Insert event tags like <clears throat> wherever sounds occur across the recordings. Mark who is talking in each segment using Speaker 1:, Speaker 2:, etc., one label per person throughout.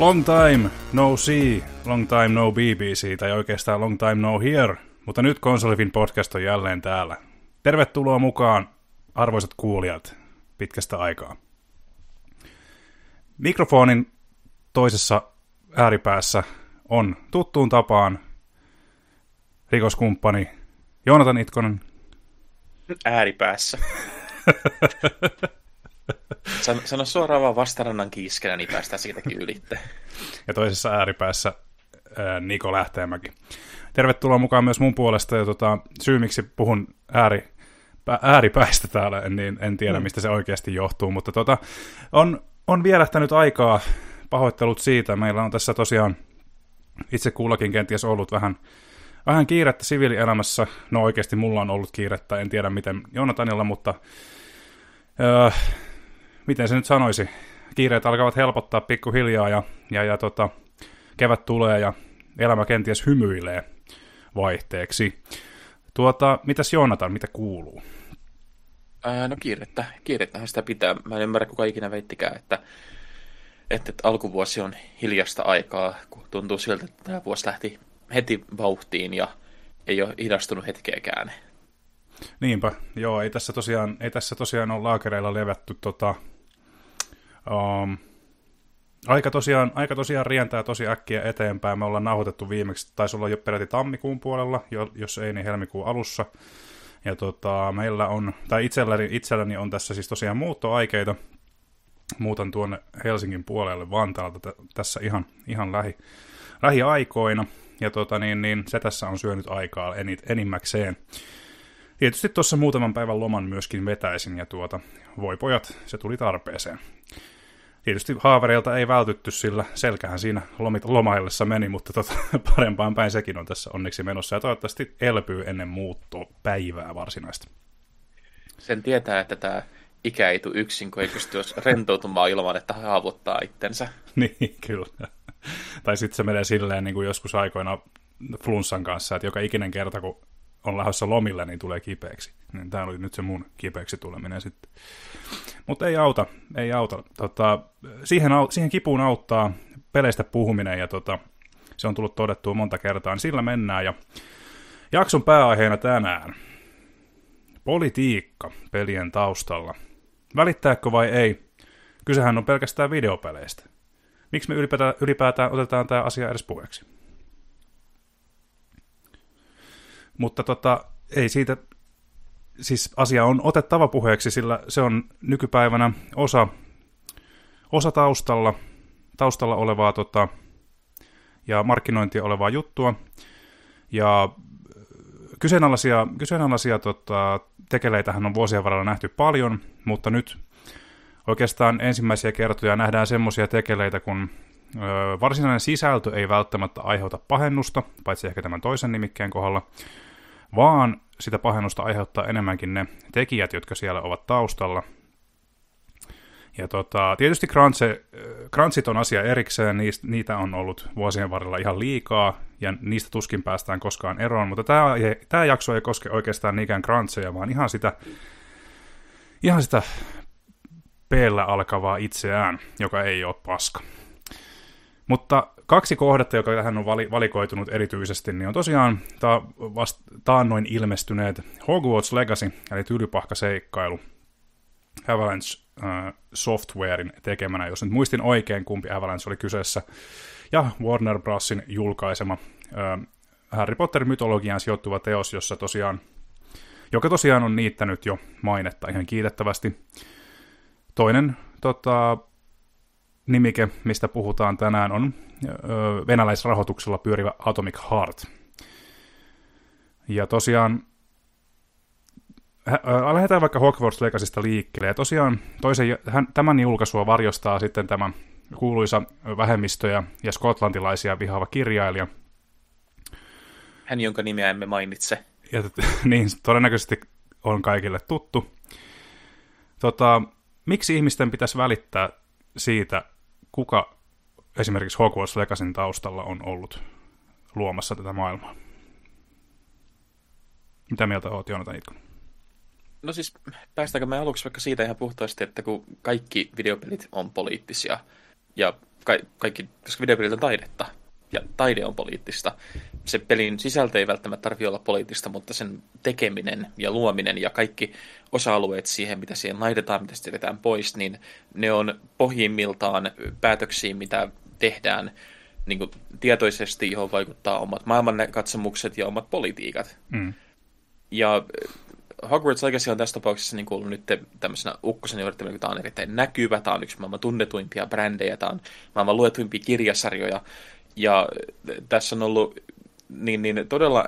Speaker 1: Long time no see, long time no BBC, tai oikeastaan long time no here, mutta nyt Konsolifin podcast on jälleen täällä. Tervetuloa mukaan, arvoisat kuulijat, pitkästä aikaa. Mikrofonin toisessa ääripäässä on tuttuun tapaan rikoskumppani Joonatan Itkonen.
Speaker 2: Ääripäässä. <laughs> Sano, sano suoraan vaan vastarannan kiiskenä, niin päästään siitäkin ylitte.
Speaker 1: Ja toisessa ääripäässä ää, Niko Lähteenmäki. Tervetuloa mukaan myös mun puolesta. Ja tota, syy, miksi puhun ääri, ääripäistä täällä, niin en tiedä, mm. mistä se oikeasti johtuu. Mutta tota, on, on vierähtänyt aikaa. Pahoittelut siitä. Meillä on tässä tosiaan itse kullakin kenties ollut vähän, vähän kiirettä siviilielämässä. No oikeasti mulla on ollut kiirettä. En tiedä, miten Jonatanilla, mutta... Öö, miten se nyt sanoisi, kiireet alkavat helpottaa pikkuhiljaa ja, ja, ja tota, kevät tulee ja elämä kenties hymyilee vaihteeksi. Tuota, mitäs Joonatan, mitä kuuluu?
Speaker 2: Ää, no kiirettä, kiirettähän sitä pitää. Mä en ymmärrä, kuka ikinä veittikään, että, että, että alkuvuosi on hiljasta aikaa, kun tuntuu siltä, että tämä vuosi lähti heti vauhtiin ja ei ole hidastunut hetkeäkään.
Speaker 1: Niinpä, joo, ei tässä tosiaan, ei tässä tosiaan ole laakereilla levätty tota, um, aika, tosiaan, aika tosiaan rientää tosi äkkiä eteenpäin. Me ollaan nauhoitettu viimeksi, taisi olla jo peräti tammikuun puolella, jos ei niin helmikuun alussa. Ja tota, meillä on, tai itselläni, itselläni on tässä siis tosiaan muuttoaikeita. Muutan tuonne Helsingin puolelle Vantaalta t- tässä ihan, ihan lähi, lähiaikoina. Ja tota, niin, niin, se tässä on syönyt aikaa enit, enimmäkseen. Tietysti tuossa muutaman päivän loman myöskin vetäisin ja tuota, voi pojat, se tuli tarpeeseen. Tietysti haavereilta ei vältytty, sillä selkähän siinä lomit, lomaillessa meni, mutta tota, <laughs> parempaan päin sekin on tässä onneksi menossa ja toivottavasti elpyy ennen muuttopäivää varsinaista.
Speaker 2: Sen tietää, että tämä ikä ei tule yksin, kun ei pysty rentoutumaan ilman, että haavoittaa itsensä. <laughs>
Speaker 1: niin, kyllä. tai sitten se menee silleen niin kuin joskus aikoina flunssan kanssa, että joka ikinen kerta, kun on lähdössä lomille, niin tulee kipeäksi. Niin tämä oli nyt se mun kipeäksi tuleminen sitten. Mutta ei auta, ei auta. Tota, siihen, siihen kipuun auttaa peleistä puhuminen ja tota, se on tullut todettua monta kertaa, niin sillä mennään. Ja jakson pääaiheena tänään. Politiikka pelien taustalla. Välittääkö vai ei? Kysehän on pelkästään videopeleistä. Miksi me ylipäätään, ylipäätään otetaan tämä asia edes puheeksi? Mutta tota, ei siitä, siis asia on otettava puheeksi, sillä se on nykypäivänä osa, osa taustalla, taustalla olevaa tota, ja markkinointia olevaa juttua. Ja kyseenalaisia, kyseenalaisia tota, tekeleitähän on vuosien varrella nähty paljon, mutta nyt oikeastaan ensimmäisiä kertoja nähdään semmoisia tekeleitä, kun ö, varsinainen sisältö ei välttämättä aiheuta pahennusta, paitsi ehkä tämän toisen nimikkeen kohdalla, vaan sitä pahennusta aiheuttaa enemmänkin ne tekijät, jotka siellä ovat taustalla. Ja tota, tietysti crunche, crunchit on asia erikseen, niistä, niitä on ollut vuosien varrella ihan liikaa, ja niistä tuskin päästään koskaan eroon, mutta tämä, tämä jakso ei koske oikeastaan niinkään cruncheja, vaan ihan sitä, ihan sitä p alkavaa itseään, joka ei ole paska. Mutta kaksi kohdetta, joka tähän on vali- valikoitunut erityisesti, niin on tosiaan ta- vast- taannoin ilmestyneet. Hogwarts Legacy, eli tylypahkaseikkailu, Avalanche äh, Softwarein tekemänä, jos nyt muistin oikein, kumpi Avalanche oli kyseessä, ja Warner Brosin julkaisema äh, Harry Potter-mytologiaan sijoittuva teos, jossa tosiaan, joka tosiaan on niittänyt jo mainetta ihan kiitettävästi. Toinen tota, nimike, mistä puhutaan tänään, on venäläisrahoituksella pyörivä Atomic Heart. Ja tosiaan, lähdetään vaikka Hogwarts Legacysta liikkeelle. Ja tosiaan toisen, tämän julkaisua varjostaa sitten tämä kuuluisa vähemmistöjä ja skotlantilaisia vihaava kirjailija.
Speaker 2: Hän, jonka nimeä emme mainitse.
Speaker 1: Ja, <laughs> niin, todennäköisesti on kaikille tuttu. Tota, miksi ihmisten pitäisi välittää siitä, kuka esimerkiksi Hogwarts Legacyn taustalla on ollut luomassa tätä maailmaa. Mitä mieltä olet, Joonatan Itkun?
Speaker 2: No siis, päästäänkö me aluksi vaikka siitä ihan puhtaasti, että kun kaikki videopelit on poliittisia, ja ka- kaikki, koska videopelit on taidetta, ja taide on poliittista. Se pelin sisältö ei välttämättä tarvitse olla poliittista, mutta sen tekeminen ja luominen ja kaikki osa-alueet siihen, mitä siihen laitetaan, mitä sitten jätetään pois, niin ne on pohjimmiltaan päätöksiä, mitä tehdään niin kuin tietoisesti, johon vaikuttaa omat maailmankatsomukset ja omat politiikat. Mm. Ja Hogwarts Legacy on tässä tapauksessa niin ollut nyt tämmöisenä ukkosen yrittäminen, kun tämä on erittäin näkyvä, tämä on yksi maailman tunnetuimpia brändejä, tämä on maailman luetuimpia kirjasarjoja, ja tässä on ollut niin, niin todella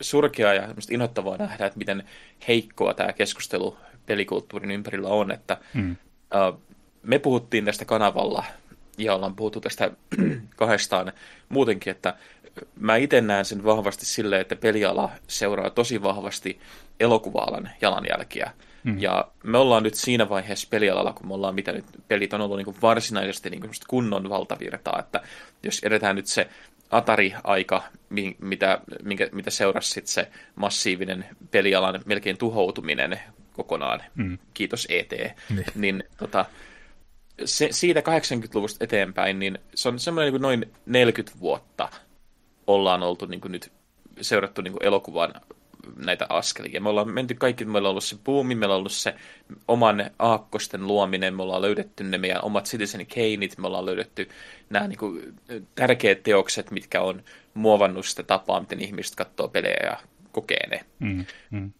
Speaker 2: surkea ja inhottavaa nähdä, että miten heikkoa tämä keskustelu pelikulttuurin ympärillä on, että hmm. uh, me puhuttiin tästä kanavalla ja ollaan puhuttu tästä <clears throat> kahdestaan muutenkin, että mä itse näen sen vahvasti silleen, että peliala seuraa tosi vahvasti elokuva-alan jalanjälkiä. Mm. Ja me ollaan nyt siinä vaiheessa pelialalla, kun me ollaan mitä nyt, pelit on ollut niin kuin varsinaisesti niin kuin kunnon valtavirtaa, että jos edetään nyt se Atari-aika, mitä, minkä, mitä seurasi sit se massiivinen pelialan melkein tuhoutuminen kokonaan, mm. kiitos ET, niin, niin tota, se, siitä 80-luvusta eteenpäin, niin se on semmoinen niin noin 40 vuotta ollaan oltu niin kuin nyt seurattu niin kuin elokuvan näitä askelia. Me ollaan menty kaikki, meillä on ollut se buumi, meillä on ollut se oman aakkosten luominen, me ollaan löydetty ne meidän omat Citizen Kaneit, me ollaan löydetty nämä niin kuin, tärkeät teokset, mitkä on muovannut sitä tapaa, miten ihmiset katsoo pelejä ja kokee ne. Mm, mm.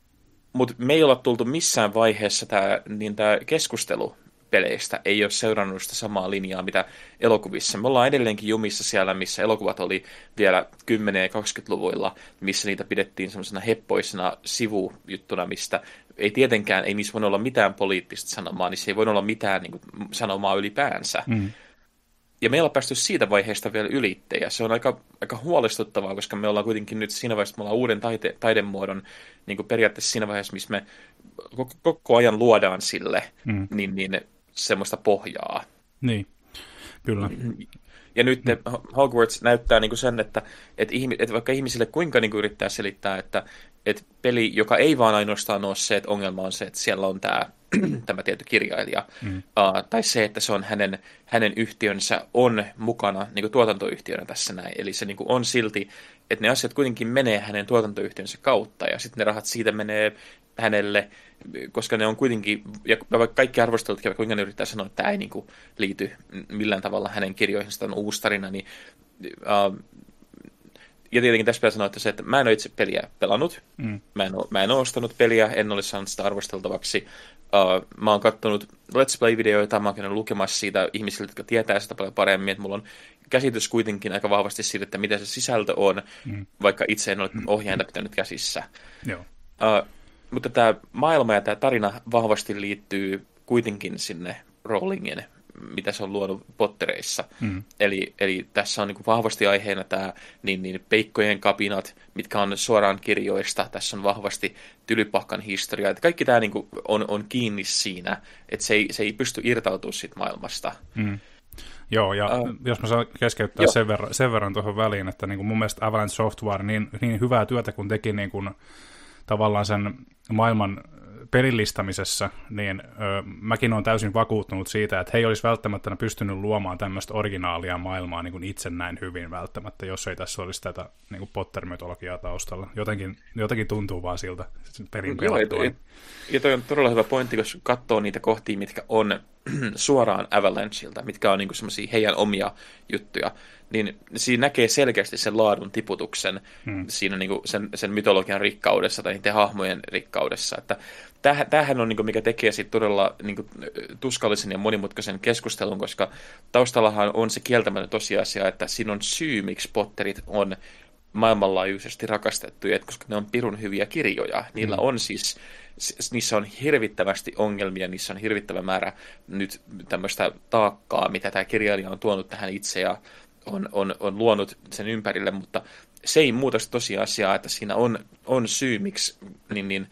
Speaker 2: Mutta me ei olla tultu missään vaiheessa tämä, niin keskustelu peleistä ei ole seurannut sitä samaa linjaa, mitä elokuvissa. Me ollaan edelleenkin jumissa siellä, missä elokuvat oli vielä 10- ja 20-luvuilla, missä niitä pidettiin semmoisena heppoisena sivujuttuna, mistä ei tietenkään, ei niissä voi olla mitään poliittista sanomaa, niin se ei voi olla mitään niin kuin, sanomaa ylipäänsä. Mm. Ja meillä on päästy siitä vaiheesta vielä ylitte, ja se on aika, aika huolestuttavaa, koska me ollaan kuitenkin nyt siinä vaiheessa, me ollaan uuden taite, taidemuodon niin kuin periaatteessa siinä vaiheessa, missä me koko, koko ajan luodaan sille, mm. niin, niin semmoista pohjaa.
Speaker 1: Niin, kyllä.
Speaker 2: Ja nyt mm. Hogwarts näyttää niin kuin sen, että, että, ihmi, että vaikka ihmisille kuinka niin kuin yrittää selittää, että, että peli, joka ei vaan ainoastaan ole se, että ongelma on se, että siellä on tämä, <clears throat> tämä tietty kirjailija, mm. uh, tai se, että se on hänen, hänen yhtiönsä on mukana niin kuin tuotantoyhtiönä tässä näin. Eli se niin kuin on silti, että ne asiat kuitenkin menee hänen tuotantoyhtiönsä kautta, ja sitten ne rahat siitä menee hänelle, koska ne on kuitenkin, ja vaikka kaikki arvostelut, kuinka ne yrittää sanoa, että tämä ei niin kuin liity millään tavalla hänen kirjoihinsa, on uusi tarina, niin uh, ja tietenkin tässä pitää sanoa, että se, että mä en ole itse peliä pelannut, mm. mä, en ole, mä en ole ostanut peliä, en ole saanut sitä arvosteltavaksi. Uh, mä oon katsonut Let's Play-videoita, mä oon käynyt lukemassa siitä ihmisiltä, jotka tietää sitä paljon paremmin, että mulla on käsitys kuitenkin aika vahvasti siitä, että mitä se sisältö on, mm. vaikka itse en ole ohjainta pitänyt käsissä. Joo. Uh, mutta tämä maailma ja tämä tarina vahvasti liittyy kuitenkin sinne Rowlingin, mitä se on luonut Pottereissa. Mm. Eli, eli tässä on niin kuin vahvasti aiheena tämä niin, niin peikkojen kapinat, mitkä on suoraan kirjoista. Tässä on vahvasti tylypahkan historia. Että kaikki tämä niin kuin on, on kiinni siinä, että se ei, se ei pysty irtautumaan siitä maailmasta. Mm.
Speaker 1: Joo, ja uh, jos mä saan keskeyttää sen verran, sen verran tuohon väliin, että niin kuin mun mielestä Avalanche Software niin, niin hyvää työtä kun teki niin kuin tavallaan sen maailman pelillistamisessa, niin ö, mäkin olen täysin vakuuttunut siitä, että he ei olisi välttämättä pystynyt luomaan tämmöistä originaalia maailmaa niin kuin itse näin hyvin välttämättä, jos ei tässä olisi tätä niin kuin Potter-mytologiaa taustalla. Jotenkin, jotenkin tuntuu vaan siltä pelin pelattua.
Speaker 2: Ja, ja toi on todella hyvä pointti, jos katsoo niitä kohtia, mitkä on <clears throat> suoraan Avalancheilta, mitkä on niin semmoisia heidän omia juttuja, niin siinä näkee selkeästi sen laadun tiputuksen hmm. siinä niin sen, sen mytologian rikkaudessa tai niiden hahmojen rikkaudessa. Että tämähän on, niin kuin, mikä tekee sit todella niin kuin, tuskallisen ja monimutkaisen keskustelun, koska taustallahan on se kieltämätön tosiasia, että siinä on syy, miksi Potterit on maailmanlaajuisesti rakastettuja, koska ne on pirun hyviä kirjoja. Niillä mm. on siis, niissä on hirvittävästi ongelmia, niissä on hirvittävä määrä nyt tämmöistä taakkaa, mitä tämä kirjailija on tuonut tähän itse ja on, on, on luonut sen ympärille, mutta se ei muuta tosiasiaa, että siinä on, on syy, miksi niin, niin,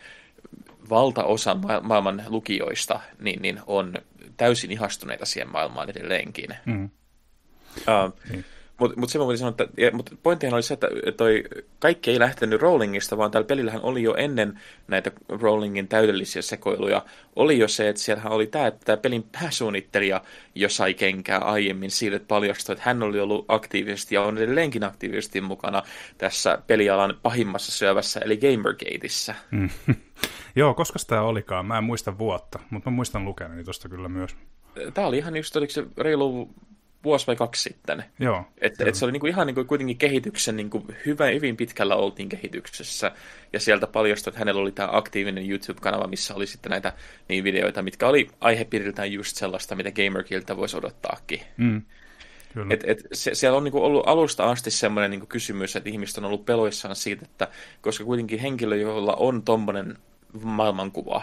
Speaker 2: valtaosa ma- maailman lukijoista niin, niin on täysin ihastuneita siihen maailmaan edelleenkin. Mm. Uh, mm. Mutta mut se mä voin sanoa, että ja, mut pointtihan oli se, että toi kaikki ei lähtenyt Rollingista, vaan tällä pelillähän oli jo ennen näitä Rollingin täydellisiä sekoiluja, oli jo se, että siellähän oli tämä, että tämä pelin pääsuunnittelija jo sai kenkää aiemmin siitä, että paljastui, että hän oli ollut aktiivisesti ja on edelleenkin aktiivisesti mukana tässä pelialan pahimmassa syövässä, eli Gamergateissa. Mm. <laughs>
Speaker 1: Joo, koska tämä olikaan? Mä en muista vuotta, mutta mä muistan lukeneeni tuosta kyllä myös.
Speaker 2: Tämä oli ihan just, oliko se reilu vuosi vai kaksi sitten.
Speaker 1: Joo.
Speaker 2: Että et se oli niinku ihan niinku kuitenkin kehityksen, niinku hyvä, hyvin pitkällä oltiin kehityksessä. Ja sieltä paljastui, että hänellä oli tämä aktiivinen YouTube-kanava, missä oli sitten näitä niin videoita, mitkä oli aihepiiriltään just sellaista, mitä Gamerkiltä voisi odottaakin. Mm. Et, et se, siellä on niinku ollut alusta asti semmoinen niinku kysymys, että ihmiset on ollut peloissaan siitä, että koska kuitenkin henkilö, jolla on tommonen maailmankuva,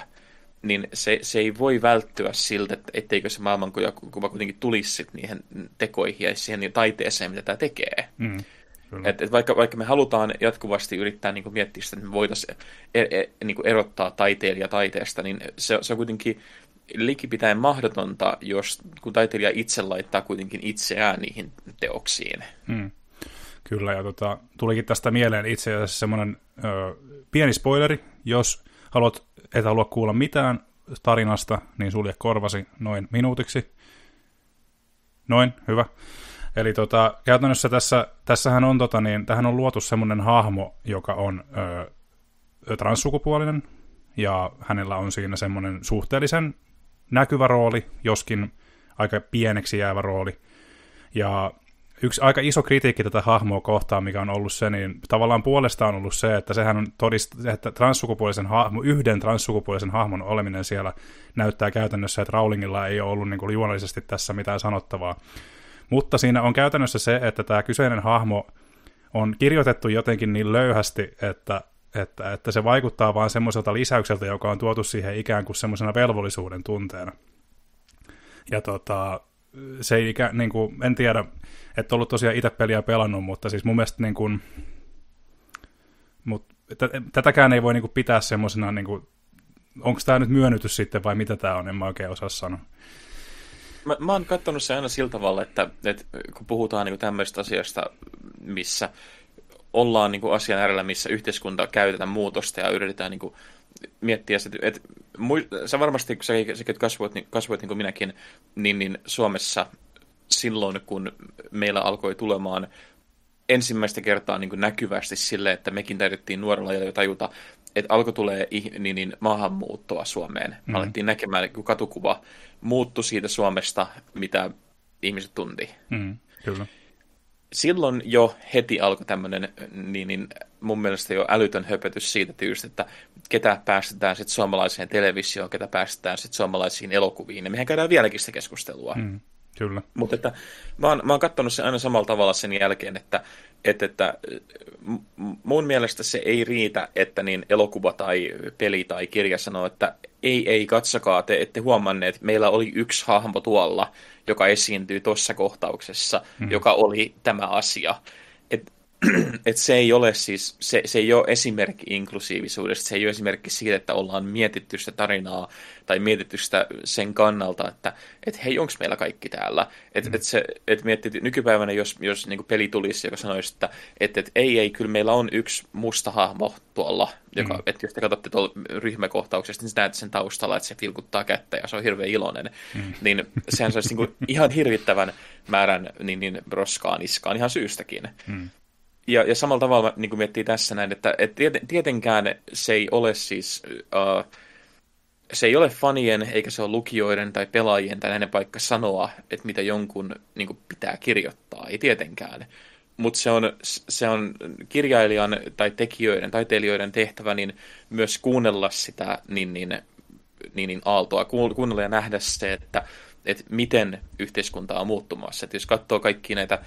Speaker 2: niin se, se ei voi välttyä siltä, että etteikö se maailmankuva kuitenkin tulisi sit niihin tekoihin ja siihen taiteeseen, mitä tämä tekee. Mm, et, et vaikka, vaikka me halutaan jatkuvasti yrittää niin miettiä sitä, että me voitaisiin er, er, niin erottaa taiteilija taiteesta, niin se, se on kuitenkin likipitäen mahdotonta, jos kun taiteilija itse laittaa kuitenkin itseään niihin teoksiin. Mm.
Speaker 1: Kyllä, ja tota, tulikin tästä mieleen itse asiassa semmoinen ö, pieni spoileri, jos haluat et halua kuulla mitään tarinasta, niin sulje korvasi noin minuutiksi. Noin, hyvä. Eli tota, käytännössä tässä, tässähän on, tota, niin, tähän on luotu semmoinen hahmo, joka on ö, transsukupuolinen, ja hänellä on siinä semmoinen suhteellisen näkyvä rooli, joskin aika pieneksi jäävä rooli. Ja yksi aika iso kritiikki tätä hahmoa kohtaan, mikä on ollut se, niin tavallaan puolesta on ollut se, että sehän on todist, että transsukupuolisen hahmo, yhden transsukupuolisen hahmon oleminen siellä näyttää käytännössä, että Rowlingilla ei ole ollut niin kuin juonallisesti tässä mitään sanottavaa. Mutta siinä on käytännössä se, että tämä kyseinen hahmo on kirjoitettu jotenkin niin löyhästi, että, että, että se vaikuttaa vain semmoiselta lisäykseltä, joka on tuotu siihen ikään kuin semmoisena velvollisuuden tunteena. Ja tota, se ei ikä, niin kuin, en tiedä, että ollut tosiaan itse peliä pelannut, mutta siis mun mielestä niin kuin, mutta tätäkään ei voi niin kuin, pitää semmoisena, niin onko tämä nyt myönnytys sitten vai mitä tämä on, en mä oikein osaa sanoa.
Speaker 2: Mä, mä oon katsonut se aina sillä tavalla, että, että kun puhutaan niin tämmöistä asiasta, missä ollaan niin kuin asian äärellä, missä yhteiskunta käytetään muutosta ja yritetään niin kuin miettiä, että, että sä varmasti, kun sä, sä kasvoit, niin, kasvoit niin kuin minäkin, niin, niin Suomessa silloin, kun meillä alkoi tulemaan ensimmäistä kertaa niin kuin näkyvästi sille, että mekin täytettiin nuorella jo tajuta, että alkoi tulee niin, niin maahanmuuttoa Suomeen. Mm. Alettiin näkemään, kun katukuva muuttui siitä Suomesta, mitä ihmiset tunti.
Speaker 1: Mm, kyllä
Speaker 2: silloin jo heti alkoi tämmöinen niin, niin mun mielestä jo älytön höpötys siitä tyystä, että ketä päästetään sitten suomalaiseen televisioon, ketä päästetään sitten suomalaisiin elokuviin. Ja mehän käydään vieläkin sitä keskustelua. Mm,
Speaker 1: kyllä.
Speaker 2: Mutta että mä oon, mä oon katsonut sen aina samalla tavalla sen jälkeen, että, että, että mun mielestä se ei riitä, että niin elokuva tai peli tai kirja sanoo, että ei, ei, katsokaa, te ette huomanneet, meillä oli yksi hahmo tuolla, joka esiintyy tuossa kohtauksessa, mm. joka oli tämä asia. Et, et se ei ole siis, se, se ei ole esimerkki inklusiivisuudesta, se ei ole esimerkki siitä, että ollaan mietitty sitä tarinaa tai mietitty sitä sen kannalta, että et hei, onko meillä kaikki täällä? Että mm. et se, et miettii, nykypäivänä, jos, jos niin peli tulisi, joka sanoisi, että et, et, ei, ei, kyllä meillä on yksi musta hahmo tuolla, joka, mm. että jos te katsotte tuolla ryhmäkohtauksesta, niin näet sen taustalla, että se vilkuttaa kättä ja se on hirveän iloinen, mm. niin sehän saisi niin ihan hirvittävän määrän niin, niin roskaa niskaan ihan syystäkin. Mm. Ja, ja samalla tavalla niin kuin miettii tässä näin, että et tietenkään se ei ole siis... Uh, se ei ole fanien, eikä se ole lukijoiden tai pelaajien tai näiden paikka sanoa, että mitä jonkun niin kuin, pitää kirjoittaa. Ei tietenkään. Mutta se on, se on kirjailijan tai tekijöiden, taiteilijoiden tehtävä niin myös kuunnella sitä niin, niin, niin, niin aaltoa, kuunnella ja nähdä se, että että miten yhteiskunta on muuttumassa. Että jos katsoo kaikki näitä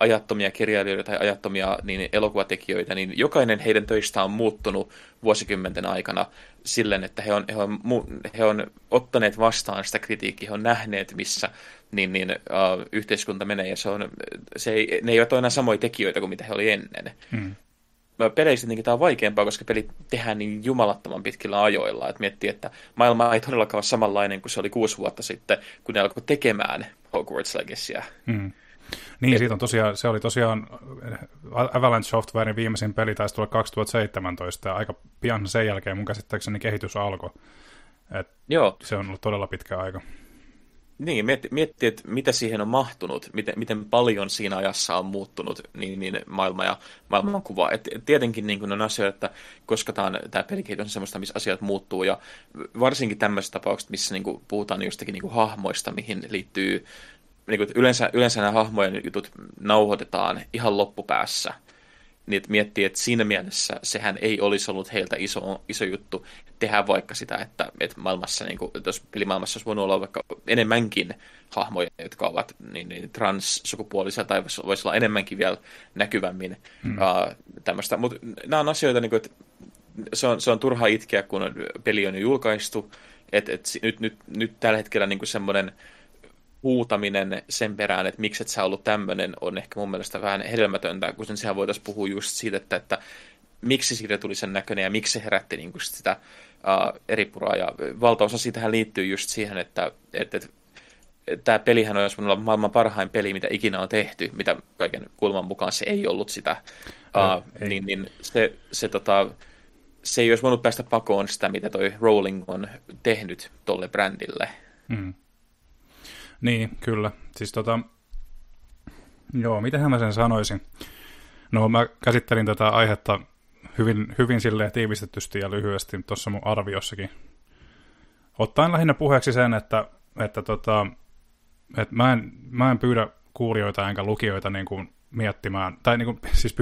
Speaker 2: ajattomia kirjailijoita tai ajattomia niin elokuvatekijöitä, niin jokainen heidän töistä on muuttunut vuosikymmenten aikana silleen, että he on, he on, he on ottaneet vastaan sitä kritiikkiä, he on nähneet, missä niin, niin, uh, yhteiskunta menee, ja se on, se ei, ne eivät ole enää samoja tekijöitä kuin mitä he oli ennen. Hmm peleissä tietenkin tämä on vaikeampaa, koska pelit tehdään niin jumalattoman pitkillä ajoilla. Että miettii, että maailma ei todellakaan ole samanlainen kuin se oli kuusi vuotta sitten, kun ne alkoi tekemään Hogwarts Legacyä. Mm.
Speaker 1: Niin, siitä on tosiaan, se oli tosiaan Avalanche Softwarein viimeisin peli taisi tulla 2017, ja aika pian sen jälkeen mun käsittääkseni kehitys alkoi. Et
Speaker 2: Joo.
Speaker 1: Se on ollut todella pitkä aika.
Speaker 2: Niin, mietti, mietti että mitä siihen on mahtunut, miten, miten paljon siinä ajassa on muuttunut niin, niin maailma ja maailmankuva. Et tietenkin niin on asioita, että koska tämä, pelikehitys on semmoista, missä asiat muuttuu, ja varsinkin tämmöisessä tapauksessa, missä niin kuin, puhutaan jostakin niin kuin hahmoista, mihin liittyy, niin kuin, yleensä, yleensä nämä hahmojen jutut nauhoitetaan ihan loppupäässä, niin miettii, että siinä mielessä sehän ei olisi ollut heiltä iso, iso juttu tehdä vaikka sitä, että, että maailmassa, niin kuin, jos pelimaailmassa olisi voinut olla vaikka enemmänkin hahmoja, jotka ovat niin, niin transsukupuolisia tai voisi olla enemmänkin vielä näkyvämmin hmm. uh, tämmöistä. Mutta nämä on asioita, niin kuin, että se on, se on turha itkeä, kun peli on jo julkaistu. Et, et, nyt, nyt, nyt tällä hetkellä niin semmoinen huutaminen sen perään, että miksi et sä ollut tämmöinen, on ehkä mun mielestä vähän hedelmätöntä, kun sen sehän voitaisiin puhua just siitä, että, että miksi siitä tuli sen näköinen ja miksi se herätti niin kuin sitä uh, eri puraa. Ja valtaosa siitähän liittyy just siihen, että, että, että tämä pelihän olisi olla maailman parhain peli, mitä ikinä on tehty, mitä kaiken kulman mukaan se ei ollut sitä. Uh, ei. Niin, niin se, se, tota, se ei olisi voinut päästä pakoon sitä, mitä toi Rowling on tehnyt tolle brändille. Mm.
Speaker 1: Niin, kyllä. Siis tota, joo, miten mä sen sanoisin? No mä käsittelin tätä aihetta hyvin, hyvin silleen tiivistettysti ja lyhyesti tuossa mun arviossakin. Ottaen lähinnä puheeksi sen, että, että, tota, että mä, en, mä en pyydä kuulijoita enkä lukijoita niin kuin miettimään, tai niin kuin, <laughs> siis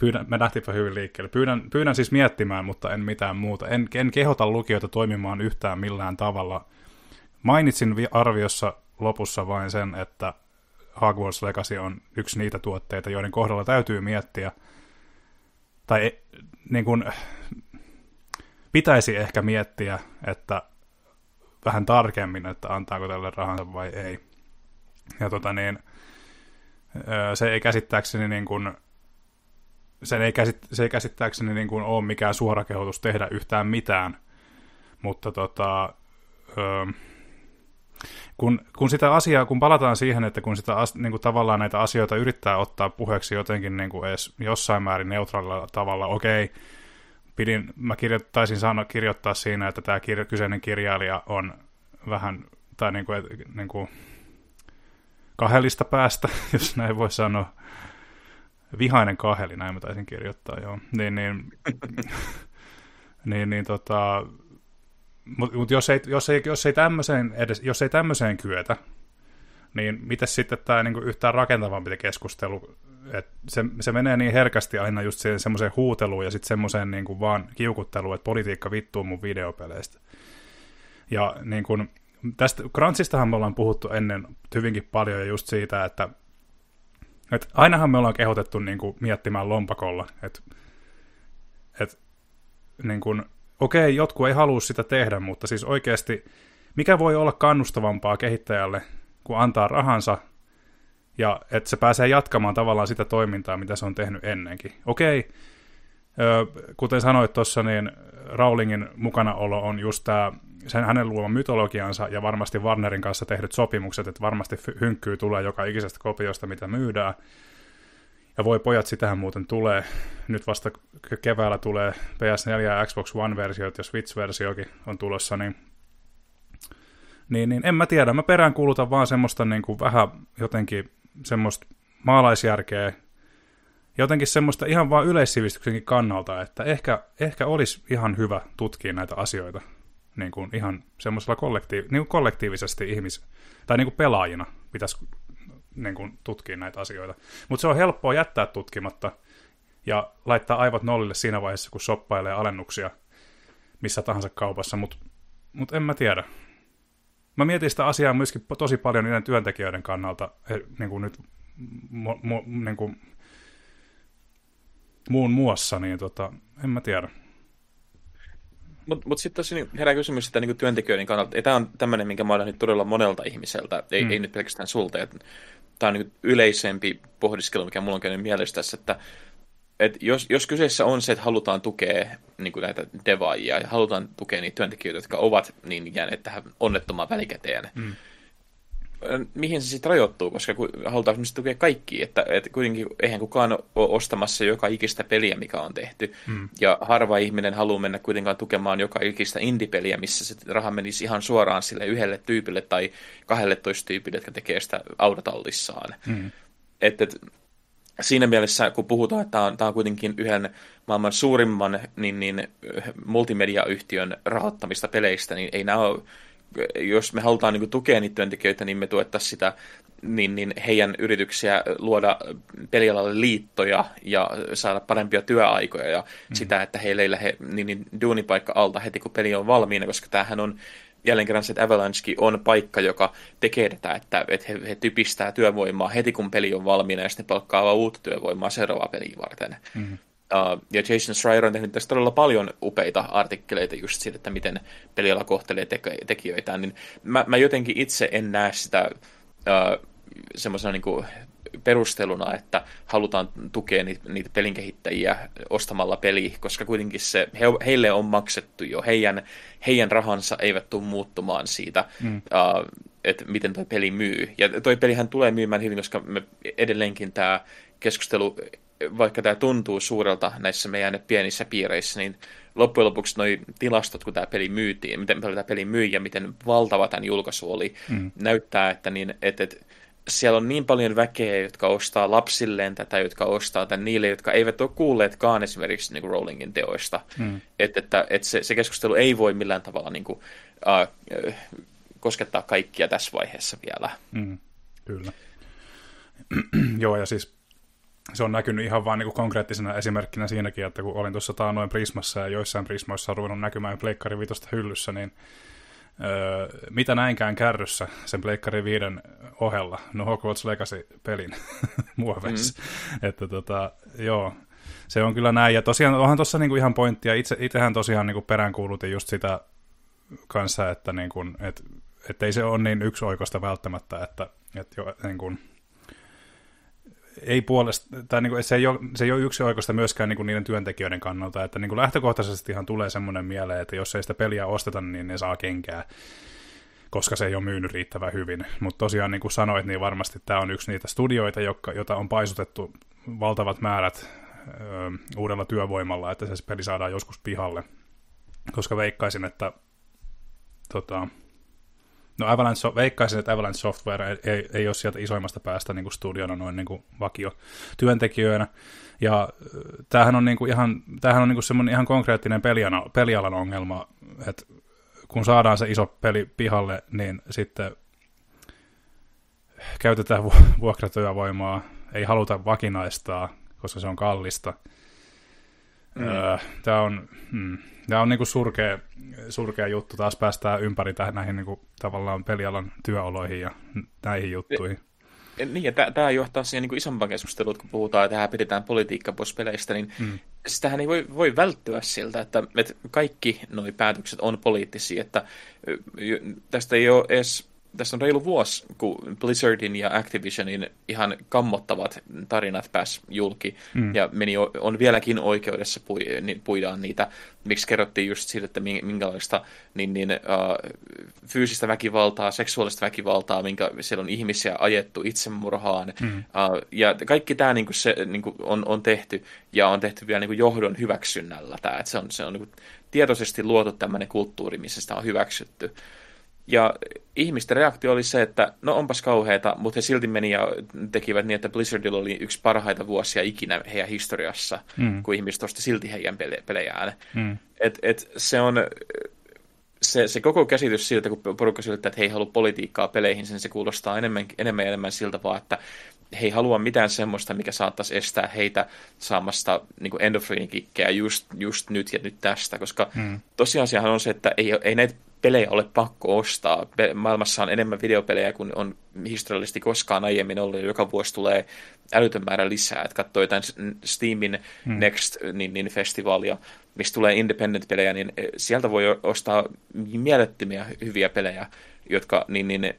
Speaker 1: pyydän, me lähtiinpä hyvin liikkeelle, pyydän, pyydän siis miettimään, mutta en mitään muuta. En, en kehota lukijoita toimimaan yhtään millään tavalla. Mainitsin arviossa lopussa vain sen, että Hogwarts Legacy on yksi niitä tuotteita, joiden kohdalla täytyy miettiä, tai niin kuin, pitäisi ehkä miettiä, että vähän tarkemmin, että antaako tälle rahansa vai ei. Ja tota niin, se ei käsittääkseni niin kuin, sen ei, käsit, se ei käsittääkseni niin kuin ole mikään suora kehotus tehdä yhtään mitään, mutta tota, öö, kun, kun sitä asiaa, kun palataan siihen, että kun sitä niin kuin tavallaan näitä asioita yrittää ottaa puheeksi jotenkin niin kuin edes jossain määrin neutraalilla tavalla, okei, pidin, mä kirjoittaisin sanoa, kirjoittaa siinä, että tämä kirja, kyseinen kirjailija on vähän, tai niin kuin, niin kuin kahelista päästä, <laughs> jos näin voi sanoa. Vihainen kaheli, näin mä taisin kirjoittaa, joo. Niin, niin, <laughs> niin, niin tota, mutta mut jos, ei, jos, ei, jos, ei tämmöiseen edes, jos ei tämmöiseen kyetä, niin miten sitten tämä niinku yhtään rakentavampi keskustelu, että se, se menee niin herkästi aina just siihen semmoiseen huuteluun ja sitten semmoiseen niinku vaan kiukutteluun, että politiikka vittuu mun videopeleistä. Ja niin kun, tästä Crunchistahan me ollaan puhuttu ennen hyvinkin paljon ja just siitä, että, että ainahan me ollaan kehotettu niin miettimään lompakolla, että, että niin kuin, okei, jotkut ei halua sitä tehdä, mutta siis oikeasti, mikä voi olla kannustavampaa kehittäjälle, kun antaa rahansa ja että se pääsee jatkamaan tavallaan sitä toimintaa, mitä se on tehnyt ennenkin. Okei, kuten sanoit tuossa, niin Rowlingin mukanaolo on just tämä sen hänen luoman mytologiansa ja varmasti Warnerin kanssa tehdyt sopimukset, että varmasti hynkkyy tulee joka ikisestä kopiosta, mitä myydään. Ja voi pojat, sitähän muuten tulee. Nyt vasta keväällä tulee PS4 ja Xbox One-versiot ja Switch-versiokin on tulossa, niin, niin, niin en mä tiedä. Mä peräänkuulutan vaan semmoista niin kuin vähän jotenkin semmoista maalaisjärkeä, jotenkin semmoista ihan vaan yleissivistyksenkin kannalta, että ehkä, ehkä olisi ihan hyvä tutkia näitä asioita niin kuin ihan semmoisella kollektiiv- niin kuin kollektiivisesti ihmis- tai niin kuin pelaajina pitäisi niin kuin tutkia näitä asioita. Mutta se on helppoa jättää tutkimatta ja laittaa aivot nollille siinä vaiheessa, kun soppailee alennuksia missä tahansa kaupassa, mutta mut en mä tiedä. Mä mietin sitä asiaa myöskin tosi paljon niiden työntekijöiden kannalta, niin kuin nyt mu, mu, niin kuin muun muassa, niin tota, en mä tiedä.
Speaker 2: Mutta mut sitten tosi herää kysymys sitä niin työntekijöiden kannalta. Tämä on tämmöinen, minkä mä olen nyt todella monelta ihmiseltä, ei, mm. ei nyt pelkästään sulta. Tämä on niin yleisempi pohdiskelu, mikä mulla on käynyt mielessä tässä, että et jos, jos kyseessä on se, että halutaan tukea niin kuin näitä devaajia ja halutaan tukea niitä työntekijöitä, jotka ovat niin jääneet tähän onnettomaan välikäteen, mm. Mihin se sitten rajoittuu, koska halutaan tukea kaikki, että, että kuitenkin eihän kukaan ole ostamassa joka ikistä peliä, mikä on tehty, hmm. ja harva ihminen haluaa mennä kuitenkaan tukemaan joka ikistä indie-peliä, missä se raha menisi ihan suoraan sille yhdelle tyypille tai kahdelle tyypille, jotka tekee sitä autotallissaan. Hmm. Että et, siinä mielessä, kun puhutaan, että tämä on, tämä on kuitenkin yhden maailman suurimman niin, niin, multimediayhtiön rahoittamista peleistä, niin ei nämä ole jos me halutaan niin kuin, tukea niitä työntekijöitä, niin me tuettaisiin sitä niin, niin heidän yrityksiä luoda pelialalle liittoja ja saada parempia työaikoja ja mm. sitä, että heille ei lähde niin, niin, duunipaikka alta heti, kun peli on valmiina, koska tämähän on jälleen kerran se, että Avalanche on paikka, joka tekee tätä, että, että he, he typistää työvoimaa heti, kun peli on valmiina ja sitten palkkaa uutta työvoimaa seuraavaa peliä varten. Mm. Uh, ja Jason Schreier on tehnyt tästä todella paljon upeita artikkeleita just siitä, että miten peliala kohtelee teke- tekijöitään, niin mä, mä jotenkin itse en näe sitä uh, semmoisena niin perusteluna, että halutaan tukea niitä, niitä pelinkehittäjiä ostamalla peli, koska kuitenkin se, he, heille on maksettu jo, heidän, heidän rahansa eivät tule muuttumaan siitä, mm. uh, että miten toi peli myy. Ja toi pelihän tulee myymään hyvin, koska me edelleenkin tämä keskustelu vaikka tämä tuntuu suurelta näissä meidän pienissä piireissä, niin loppujen lopuksi nuo tilastot, kun tämä peli myytiin, miten paljon tämä peli myi ja miten valtava tämän julkaisu oli, mm. näyttää, että, niin, että, että siellä on niin paljon väkeä, jotka ostaa lapsilleen tätä, jotka ostaa tämän niille, jotka eivät ole kuulleetkaan esimerkiksi niin kuin Rowlingin teoista. Mm. Että, että, että se, se keskustelu ei voi millään tavalla niin kuin, uh, koskettaa kaikkia tässä vaiheessa vielä.
Speaker 1: Mm. Kyllä. <clears throat> Joo, ja siis se on näkynyt ihan vain niin konkreettisena esimerkkinä siinäkin, että kun olin tuossa taanoin Prismassa ja joissain Prismoissa on ruvennut näkymään Pleikkari Vitosta hyllyssä, niin öö, mitä näinkään kärryssä sen Pleikkari viiden ohella, no Hogwarts Legacy-pelin <laughs> muoveissa. Mm. Että tota, joo, se on kyllä näin. Ja tosiaan onhan tuossa niinku ihan pointtia. Itse, itsehän tosiaan niinku peräänkuulutin just sitä kanssa, että niinku, et, et ei se ole niin yksioikoista välttämättä, että et jo, niinku, ei puolesta, tai niin kuin, se, ei ole, se ei ole yksi oikeasta myöskään niin kuin niiden työntekijöiden kannalta, että niin kuin lähtökohtaisesti ihan tulee semmoinen mieleen, että jos ei sitä peliä osteta, niin ne saa kenkää, koska se ei ole myynyt riittävän hyvin. Mutta tosiaan niin kuin sanoit, niin varmasti tämä on yksi niitä studioita, joka, jota on paisutettu valtavat määrät ö, uudella työvoimalla, että se peli saadaan joskus pihalle, koska veikkaisin, että tota, No Avalanche, veikkaisin, että Avalanche Software ei, ei, ei ole sieltä isoimmasta päästä niin kuin studiona noin niin kuin vakio työntekijöinä. Ja tämähän on, niin kuin ihan, tämähän on niin kuin semmoinen ihan konkreettinen peliana, pelialan ongelma, että kun saadaan se iso peli pihalle, niin sitten käytetään vuokratyövoimaa, ei haluta vakinaistaa, koska se on kallista. Mm. Tämä on, mm, tämä on niinku surkea, surkea juttu. Taas päästään ympäri tähän näihin niinku, tavallaan pelialan työoloihin ja näihin juttuihin.
Speaker 2: Niin, ja tämä johtaa siihen niin isompaan keskusteluun, kun puhutaan, että tähän pidetään politiikka pois peleistä, niin mm. sitähän ei voi, voi välttyä siltä, että, että kaikki nuo päätökset on poliittisia, että tästä ei ole edes tässä on reilu vuosi, kun Blizzardin ja Activisionin ihan kammottavat tarinat pääs julki, mm. ja meni, on vieläkin oikeudessa pui, niin puidaan niitä, miksi kerrottiin just siitä, että minkälaista niin, niin, uh, fyysistä väkivaltaa, seksuaalista väkivaltaa, minkä siellä on ihmisiä ajettu itsemurhaan, mm. uh, ja kaikki tämä niin se, niin on, on tehty, ja on tehty vielä niin johdon hyväksynnällä tämä, että se on, se on niin tietoisesti luotu tämmöinen kulttuuri, missä sitä on hyväksytty. Ja ihmisten reaktio oli se, että no onpas kauheita, mutta he silti meni ja tekivät niin, että Blizzardilla oli yksi parhaita vuosia ikinä heidän historiassa, mm. kun ihmiset osti silti heidän pelejään. Mm. Et, et se on se, se koko käsitys siltä, kun porukka selittää, että he ei halua politiikkaa peleihin, sen se kuulostaa enemmän, enemmän ja enemmän siltä vaan, että he ei halua mitään semmoista, mikä saattaisi estää heitä saamasta niin endorfiinikikkejä just, just nyt ja nyt tästä, koska mm. tosiasiahan on se, että ei, ei näitä pelejä ole pakko ostaa. Maailmassa on enemmän videopelejä kuin on historiallisesti koskaan aiemmin ollut, joka vuosi tulee älytön määrä lisää. Että katsoo jotain Steamin hmm. Next niin, niin festivaalia, mistä tulee independent-pelejä, niin eh, sieltä voi ostaa mielettömiä hyviä pelejä, jotka niin, niin,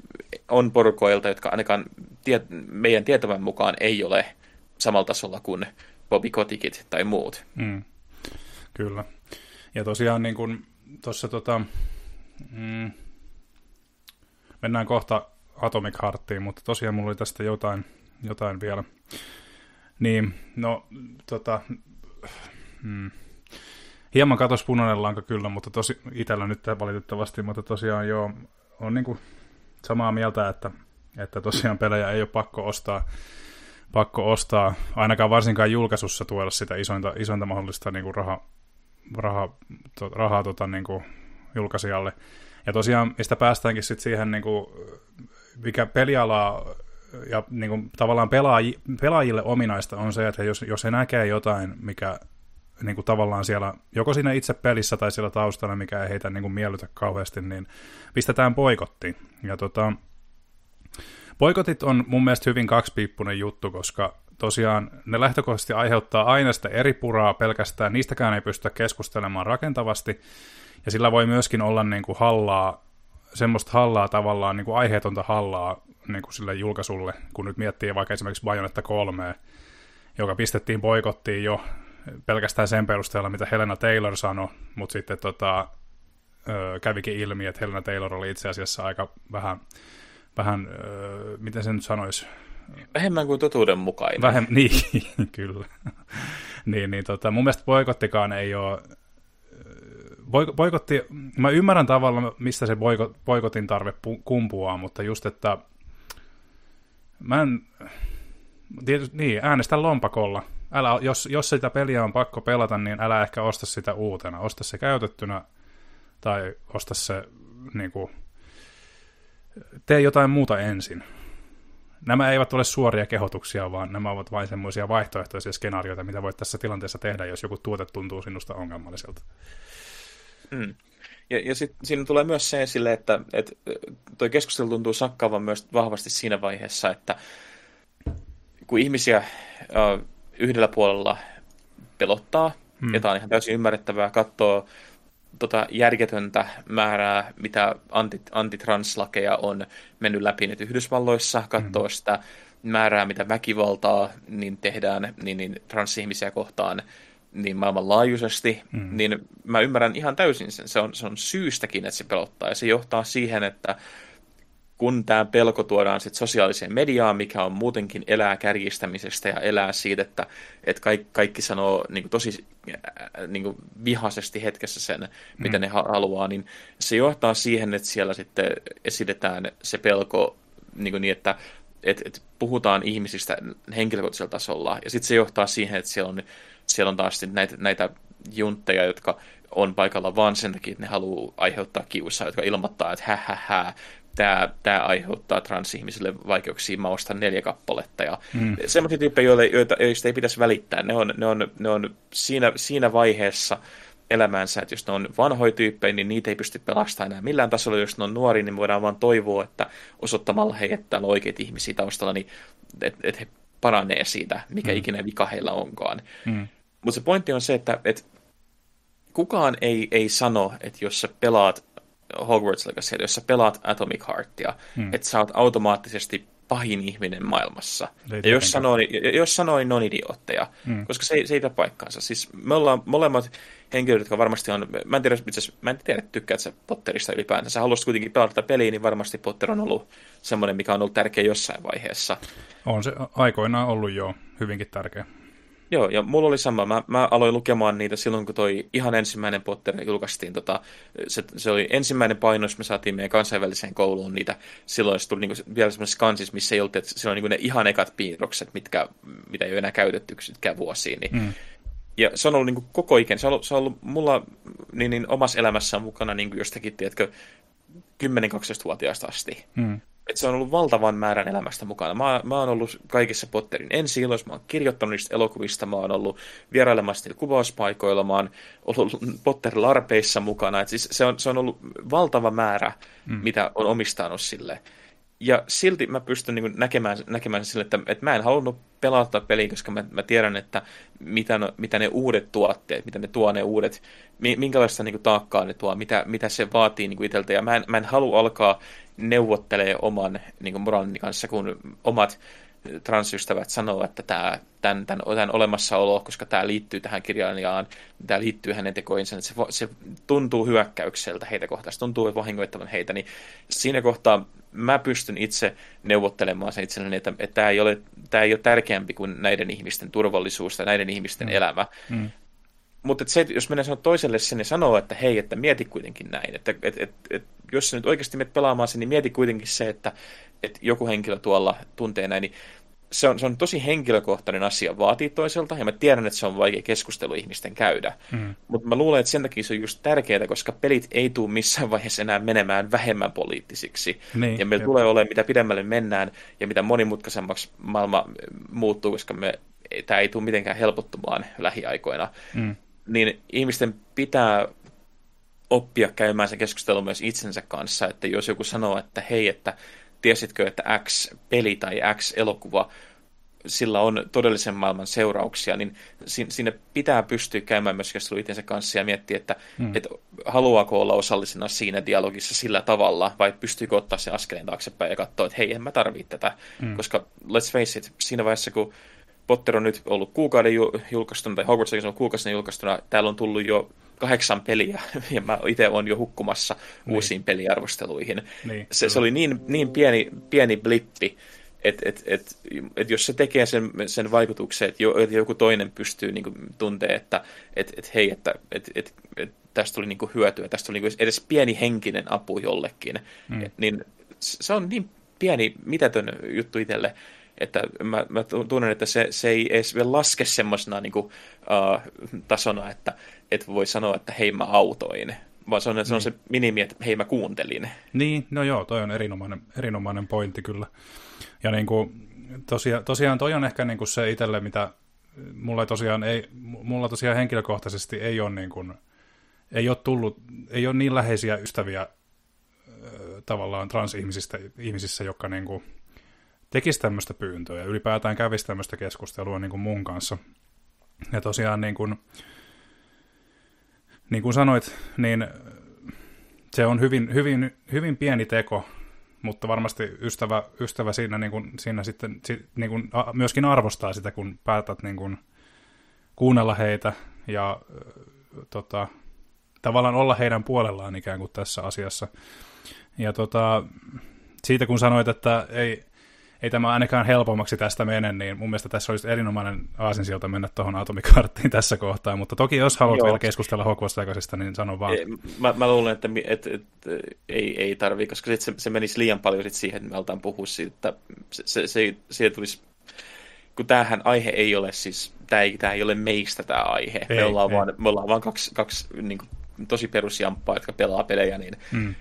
Speaker 2: on porukoilta, jotka ainakaan tie, meidän tietävän mukaan ei ole samalla tasolla kuin Bobby Kotikit tai muut.
Speaker 1: Hmm. Kyllä. Ja tosiaan niin tuossa tota, Mm. Mennään kohta Atomic Heartiin, mutta tosiaan mulla oli tästä jotain, jotain vielä. Niin, no, tota, hmm. hieman katos punainen lanka kyllä, mutta tosi itsellä nyt valitettavasti, mutta tosiaan joo, on niin kuin samaa mieltä, että, että tosiaan pelejä ei ole pakko ostaa, pakko ostaa, ainakaan varsinkaan julkaisussa tuoda sitä isointa, isointa mahdollista niin kuin raha, raha, to, rahaa tota, niin kuin julkaisijalle. Ja tosiaan, mistä päästäänkin sitten siihen, niin kuin, mikä pelialaa ja niin kuin, tavallaan pelaaji, pelaajille ominaista on se, että jos, jos he näkee jotain, mikä niin kuin tavallaan siellä, joko siinä itse pelissä tai siellä taustalla, mikä ei heitä niin kuin miellytä kauheasti, niin pistetään poikotti. Ja tota, poikotit on mun mielestä hyvin kaksipiippunen juttu, koska tosiaan ne lähtökohtaisesti aiheuttaa aina sitä eri puraa pelkästään, niistäkään ei pystytä keskustelemaan rakentavasti, ja sillä voi myöskin olla niin kuin hallaa, semmoista hallaa tavallaan, niin kuin aiheetonta hallaa niin kuin sille julkaisulle, kun nyt miettii vaikka esimerkiksi Bayonetta 3, joka pistettiin poikottiin jo pelkästään sen perusteella, mitä Helena Taylor sanoi, mutta sitten tota, kävikin ilmi, että Helena Taylor oli itse asiassa aika vähän, vähän miten sen nyt sanoisi,
Speaker 2: Vähemmän kuin totuudenmukainen.
Speaker 1: Vähem, <laughs> niin, kyllä. <laughs> niin, niin tota, mun mielestä boikottikaan ei ole... Boikotti, mä ymmärrän tavallaan, mistä se boiko, boikotin tarve kumpuaa, mutta just, että mä en... Tietysti, niin, äänestä lompakolla. Älä, jos, jos sitä peliä on pakko pelata, niin älä ehkä osta sitä uutena. Osta se käytettynä tai osta se niin kuin, tee jotain muuta ensin nämä eivät ole suoria kehotuksia, vaan nämä ovat vain semmoisia vaihtoehtoisia skenaarioita, mitä voit tässä tilanteessa tehdä, jos joku tuote tuntuu sinusta ongelmalliselta.
Speaker 2: Mm. Ja, ja sitten siinä tulee myös se esille, että, että tuo keskustelu tuntuu sakkaavan myös vahvasti siinä vaiheessa, että kun ihmisiä uh, yhdellä puolella pelottaa, hmm. ja tämä on ihan täysin ymmärrettävää, katsoa tota järjetöntä määrää, mitä antit, antitranslakeja on mennyt läpi nyt Yhdysvalloissa, katsoo mm. sitä määrää, mitä väkivaltaa niin tehdään niin, niin transihmisiä kohtaan niin maailmanlaajuisesti, mm. niin mä ymmärrän ihan täysin sen. Se on, se on syystäkin, että se pelottaa, ja se johtaa siihen, että kun tämä pelko tuodaan sit sosiaaliseen mediaan, mikä on muutenkin elää kärjistämisestä ja elää siitä, että, että kaikki, kaikki sanoo niin kuin tosi äh, niin kuin vihaisesti hetkessä sen, mm. mitä ne haluaa, niin se johtaa siihen, että siellä sitten esitetään se pelko niin, kuin niin että et, et puhutaan ihmisistä henkilökohtaisella tasolla, ja sitten se johtaa siihen, että siellä on, siellä on taas näitä, näitä juntteja, jotka on paikalla vaan sen takia, että ne haluaa aiheuttaa kiusaa, jotka ilmoittaa, että hä, hä, hä tämä, tämä aiheuttaa transihmisille vaikeuksia, mä ostan neljä kappaletta. Ja mm. Sellaisia tyyppejä, joille, joita, joista ei pitäisi välittää, ne on, ne on, ne on siinä, siinä vaiheessa elämäänsä, että jos ne on vanhoja tyyppejä, niin niitä ei pysty pelastamaan enää millään tasolla. Jos ne on nuori, niin voidaan vaan toivoa, että osoittamalla heidät täällä oikeita ihmisiä taustalla, niin että et he paranee siitä, mikä mm. ikinä vika heillä onkaan. Mm. Mutta se pointti on se, että et kukaan ei, ei sano, että jos sä pelaat Hogwarts Legacy, jos sä pelaat Atomic Heartia, hmm. että sä oot automaattisesti pahin ihminen maailmassa. Ei ja jos sanoo, niin, jos sanoo, niin on idiootteja, hmm. koska se, se ei pidä paikkaansa. Siis me ollaan molemmat henkilöt, jotka varmasti on, mä en tiedä, itse mä en tiedä, tykkäät sä Potterista ylipäänsä. Sä haluaisit kuitenkin pelata peliä, niin varmasti Potter on ollut semmoinen, mikä on ollut tärkeä jossain vaiheessa.
Speaker 1: On se aikoinaan ollut jo hyvinkin tärkeä.
Speaker 2: Joo, ja mulla oli sama. Mä, mä aloin lukemaan niitä silloin, kun toi ihan ensimmäinen Potter julkaistiin. Tota, se, se oli ensimmäinen painos, me saatiin meidän kansainväliseen kouluun niitä. Silloin se tuli niinku vielä semmoisessa kansissa, missä ei ollut, että on niinku ne ihan ekat piirrokset, mitkä, mitä ei ole enää käytetty yksikään vuosiin. Niin, mm. Ja se on ollut niinku koko ikäinen. Se on ollut, se on ollut mulla niin, niin omassa elämässään mukana niin jostakin, tiedätkö, 10-12-vuotiaasta asti. Mm että se on ollut valtavan määrän elämästä mukana. Mä, mä oon ollut kaikissa Potterin ensi mä oon kirjoittanut niistä elokuvista, mä oon ollut vierailemassa niillä kuvauspaikoilla, mä oon ollut Potter-larpeissa mukana. Et siis se, on, se on ollut valtava määrä, mm. mitä on omistanut sille. Ja silti mä pystyn niin näkemään, näkemään sille, että, että mä en halunnut pelata peliä, koska mä, mä tiedän, että mitä, no, mitä ne uudet tuotteet, mitä ne tuo ne uudet, minkälaista niin kuin, taakkaa ne tuo, mitä, mitä se vaatii niin kuin itseltä. Ja mä en, mä en halua alkaa neuvottelee oman niin kuin moraalin kanssa, kun omat transystävät sanoo, että tämä, tämän, tämän, tämän olemassaoloa, koska tämä liittyy tähän kirjailijaan, tämä liittyy hänen tekoinsa, että se, se tuntuu hyökkäykseltä heitä kohtaan, se tuntuu vahingoittavan heitä, niin siinä kohtaa mä pystyn itse neuvottelemaan sen itselleni, että, että tämä, ei ole, tämä ei ole tärkeämpi kuin näiden ihmisten turvallisuus tai näiden ihmisten mm. elämä. Mm. Mutta se, jos menee sanoa toiselle sen ja sanoo, että hei, että mieti kuitenkin näin, että et, et, et, jos sä nyt oikeasti menet pelaamaan sen, niin mieti kuitenkin se, että et joku henkilö tuolla tuntee näin, niin se on, se on tosi henkilökohtainen asia vaatii toiselta, ja mä tiedän, että se on vaikea keskustelu ihmisten käydä. Mm. Mutta mä luulen, että sen takia se on just tärkeää, koska pelit ei tule missään vaiheessa enää menemään vähemmän poliittisiksi. Niin, ja meillä tulee olemaan, mitä pidemmälle mennään, ja mitä monimutkaisemmaksi maailma muuttuu, koska me, tämä ei tule mitenkään helpottumaan lähiaikoina. Mm niin ihmisten pitää oppia käymään se keskustelu myös itsensä kanssa, että jos joku sanoo, että hei, että tiesitkö, että X-peli tai X-elokuva sillä on todellisen maailman seurauksia, niin sinne pitää pystyä käymään myös keskustelua itsensä kanssa ja miettiä, että, hmm. että haluaako olla osallisena siinä dialogissa sillä tavalla, vai pystyykö ottaa sen askeleen taaksepäin ja katsoa, että hei, en mä tarvitse tätä, hmm. koska let's face it, siinä vaiheessa, kun Potter on nyt ollut kuukauden julkaistuna, tai Hogwarts on kuukauden julkaistuna, täällä on tullut jo kahdeksan peliä, <laughs> ja mä itse olen jo hukkumassa niin. uusiin peliarvosteluihin. Niin, se, se oli niin, niin pieni, pieni blippi, että et, et, et jos se tekee sen, sen vaikutuksen, että jo, et joku toinen pystyy niin tuntea, että et, et, hei, että et, et, et, tästä tuli niin hyötyä, tästä tuli niin edes pieni henkinen apu jollekin, mm. niin se on niin pieni, mitätön juttu itselle, että mä, mä tunnen, että se, se ei edes vielä laske semmoisena niin kuin, uh, tasona, että et voi sanoa, että hei mä autoin, vaan se on, niin. se on se minimi, että hei mä kuuntelin.
Speaker 1: Niin, no joo, toi on erinomainen, erinomainen pointti kyllä. Ja niin kuin, tosiaan, tosiaan toi on ehkä niin kuin se itselle, mitä mulla tosiaan, ei, mulla tosiaan henkilökohtaisesti ei ole, niin kuin, ei ole tullut, ei ole niin läheisiä ystäviä tavallaan transihmisistä, ihmisissä, jotka niin kuin, tekisi tämmöistä pyyntöä ja ylipäätään kävisi tämmöistä keskustelua niin kuin mun kanssa. Ja tosiaan niin kuin, niin kuin sanoit, niin se on hyvin, hyvin, hyvin pieni teko, mutta varmasti ystävä, ystävä siinä, niin kuin, siinä sitten niin kuin, myöskin arvostaa sitä, kun päätät niin kuin, kuunnella heitä ja tota, tavallaan olla heidän puolellaan ikään kuin tässä asiassa. Ja tota, siitä kun sanoit, että ei, ei tämä ainakaan helpommaksi tästä mene, niin mun mielestä tässä olisi erinomainen aasinsilta mennä tuohon atomikarttiin <laughs> tässä kohtaa, mutta toki jos haluat Joo. vielä keskustella Hogwarts niin sano vaan.
Speaker 2: Mä, mä luulen, että et, et, et, ei, ei tarvii, koska sit se, se menisi liian paljon sit siihen, että me aletaan puhua siitä, että se, se, se, siitä tulisi kun tämähän aihe ei ole siis, tämä ei, tämä ei ole meistä tämä aihe. Ei, me, ollaan ei. vaan, me ollaan vaan kaksi, kaksi niin kuin, tosi perusjamppaa, jotka pelaa pelejä, niin mm. äh,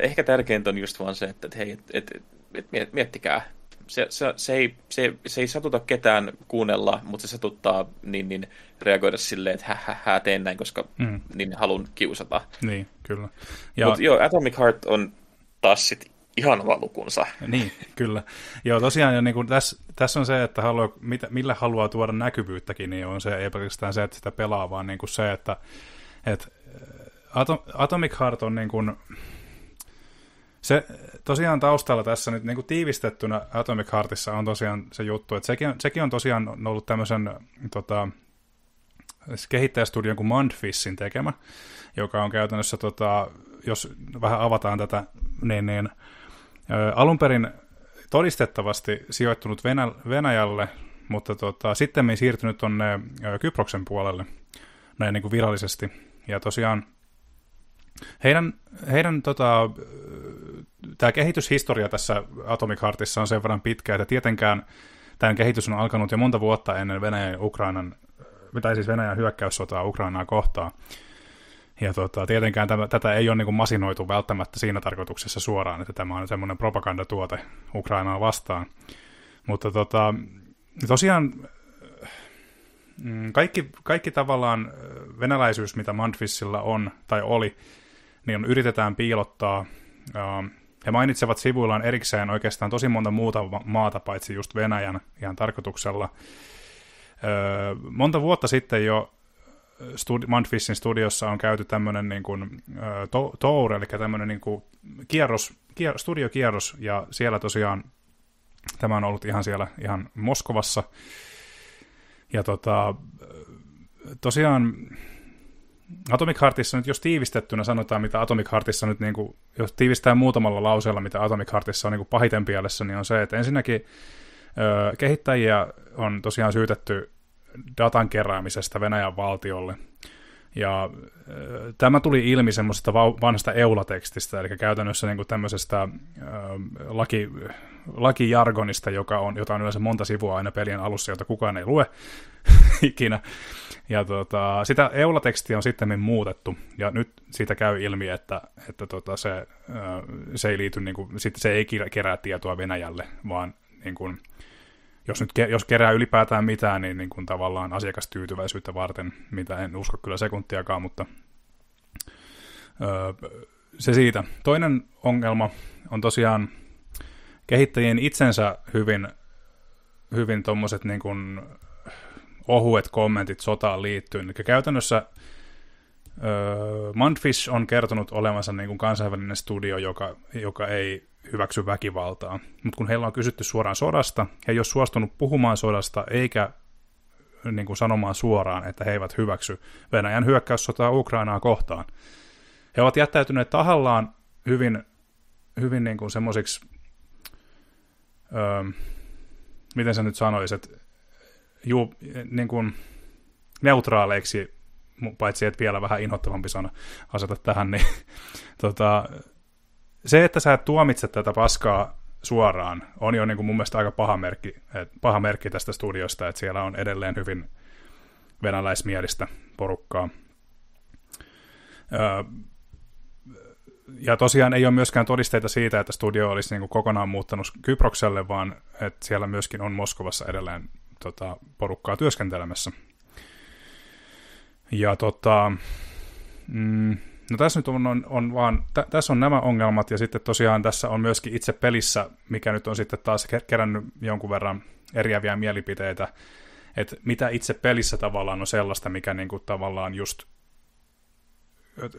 Speaker 2: ehkä tärkeintä on just vaan se, että, että hei, et, et, et, et, miettikää, se, se, se, ei, se, se ei satuta ketään kuunnella, mutta se satuttaa niin, niin reagoida silleen, että hä, hä, hä teen näin, koska mm. niin haluan kiusata.
Speaker 1: Niin, kyllä.
Speaker 2: Ja... Mutta joo, Atomic Heart on taas sit ihan oma lukunsa.
Speaker 1: Niin, kyllä. Joo, tosiaan ja niin kuin tässä, tässä on se, että haluaa, mitä, millä haluaa tuoda näkyvyyttäkin, niin on se ei pelkästään se, että sitä pelaa, vaan niin kuin se, että, että Atomic Heart on niin kuin, se tosiaan taustalla tässä nyt niin kuin tiivistettynä Atomic Heartissa on tosiaan se juttu, että sekin, sekin on tosiaan ollut tämmöisen tota, kehittäjästudion kuin Mundfissin tekemä, joka on käytännössä, tota, jos vähän avataan tätä, niin, niin ä, alun perin todistettavasti sijoittunut Venä, Venäjälle, mutta tota, sitten siirtynyt tuonne Kyproksen puolelle näin niin kuin virallisesti. Ja tosiaan heidän, heidän tota, tämä kehityshistoria tässä Atomic Heartissa on sen verran pitkä, että tietenkään tämän kehitys on alkanut jo monta vuotta ennen Venäjän Ukrainan, tai siis Venäjän hyökkäyssotaa Ukrainaa kohtaan. Ja tota, tietenkään tämä, tätä ei ole niin masinoitu välttämättä siinä tarkoituksessa suoraan, että tämä on semmoinen propagandatuote Ukrainaa vastaan. Mutta tota, tosiaan mm, kaikki, kaikki tavallaan venäläisyys, mitä Mandfissilla on tai oli, niin yritetään piilottaa. He mainitsevat sivuillaan erikseen oikeastaan tosi monta muuta maata, paitsi just Venäjän ihan tarkoituksella. Monta vuotta sitten jo studi- Mundfishin studiossa on käyty tämmöinen niin kuin, to- tour, eli tämmöinen niin kuin kierros, kier- studiokierros, ja siellä tosiaan tämä on ollut ihan siellä ihan Moskovassa, Ja tota, tosiaan Atomic Heartissa nyt jos tiivistettynä sanotaan, mitä Atomic Heartissa nyt, niin kuin, jos tiivistää muutamalla lauseella, mitä Atomic Heartissa on niin kuin pahiten pielessä, niin on se, että ensinnäkin ö, kehittäjiä on tosiaan syytetty datan keräämisestä Venäjän valtiolle. Ja tämä tuli ilmi semmoisesta vanhasta eulatekstistä, eli käytännössä niin kuin tämmöisestä ö, laki, lakijargonista, joka on, jota on yleensä monta sivua aina pelien alussa, jota kukaan ei lue <laughs> ikinä. Ja tota, sitä eulatekstiä on sitten muutettu, ja nyt siitä käy ilmi, että, että tota, se, se, ei liity, niin kuin, se ei kerää tietoa Venäjälle, vaan niin kuin, jos nyt jos kerää ylipäätään mitään, niin, niin kuin tavallaan asiakastyytyväisyyttä varten, mitä en usko kyllä sekuntiakaan, mutta öö, se siitä. Toinen ongelma on tosiaan kehittäjien itsensä hyvin, hyvin tuommoiset niin kuin ohuet kommentit sotaan liittyen. Eli käytännössä öö, Mundfish on kertonut olevansa niin kuin kansainvälinen studio, joka, joka ei hyväksy väkivaltaa. Mutta kun heillä on kysytty suoraan sodasta, he ei ole suostunut puhumaan sodasta eikä niin kuin sanomaan suoraan, että he eivät hyväksy Venäjän hyökkäyssotaa Ukrainaa kohtaan. He ovat jättäytyneet tahallaan hyvin, hyvin niin kuin semmoisiksi, öö, miten sä nyt sanoisit, juu, niin kuin neutraaleiksi, paitsi että vielä vähän inhottavampi sana aseta tähän, niin <laughs> tota, se, että sä et tuomitse tätä paskaa suoraan, on jo niin kuin mun mielestä aika paha merkki, paha merkki tästä studiosta, että siellä on edelleen hyvin venäläismielistä porukkaa. Ja tosiaan ei ole myöskään todisteita siitä, että studio olisi niin kuin kokonaan muuttanut Kyprokselle, vaan että siellä myöskin on Moskovassa edelleen tota, porukkaa työskentelemässä. Ja tota, mm, no tässä nyt on, on, on vaan, t- tässä on nämä ongelmat, ja sitten tosiaan tässä on myöskin itse pelissä, mikä nyt on sitten taas kerännyt jonkun verran eriäviä mielipiteitä, että mitä itse pelissä tavallaan on sellaista, mikä niinku tavallaan just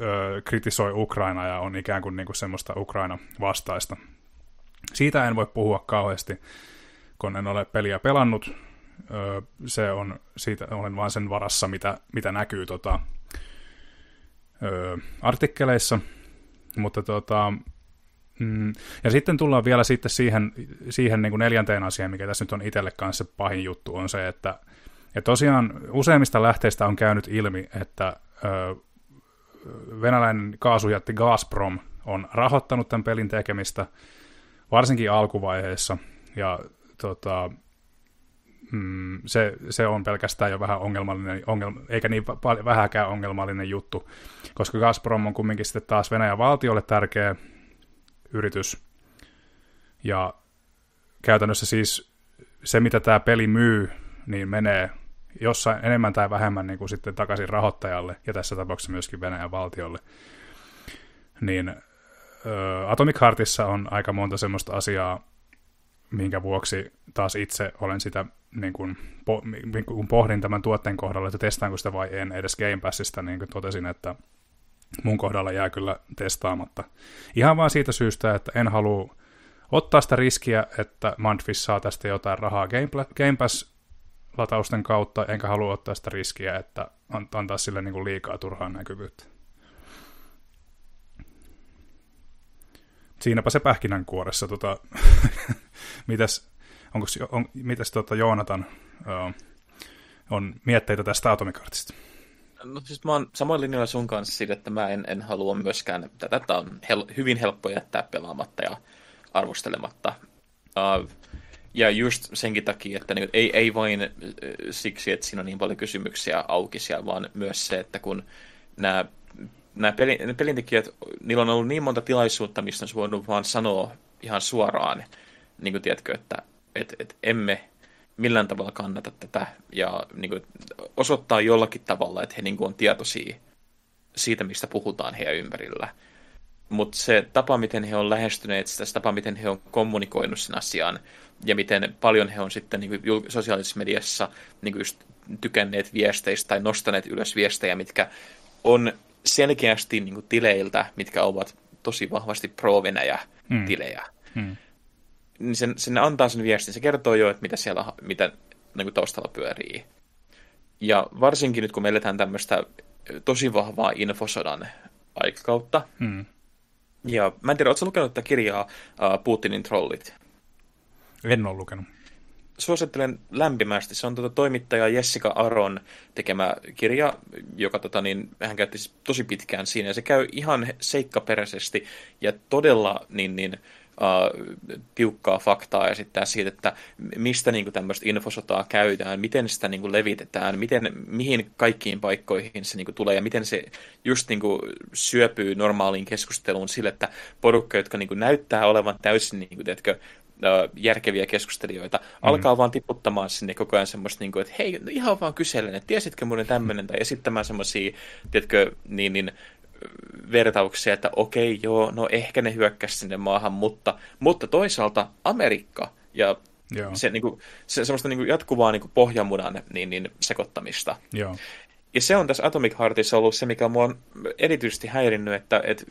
Speaker 1: öö, kritisoi Ukraina ja on ikään kuin niinku semmoista Ukraina vastaista. Siitä en voi puhua kauheasti, kun en ole peliä pelannut, se on, siitä olen vain sen varassa, mitä, mitä näkyy tota, artikkeleissa, mutta tota, mm, ja sitten tullaan vielä sitten siihen, siihen niin kuin neljänteen asiaan, mikä tässä nyt on itselle kanssa pahin juttu, on se, että ja tosiaan useimmista lähteistä on käynyt ilmi, että ö, venäläinen kaasujätti Gazprom on rahoittanut tämän pelin tekemistä, varsinkin alkuvaiheessa, ja tota, mm, se, se on pelkästään jo vähän ongelmallinen, ongelma, eikä niin paljon, vähäkään ongelmallinen juttu, koska Gazprom on kumminkin sitten taas Venäjän valtiolle tärkeä yritys, ja käytännössä siis se, mitä tämä peli myy, niin menee jossain enemmän tai vähemmän niin kuin sitten takaisin rahoittajalle, ja tässä tapauksessa myöskin Venäjän valtiolle. Niin Atomic Heartissa on aika monta semmoista asiaa, minkä vuoksi taas itse olen sitä, niin kuin, po, kun pohdin tämän tuotteen kohdalla, että testaanko sitä vai en edes Game Passista, niin kuin totesin, että mun kohdalla jää kyllä testaamatta. Ihan vaan siitä syystä, että en halua ottaa sitä riskiä, että Mundfish saa tästä jotain rahaa Game Pass-latausten kautta, enkä halua ottaa sitä riskiä, että antaa sille niin kuin liikaa turhaa näkyvyyttä. siinäpä se pähkinänkuoressa. Tota, <laughs> mitäs, onko, on, mitäs tota Joonatan uh, on mietteitä tästä Atomikartista?
Speaker 2: No siis mä oon samoin linjoilla sun kanssa siitä, että mä en, en halua myöskään, tätä on hel- hyvin helppo jättää pelaamatta ja arvostelematta. Uh, ja just senkin takia, että niin, ei, ei vain siksi, että siinä on niin paljon kysymyksiä auki siellä, vaan myös se, että kun nämä nämä peli, ne pelintekijät, niillä on ollut niin monta tilaisuutta, mistä on voinut vaan sanoa ihan suoraan, niin kuin tiedätkö, että et, et emme millään tavalla kannata tätä ja niin kuin, osoittaa jollakin tavalla, että he niin kuin, on tietoisia siitä, mistä puhutaan heidän ympärillä. Mutta se tapa, miten he on lähestyneet sitä, se tapa, miten he on kommunikoinut sen asian ja miten paljon he on sitten niin kuin, sosiaalisessa mediassa niin kuin just tykänneet viesteistä tai nostaneet ylös viestejä, mitkä on selkeästi niin kuin, tileiltä, mitkä ovat tosi vahvasti pro-Venäjä-tilejä. Mm. Mm. Niin sen, sen antaa sen viestin. Se kertoo jo, että mitä siellä mitä, niin kuin taustalla pyörii. Ja varsinkin nyt, kun me eletään tämmöistä tosi vahvaa infosodan aikakautta.
Speaker 1: Mm.
Speaker 2: Ja mä en tiedä, ootko lukenut tätä kirjaa uh, Putinin trollit?
Speaker 1: En ole lukenut.
Speaker 2: Suosittelen lämpimästi. Se on tuota toimittaja Jessica Aron tekemä kirja, joka tota, niin, hän käytti siis tosi pitkään siinä. Ja se käy ihan seikkaperäisesti ja todella niin, niin, uh, tiukkaa faktaa esittää siitä, että mistä niin kuin, tämmöistä infosotaa käydään, miten sitä niin kuin, levitetään, miten, mihin kaikkiin paikkoihin se niin kuin, tulee ja miten se just niin kuin, syöpyy normaaliin keskusteluun sille, että porukka, jotka niin kuin, näyttää olevan täysin niin kuin, teetkö, järkeviä keskustelijoita, mm. alkaa vaan tiputtamaan sinne koko ajan semmoista, niin kuin, että hei, ihan vaan kyselen, että tiesitkö muuten tämmöinen, tai esittämään semmoisia, tiedätkö, niin, niin vertauksia, että okei, joo, no ehkä ne hyökkäsi sinne maahan, mutta, mutta toisaalta Amerikka ja joo. se, niin kuin, se semmoista niin kuin jatkuvaa niin kuin pohjamunan niin, niin, sekoittamista.
Speaker 1: Joo.
Speaker 2: Ja se on tässä Atomic Heartissa ollut se, mikä mua on erityisesti häirinnyt, että, että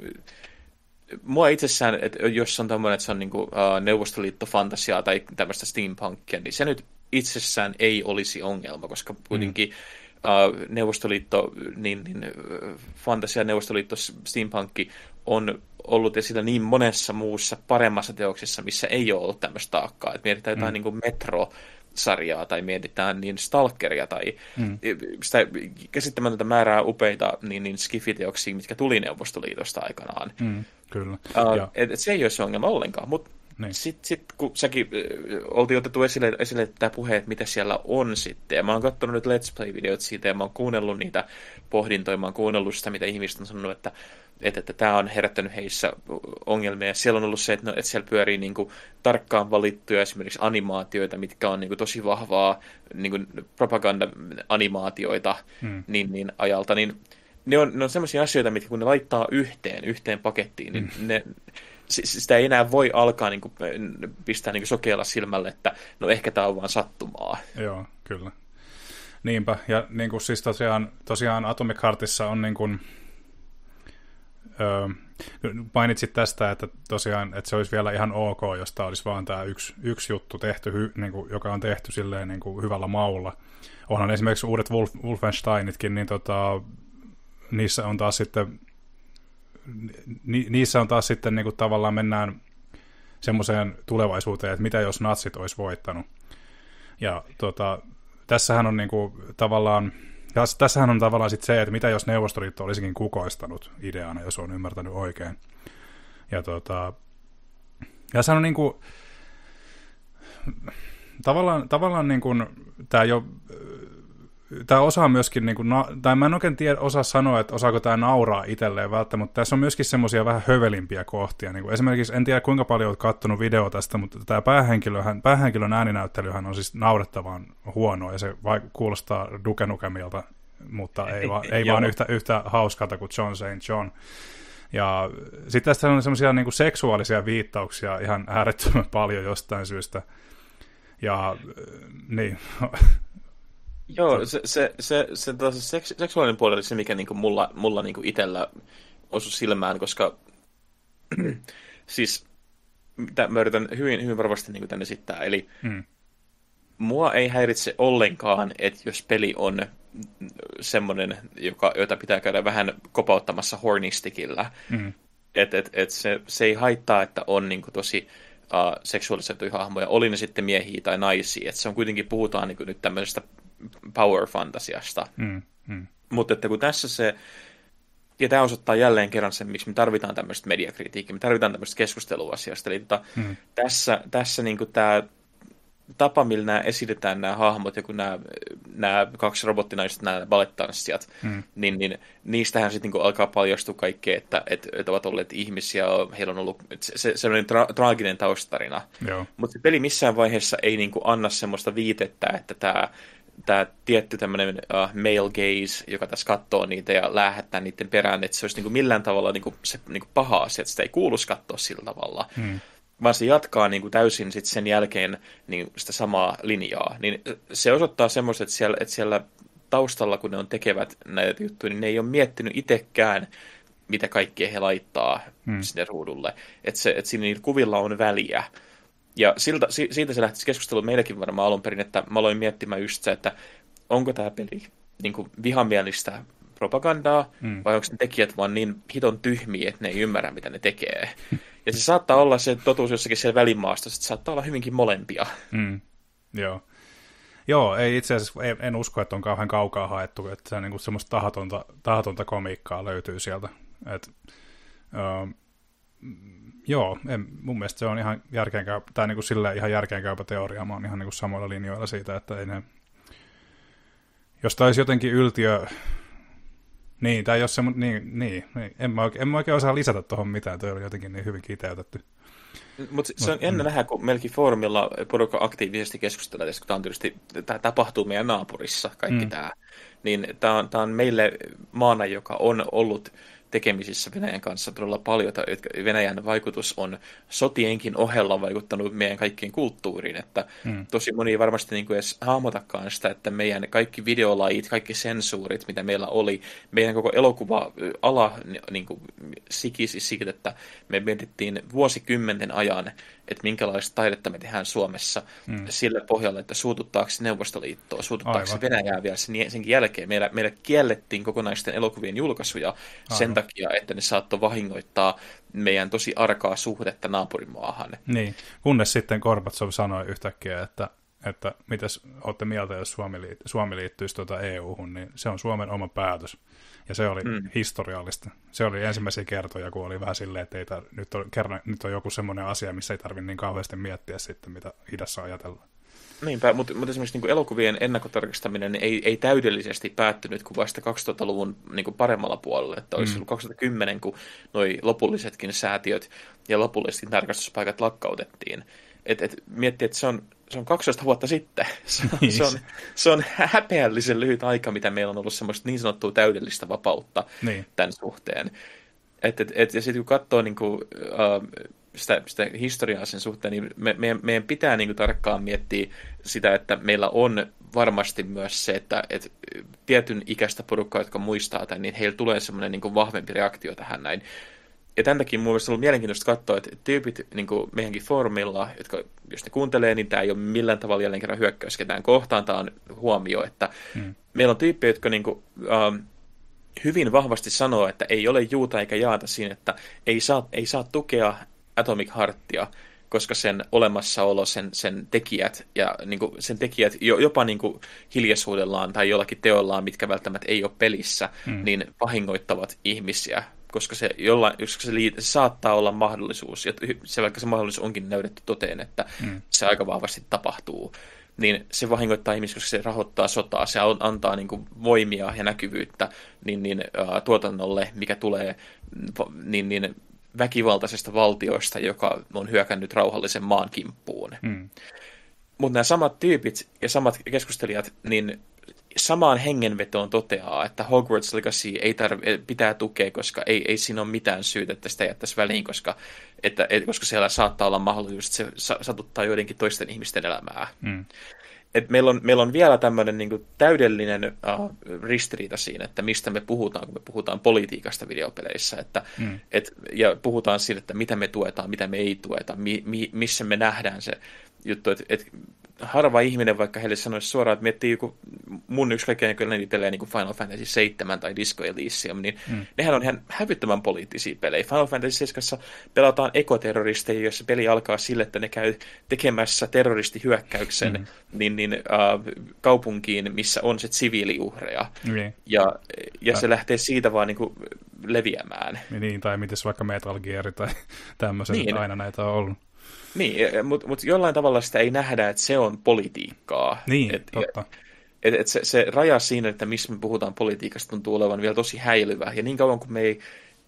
Speaker 2: mua itsessään, että jos on tämmöinen, että se on niin kuin, uh, neuvostoliittofantasiaa tai tämmöistä steampunkia, niin se nyt itsessään ei olisi ongelma, koska kuitenkin mm Neuvostoliitto, niin, niin fantasia Neuvostoliitto steampunkki on ollut esillä niin monessa muussa paremmassa teoksessa, missä ei ole ollut tämmöistä taakkaa. Et mietitään jotain mm. niin kuin Metro, sarjaa tai mietitään niin Stalkeria tai mm. sitä käsittämätöntä määrää upeita niin, niin skifiteoksia, mitkä tuli Neuvostoliitosta aikanaan.
Speaker 1: Mm, kyllä.
Speaker 2: Uh, et, et se ei ole se ongelma ollenkaan, mutta niin. Sitten sit, kun säkin äh, oltiin otettu esille, esille tämä puhe, että mitä siellä on sitten, ja mä oon katsonut nyt Let's Play-videot siitä, ja mä oon kuunnellut niitä pohdintoja, mä oon kuunnellut sitä, mitä ihmiset on sanonut, että että, että tämä on herättänyt heissä ongelmia. Ja siellä on ollut se, että, no, että siellä pyörii niin kuin, tarkkaan valittuja esimerkiksi animaatioita, mitkä on niin kuin, tosi vahvaa niin kuin, propaganda-animaatioita hmm. niin, niin, ajalta. Niin, ne on, ne on sellaisia asioita, mitkä kun ne laittaa yhteen, yhteen pakettiin, niin hmm. ne, sitä ei enää voi alkaa niin kuin, pistää niin kuin sokealla silmälle, että no ehkä tämä on vaan sattumaa.
Speaker 1: Joo, kyllä. Niinpä, ja niin kuin siis tosiaan, tosiaan Atomic Heartissa on niin kuin, öö, mainitsit tästä, että tosiaan, että se olisi vielä ihan ok, jos tämä olisi vaan tämä yksi, yksi juttu tehty, hy, niin kuin, joka on tehty silleen niin kuin hyvällä maulla. Onhan esimerkiksi uudet Wolf, Wolfensteinitkin, niin tota, niissä on taas sitten ni, niissä on taas sitten niin kuin tavallaan mennään semmoiseen tulevaisuuteen, että mitä jos natsit olisi voittanut. Ja tota, tässähän on niin kuin, tavallaan, tässähän on tavallaan sit se, että mitä jos Neuvostoliitto olisikin kukoistanut ideana, jos on ymmärtänyt oikein. Ja tota, se on niin kuin, tavallaan, tavallaan niin kuin, tämä jo tämä osaa myöskin, niin kuin, tai mä en oikein tiedä, osaa sanoa, että osaako tämä nauraa itselleen välttämättä, mutta tässä on myöskin semmoisia vähän hövelimpiä kohtia. Niin kuin esimerkiksi, en tiedä kuinka paljon olet katsonut video tästä, mutta tämä päähenkilöhän, päähenkilön ääninäyttelyhän on siis naurettavan huono, ja se vaik- kuulostaa dukenukemilta, mutta ei, va- ei <laughs> vaan yhtä, yhtä hauskalta kuin John St. John. Ja sitten tässä on semmoisia niin seksuaalisia viittauksia ihan äärettömän paljon jostain syystä. Ja niin, <laughs>
Speaker 2: Joo, se, se, se, se, se seks, seksuaalinen puoli oli se, mikä niinku mulla, mulla niinku itsellä osui silmään, koska <clears throat> siis mä yritän hyvin, hyvin varovasti niinku tänne esittää. Eli hmm. mua ei häiritse ollenkaan, että jos peli on semmoinen, joka, jota pitää käydä vähän kopauttamassa hornistikillä. Hmm. Että et, et se, se ei haittaa, että on niinku tosi uh, seksuaalisettuja hahmoja, oli ne sitten miehiä tai naisia. Että se on kuitenkin, puhutaan niinku nyt tämmöisestä power-fantasiasta. Mm, mm. Mutta että kun tässä se, ja tämä osoittaa jälleen kerran sen, miksi me tarvitaan tämmöistä mediakritiikkiä, me tarvitaan tämmöistä keskustelua asiasta. Eli tota, mm. tässä, tässä niin tämä tapa, millä nämä esitetään nämä hahmot, ja kun nämä, nämä kaksi robottinaiset, nämä balettanssijat, mm. niin, niin niistähän sitten niin alkaa paljastua kaikkea, että, että, että ovat olleet ihmisiä, heillä on ollut se, se, sellainen tra- traaginen taustarina. Mutta se peli missään vaiheessa ei niin kuin anna semmoista viitettä, että tämä tämä tietty tämmöinen uh, male gaze, joka tässä katsoo niitä ja lähettää niiden perään, että se olisi niinku millään tavalla niinku se niinku paha asia, että sitä ei kuuluisi katsoa sillä tavalla. Hmm. Vaan se jatkaa niinku täysin sit sen jälkeen niin sitä samaa linjaa. Niin se osoittaa semmoista, että siellä, että siellä taustalla, kun ne on tekevät näitä juttuja, niin ne ei ole miettinyt itsekään, mitä kaikkea he laittaa hmm. sinne ruudulle. Että, että siinä niillä kuvilla on väliä. Ja siltä, siitä se lähti keskustelu meillekin varmaan alun perin, että mä aloin miettimään just se, että onko tämä peli niin kuin vihamielistä propagandaa, mm. vai onko ne tekijät vaan niin hiton tyhmiä, että ne ei ymmärrä, mitä ne tekee. <laughs> Ja se saattaa olla se totuus jossakin siellä välimaastossa, että se saattaa olla hyvinkin molempia.
Speaker 1: Mm. Joo. Joo, ei itse asiassa, en, en usko, että on kauhean kaukaa haettu, että se niin kuin semmoista tahatonta, tahatonta komiikkaa löytyy sieltä. Et, uh, joo, en, mun mielestä se on ihan järkeenkäypä, tai niin kuin silleen ihan järkeenkäypä teoria. Mä oon ihan niin kuin samoilla linjoilla siitä, että ei ne, jos tämä olisi jotenkin yltiö, niin, tai jos se, niin, niin, niin en, mä oikein, en mä oikein osaa lisätä tuohon mitään, toi oli jotenkin niin hyvin kiteytetty.
Speaker 2: Mutta se on Mut, ennen mm. nähdä, kun melkein foorumilla porukka aktiivisesti keskustelee, koska tämä on tietysti, tämä tapahtuu meidän naapurissa, kaikki mm. tämä. Niin tämä on, tämä on meille maana, joka on ollut tekemisissä Venäjän kanssa todella paljon, että Venäjän vaikutus on sotienkin ohella vaikuttanut meidän kaikkien kulttuuriin, että mm. tosi moni ei varmasti niin kuin edes hahmotakaan sitä, että meidän kaikki videolajit, kaikki sensuurit, mitä meillä oli, meidän koko elokuva-ala niin kuin, sikisi siitä, että me mietittiin vuosikymmenten ajan että minkälaista taidetta me tehdään Suomessa mm. sillä pohjalla, että suututtaako se Neuvostoliittoa, suututtaako se Venäjää vielä sen, senkin jälkeen. Meillä, meillä kiellettiin kokonaisten elokuvien julkaisuja Aivan. sen takia, että ne saattoi vahingoittaa meidän tosi arkaa suhdetta naapurimaahan.
Speaker 1: Niin, kunnes sitten Gorbatsov sanoi yhtäkkiä, että että mitäs olette mieltä, jos Suomi, liit- Suomi liittyisi tuota EU-hun, niin se on Suomen oma päätös. Ja se oli mm. historiallista. Se oli ensimmäisiä kertoja, kun oli vähän silleen, että ei tar- nyt, on, kerran, nyt on joku semmoinen asia, missä ei tarvitse niin kauheasti miettiä sitten, mitä idässä ajatellaan.
Speaker 2: Niinpä, mutta, mutta esimerkiksi niin elokuvien ennakkotarkistaminen ei, ei täydellisesti päättynyt kuin vasta 2000-luvun niin kuin paremmalla puolella. Että olisi mm. ollut 2010, kun noi lopullisetkin säätiöt ja lopullisetkin tarkastuspaikat lakkautettiin. Et, et, miettii, että se on se on 12 vuotta sitten. <laughs> Se, on, se, on, se on häpeällisen lyhyt aika, mitä meillä on ollut semmoista niin sanottua täydellistä vapautta niin. tämän suhteen. Et, et, et, ja sitten kun katsoo niin kuin, uh, sitä, sitä historiaa sen suhteen, niin me, meidän, meidän pitää niin kuin, tarkkaan miettiä sitä, että meillä on varmasti myös se, että, että tietyn ikäistä porukkaa, jotka muistaa tämän, niin heillä tulee semmoinen niin vahvempi reaktio tähän näin ja tämän takia mun mielestä on ollut mielenkiintoista katsoa, että tyypit niin kuin meidänkin foorumilla, jotka jos ne kuuntelee, niin tämä ei ole millään tavalla jälleen kerran hyökkäys ketään kohtaan. Tämä on huomio, että hmm. meillä on tyyppejä, jotka niin kuin, ähm, hyvin vahvasti sanoo, että ei ole juuta eikä jaata siinä, että ei saa, ei saa tukea Atomic Heartia, koska sen olemassaolo, sen, sen tekijät ja niin kuin sen tekijät jopa niin kuin hiljaisuudellaan tai jollakin teollaan, mitkä välttämättä ei ole pelissä, hmm. niin vahingoittavat ihmisiä koska se, jollain, koska se, liit, se saattaa olla mahdollisuus, ja se, vaikka se mahdollisuus onkin löydetty toteen, että mm. se aika vahvasti tapahtuu, niin se vahingoittaa ihmisiä, koska se rahoittaa sotaa, se antaa niin kuin, voimia ja näkyvyyttä niin, niin, uh, tuotannolle, mikä tulee niin, niin, väkivaltaisesta valtioista, joka on hyökännyt rauhallisen maan kimppuun. Mm. Mutta nämä samat tyypit ja samat keskustelijat, niin samaan hengenvetoon toteaa, että Hogwarts Legacy ei tarvi, pitää tukea, koska ei, ei siinä ole mitään syytä, että sitä jättäisi väliin, koska, että, et, koska siellä saattaa olla mahdollisuus, että se satuttaa joidenkin toisten ihmisten elämää. Mm. Et meillä, on, meillä on vielä tämmöinen niin täydellinen uh, ristiriita siinä, että mistä me puhutaan, kun me puhutaan politiikasta videopeleissä. Että, mm. et, ja puhutaan siitä, että mitä me tuetaan, mitä me ei tueta, mi, mi, missä me nähdään se juttu. Että et harva ihminen, vaikka heille sanoisi suoraan, että miettii joku, mun yksi kaikkein kyllä eniten niin Final Fantasy 7 tai Disco Elysium, niin mm. nehän on ihan hävyttömän poliittisia pelejä. Final Fantasy 7 pelataan ekoterroristeja, jossa peli alkaa sille, että ne käy tekemässä terroristihyökkäyksen mm. niin, niin, uh, kaupunkiin, missä on se siviiliuhreja. Mm. Ja, ja se lähtee siitä vaan niin kuin leviämään.
Speaker 1: Niin, tai miten vaikka Metal Gear tai <laughs> tämmöiset, niin. aina näitä on ollut.
Speaker 2: Niin, mutta mut jollain tavalla sitä ei nähdä, että se on politiikkaa.
Speaker 1: Niin, et, totta.
Speaker 2: Et, et se, se raja siinä, että missä me puhutaan politiikasta, tuntuu olevan vielä tosi häilyvä. Ja niin kauan kuin me ei,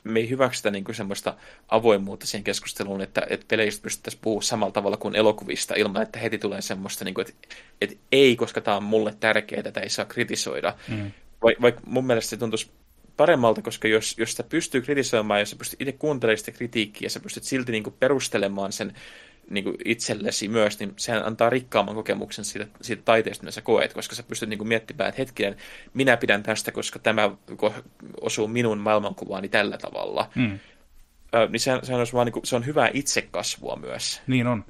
Speaker 2: me ei hyväksytä niin kuin semmoista avoimuutta siihen keskusteluun, että, että peleistä pystyttäisiin puhumaan samalla tavalla kuin elokuvista, ilman että heti tulee semmoista, niin kuin, että, että ei, koska tämä on mulle tärkeää, tätä ei saa kritisoida. Mm. Vaikka vaik mun mielestä se tuntuisi paremmalta, koska jos, jos sitä pystyy kritisoimaan, jos sä pystyt itse kuuntelemaan sitä kritiikkiä, ja sä pystyt silti niin kuin perustelemaan sen niin kuin itsellesi myös, niin sehän antaa rikkaamman kokemuksen siitä, siitä taiteesta, mitä sä koet, koska sä pystyt niin kuin miettimään, että hetkinen, minä pidän tästä, koska tämä osuu minun maailmankuvaani tällä tavalla. Mm. Ö, niin sehän, sehän olisi vaan, niin kuin, se on hyvää itsekasvua myös.
Speaker 1: Niin on.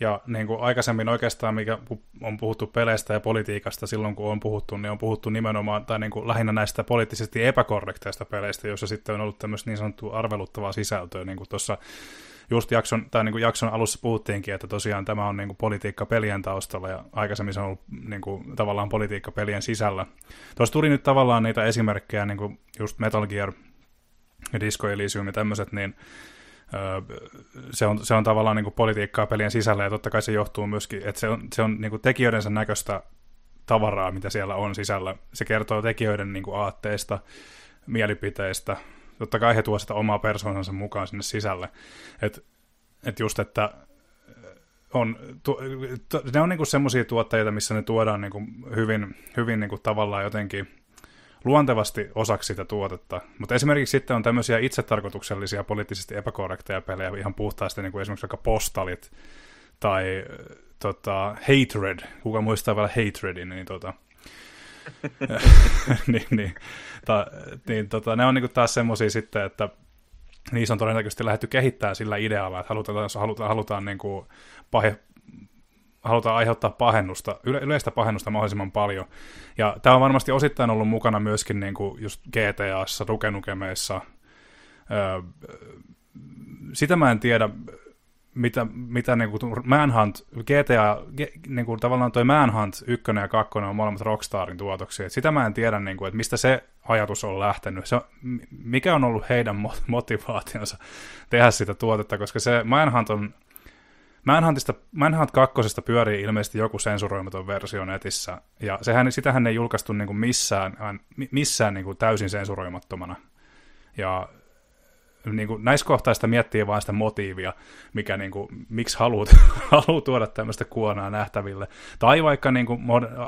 Speaker 1: Ja niin kuin aikaisemmin oikeastaan, mikä on puhuttu peleistä ja politiikasta silloin, kun on puhuttu, niin on puhuttu nimenomaan, tai niin kuin lähinnä näistä poliittisesti epäkorrekteista peleistä, joissa sitten on ollut tämmöistä niin sanottua arveluttavaa sisältöä, niin kuin tuossa just jakson, tai niin kuin jakson alussa puhuttiinkin, että tosiaan tämä on niin kuin politiikka pelien taustalla, ja aikaisemmin se on ollut niin kuin, tavallaan politiikka pelien sisällä. Tuossa tuli nyt tavallaan niitä esimerkkejä, niin kuin just Metal Gear ja Disco Elysium ja tämmöiset, niin se on, se on tavallaan niin kuin politiikkaa pelien sisällä, ja totta kai se johtuu myöskin, että se on, se on niin kuin tekijöidensä näköistä tavaraa, mitä siellä on sisällä. Se kertoo tekijöiden niin kuin aatteista, mielipiteistä. Totta kai he tuovat sitä omaa persoonansa mukaan sinne sisälle. Et, et just, että on, tu, tu, ne on niinku semmoisia tuotteita, missä ne tuodaan niinku hyvin, hyvin niinku tavallaan jotenkin luontevasti osaksi sitä tuotetta. Mutta esimerkiksi sitten on tämmöisiä itsetarkoituksellisia poliittisesti epäkorrekteja pelejä, ihan puhtaasti niin kuin esimerkiksi vaikka postalit tai tota, Hatred, kuka muistaa vielä Hatredin, niin tota, <laughs> <laughs> niin, niin, ta, niin tota, ne on niin taas semmoisia sitten, että niissä on todennäköisesti lähdetty kehittää sillä idealla, että halutaan, halutaan, halutaan niin kuin pahe, halutaan aiheuttaa pahennusta, yle, yleistä pahennusta mahdollisimman paljon. Ja tämä on varmasti osittain ollut mukana myöskin niin kuin just GTAssa, Dukenukemeissa. Öö, sitä mä en tiedä, mitä, mitä niin kuin Manhunt, GTA, niin kuin tavallaan toi Manhunt 1 ja 2 on molemmat Rockstarin tuotoksia. Et sitä mä en tiedä, niin kuin, että mistä se ajatus on lähtenyt. Se, mikä on ollut heidän motivaationsa tehdä sitä tuotetta, koska se Manhunt on Manhuntista, Manhunt 2 pyörii ilmeisesti joku sensuroimaton versio netissä, ja sehän, sitähän ei julkaistu niin kuin missään, missään niin kuin täysin sensuroimattomana. Ja niin kuin näiskohtaista miettii vain sitä motiivia, mikä niin kuin, miksi haluat, <laughs> haluat tuoda tämmöistä kuonaa nähtäville. Tai vaikka niin kuin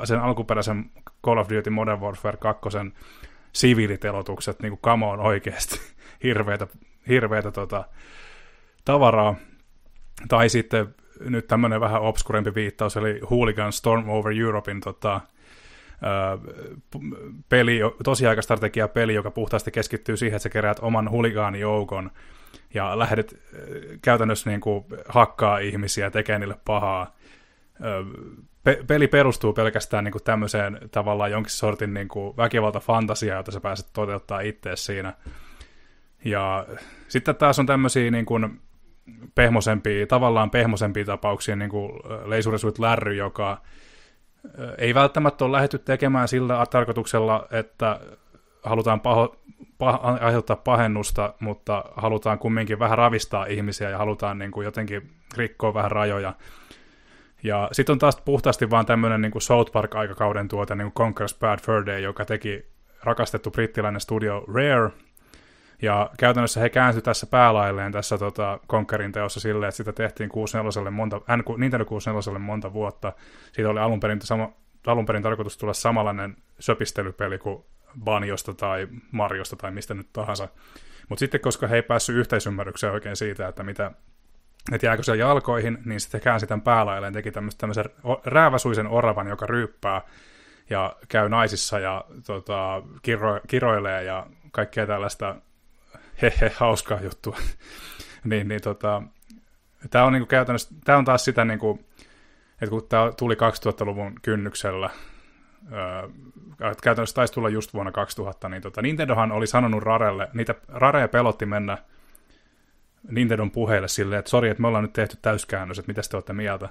Speaker 1: sen alkuperäisen Call of Duty Modern Warfare 2 siviilitelotukset, niin kuin come on oikeasti, <laughs> hirveitä, hirveitä tota, tavaraa. Tai sitten nyt tämmöinen vähän obskurempi viittaus, eli Hooligan Storm Over Europein tota, peli, tosiaikastrategia peli, joka puhtaasti keskittyy siihen, että sä keräät oman huligaanijoukon ja lähdet käytännössä niin kuin hakkaa ihmisiä, tekee niille pahaa. Pe- peli perustuu pelkästään niin kuin tämmöiseen tavallaan jonkin sortin niin kuin väkivalta-fantasiaa, jota sä pääset toteuttaa itse siinä. Ja sitten taas on tämmöisiä niin kuin pehmosempia, tavallaan pehmosempia tapauksia, niin kuin Leisuresuit Lärry, joka ei välttämättä ole lähdetty tekemään sillä tarkoituksella, että halutaan paho, pah, aiheuttaa pahennusta, mutta halutaan kumminkin vähän ravistaa ihmisiä ja halutaan niin kuin jotenkin rikkoa vähän rajoja. Ja sitten on taas puhtaasti vaan tämmöinen niin South Park-aikakauden tuote, niin kuin Conker's Bad Fur Day, joka teki rakastettu brittiläinen studio Rare, ja käytännössä he käänsivät tässä päälailleen tässä tota, Conquerin teossa silleen, että sitä tehtiin 64 monta, Nintendo 64 monta vuotta. Siitä oli alun perin, sama, alun perin tarkoitus tulla samanlainen söpistelypeli kuin Banjosta tai Marjosta tai mistä nyt tahansa. Mutta sitten, koska he ei päässyt yhteisymmärrykseen oikein siitä, että mitä että jääkö se jalkoihin, niin sitten käänsi tämän päälailleen, teki tämmöisen rääväsuisen oravan, joka ryyppää ja käy naisissa ja tota, kiro, kiroilee ja kaikkea tällaista hehe, hauskaa juttua. <laughs> niin, niin tota, tämä on niinku käytännössä, tämä on taas sitä niinku, että kun tämä tuli 2000-luvun kynnyksellä, öö, käytännössä taisi tulla just vuonna 2000, niin tota, Nintendohan oli sanonut Rarelle, niitä Rarea pelotti mennä Nintendon puheille silleen, että sori, että me ollaan nyt tehty täyskäännös, että mitä te olette mieltä.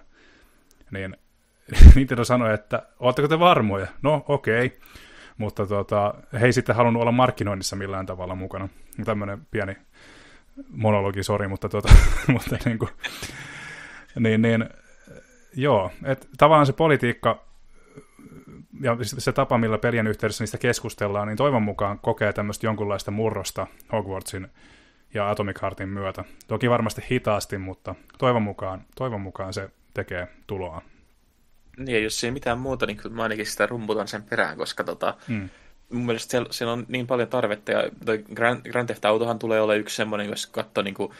Speaker 1: Niin <laughs> Nintendo sanoi, että oletteko te varmoja? No, okei. Okay mutta tota, he ei sitten halunnut olla markkinoinnissa millään tavalla mukana. Tämmöinen pieni monologi, sori, mutta, tota, <laughs> mutta niin, kuin, niin, niin joo, että tavallaan se politiikka ja se tapa, millä pelien yhteydessä niistä keskustellaan, niin toivon mukaan kokee tämmöistä jonkunlaista murrosta Hogwartsin ja Atomic Heartin myötä. Toki varmasti hitaasti, mutta toivon mukaan, toivon mukaan se tekee tuloa.
Speaker 2: Niin, jos ei mitään muuta, niin kyllä mä ainakin sitä rumputan sen perään, koska tota, mm. Mun mielestä siellä, siellä, on niin paljon tarvetta, ja Grand, Grand Theft Autohan tulee olla yksi semmoinen, jos katsoo, niin kuin,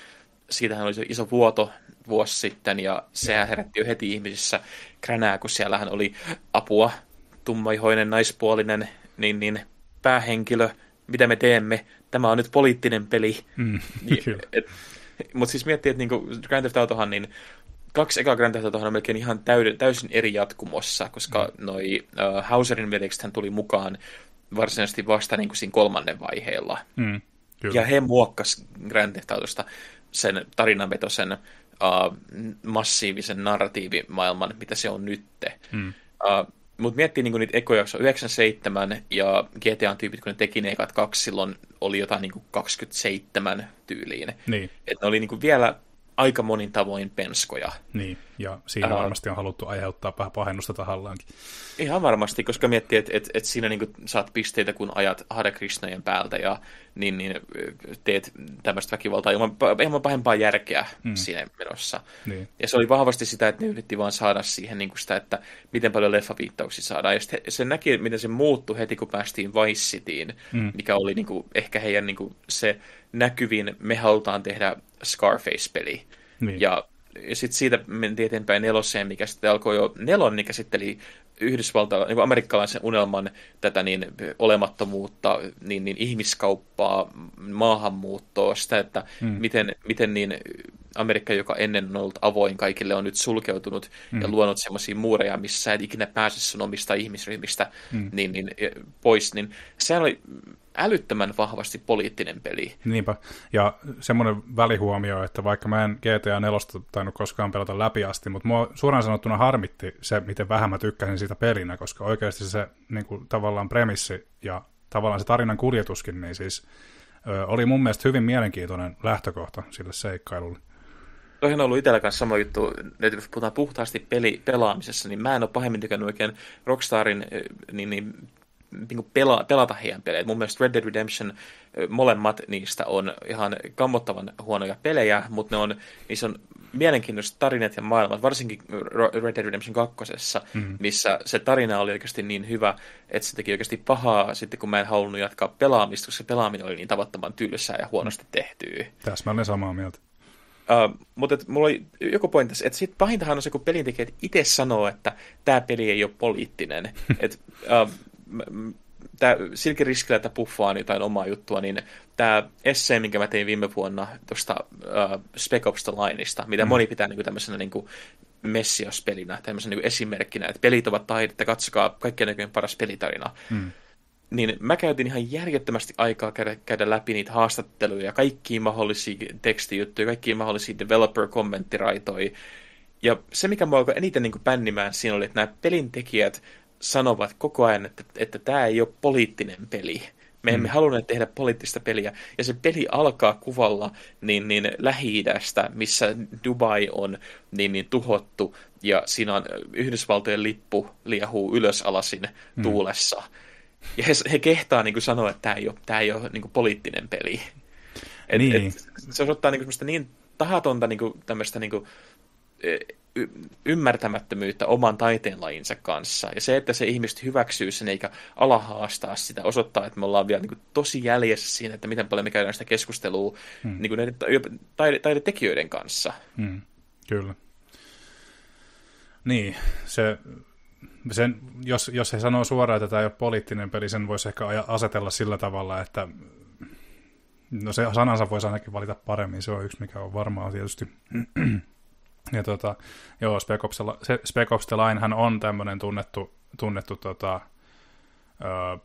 Speaker 2: siitähän oli se iso vuoto vuosi sitten, ja sehän herätti jo heti ihmisissä kränää, kun siellähän oli apua, tummaihoinen, naispuolinen, niin, niin päähenkilö, mitä me teemme, tämä on nyt poliittinen peli. Mm, niin, <laughs> Mutta siis miettii, että niin Grand Theft Autohan, niin kaksi eka Grand Theft Autoa on melkein ihan täyden, täysin eri jatkumossa, koska mm. noi uh, Hauserin veljekset tuli mukaan varsinaisesti vasta niin kuin siinä kolmannen vaiheella.
Speaker 1: Mm, kyllä.
Speaker 2: Ja he muokkas Grand Theft Autosta sen tarinanvetosen uh, massiivisen narratiivimaailman, mitä se on nytte.
Speaker 1: Mm.
Speaker 2: Uh, mutta miettii niin niitä ekoja, 97 ja GTA-tyypit, kun ne teki ne ekat kaksi, silloin oli jotain niin 27 tyyliin.
Speaker 1: Niin.
Speaker 2: Että ne oli niin vielä aika monin tavoin penskoja.
Speaker 1: Niin, ja siinä uh, varmasti on haluttu aiheuttaa vähän pahennusta tahallaankin.
Speaker 2: Ihan varmasti, koska miettii, että et, et siinä niin saat pisteitä, kun ajat Hare Krishnajen päältä ja niin, niin teet tämmöistä väkivaltaa ilman, ilman pahempaa järkeä mm. siinä menossa.
Speaker 1: Niin.
Speaker 2: Ja se oli vahvasti sitä, että ne yritti vaan saada siihen niin sitä, että miten paljon leffaviittauksia saadaan. Ja se näki, miten se muuttui heti, kun päästiin Vice Cityin, mm. mikä oli niin kuin, ehkä heidän niin kuin, se näkyvin, me halutaan tehdä Scarface-peli.
Speaker 1: Niin.
Speaker 2: Ja, ja sitten siitä mentiin eteenpäin neloseen, mikä sitten alkoi jo, nelon, mikä käsitteli Yhdysvaltalaisen, niin amerikkalaisen unelman tätä niin olemattomuutta, niin, niin ihmiskauppaa, maahanmuuttoa, sitä, että mm. miten, miten niin Amerikka, joka ennen on ollut avoin kaikille, on nyt sulkeutunut mm. ja luonut semmoisia muureja, missä sä et ikinä pääse sun omista ihmisryhmistä mm. niin, niin, pois, niin se oli älyttömän vahvasti poliittinen peli.
Speaker 1: Niinpä, ja semmoinen välihuomio, että vaikka mä en GTA 4 tainnut koskaan pelata läpi asti, mutta mua suoraan sanottuna harmitti se, miten vähän mä tykkäsin siitä pelinä, koska oikeasti se niin kuin, tavallaan premissi ja tavallaan se tarinan kuljetuskin, niin siis ö, oli mun mielestä hyvin mielenkiintoinen lähtökohta sille seikkailulle.
Speaker 2: Toihan on ollut itsellä kanssa sama juttu, että jos puhutaan puhtaasti peli, pelaamisessa, niin mä en ole pahemmin tykännyt oikein Rockstarin niin, niin niin pela, pelata heidän pelejä. Mun mielestä Red Dead Redemption, molemmat niistä on ihan kammottavan huonoja pelejä, mutta ne on, niissä on mielenkiintoiset tarinat ja maailmat, varsinkin Red Dead Redemption 2, mm-hmm. missä se tarina oli oikeasti niin hyvä, että se teki oikeasti pahaa sitten, kun mä en halunnut jatkaa pelaamista, koska se pelaaminen oli niin tavattoman tylsää ja huonosti tehtyä.
Speaker 1: Täsmälleen samaa mieltä.
Speaker 2: Uh, mutta et, mulla oli joku pointti, että sit pahintahan on se, kun pelintekijät itse sanoo, että tämä peli ei ole poliittinen. <laughs> et, uh, tämä Silke Riskillä, että puffaa jotain omaa juttua, niin tämä esse, minkä mä tein viime vuonna tuosta uh, Spec Ops The Lineista, mitä mm. moni pitää niin tämmöisenä niin messiaspelinä, tämmöisenä niin esimerkkinä, että pelit ovat taidetta, katsokaa kaikkien näköinen paras pelitarina. Mm. Niin mä käytin ihan järjettömästi aikaa käydä, käydä läpi niitä haastatteluja, kaikkia mahdollisia tekstijuttuja, kaikkia mahdollisia developer-kommenttiraitoja, ja se, mikä mua alkoi eniten niin pännimään siinä oli, että nämä pelintekijät sanovat koko ajan, että, että tämä ei ole poliittinen peli. Me emme mm. halunneet tehdä poliittista peliä. Ja se peli alkaa kuvalla niin, niin Lähi-idästä, missä Dubai on niin, niin tuhottu, ja siinä on Yhdysvaltojen lippu liehuu ylös alasin mm. tuulessa. Ja he, he kehtaa niin kuin sanoa, että tämä ei ole, tämä ei ole niin kuin poliittinen peli. Et, niin. et, se osoittaa niin, kuin niin tahatonta niin kuin, tämmöistä niin kuin, e, y- ymmärtämättömyyttä oman taiteenlajinsa kanssa. Ja se, että se ihmiset hyväksyy sen eikä alahaastaa sitä, osoittaa, että me ollaan vielä niin kuin, tosi jäljessä siinä, että miten paljon me käydään sitä keskustelua hmm. niin kuin näiden taide- taidetekijöiden kanssa.
Speaker 1: Hmm. Kyllä. Niin, se, sen, jos, jos he sanoo suoraan, että tämä ei ole poliittinen peli, sen voisi ehkä asetella sillä tavalla, että no se sanansa voisi ainakin valita paremmin, se on yksi, mikä on varmaa tietysti. Ja tota, joo, Spec Ops, se, Spec Ops The Linehan on tämmöinen tunnettu, tunnettu tota, ö,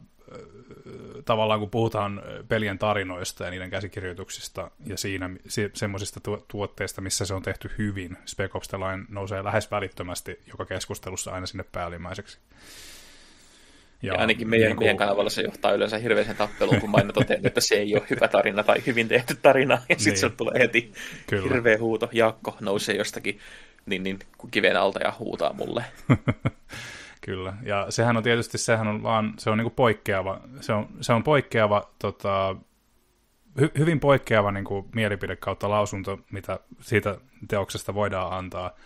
Speaker 1: tavallaan kun puhutaan pelien tarinoista ja niiden käsikirjoituksista ja siinä se, semmoisista tu- tuotteista, missä se on tehty hyvin, Spec Ops The Line nousee lähes välittömästi joka keskustelussa aina sinne päällimmäiseksi.
Speaker 2: Ja, ja ainakin meidän, niin kuin... meidän kanavalla se johtaa yleensä hirveäseen tappeluun, kun mä totean, että se ei ole hyvä tarina tai hyvin tehty tarina, ja sitten niin. se tulee heti Kyllä. hirveä huuto. Jaakko nousee jostakin niin, niin, kiven alta ja huutaa mulle. <laughs>
Speaker 1: Kyllä, ja sehän on tietysti, sehän on vaan, se on niinku poikkeava, se on, se on poikkeava, tota, hy, hyvin poikkeava niinku mielipide kautta lausunto, mitä siitä teoksesta voidaan antaa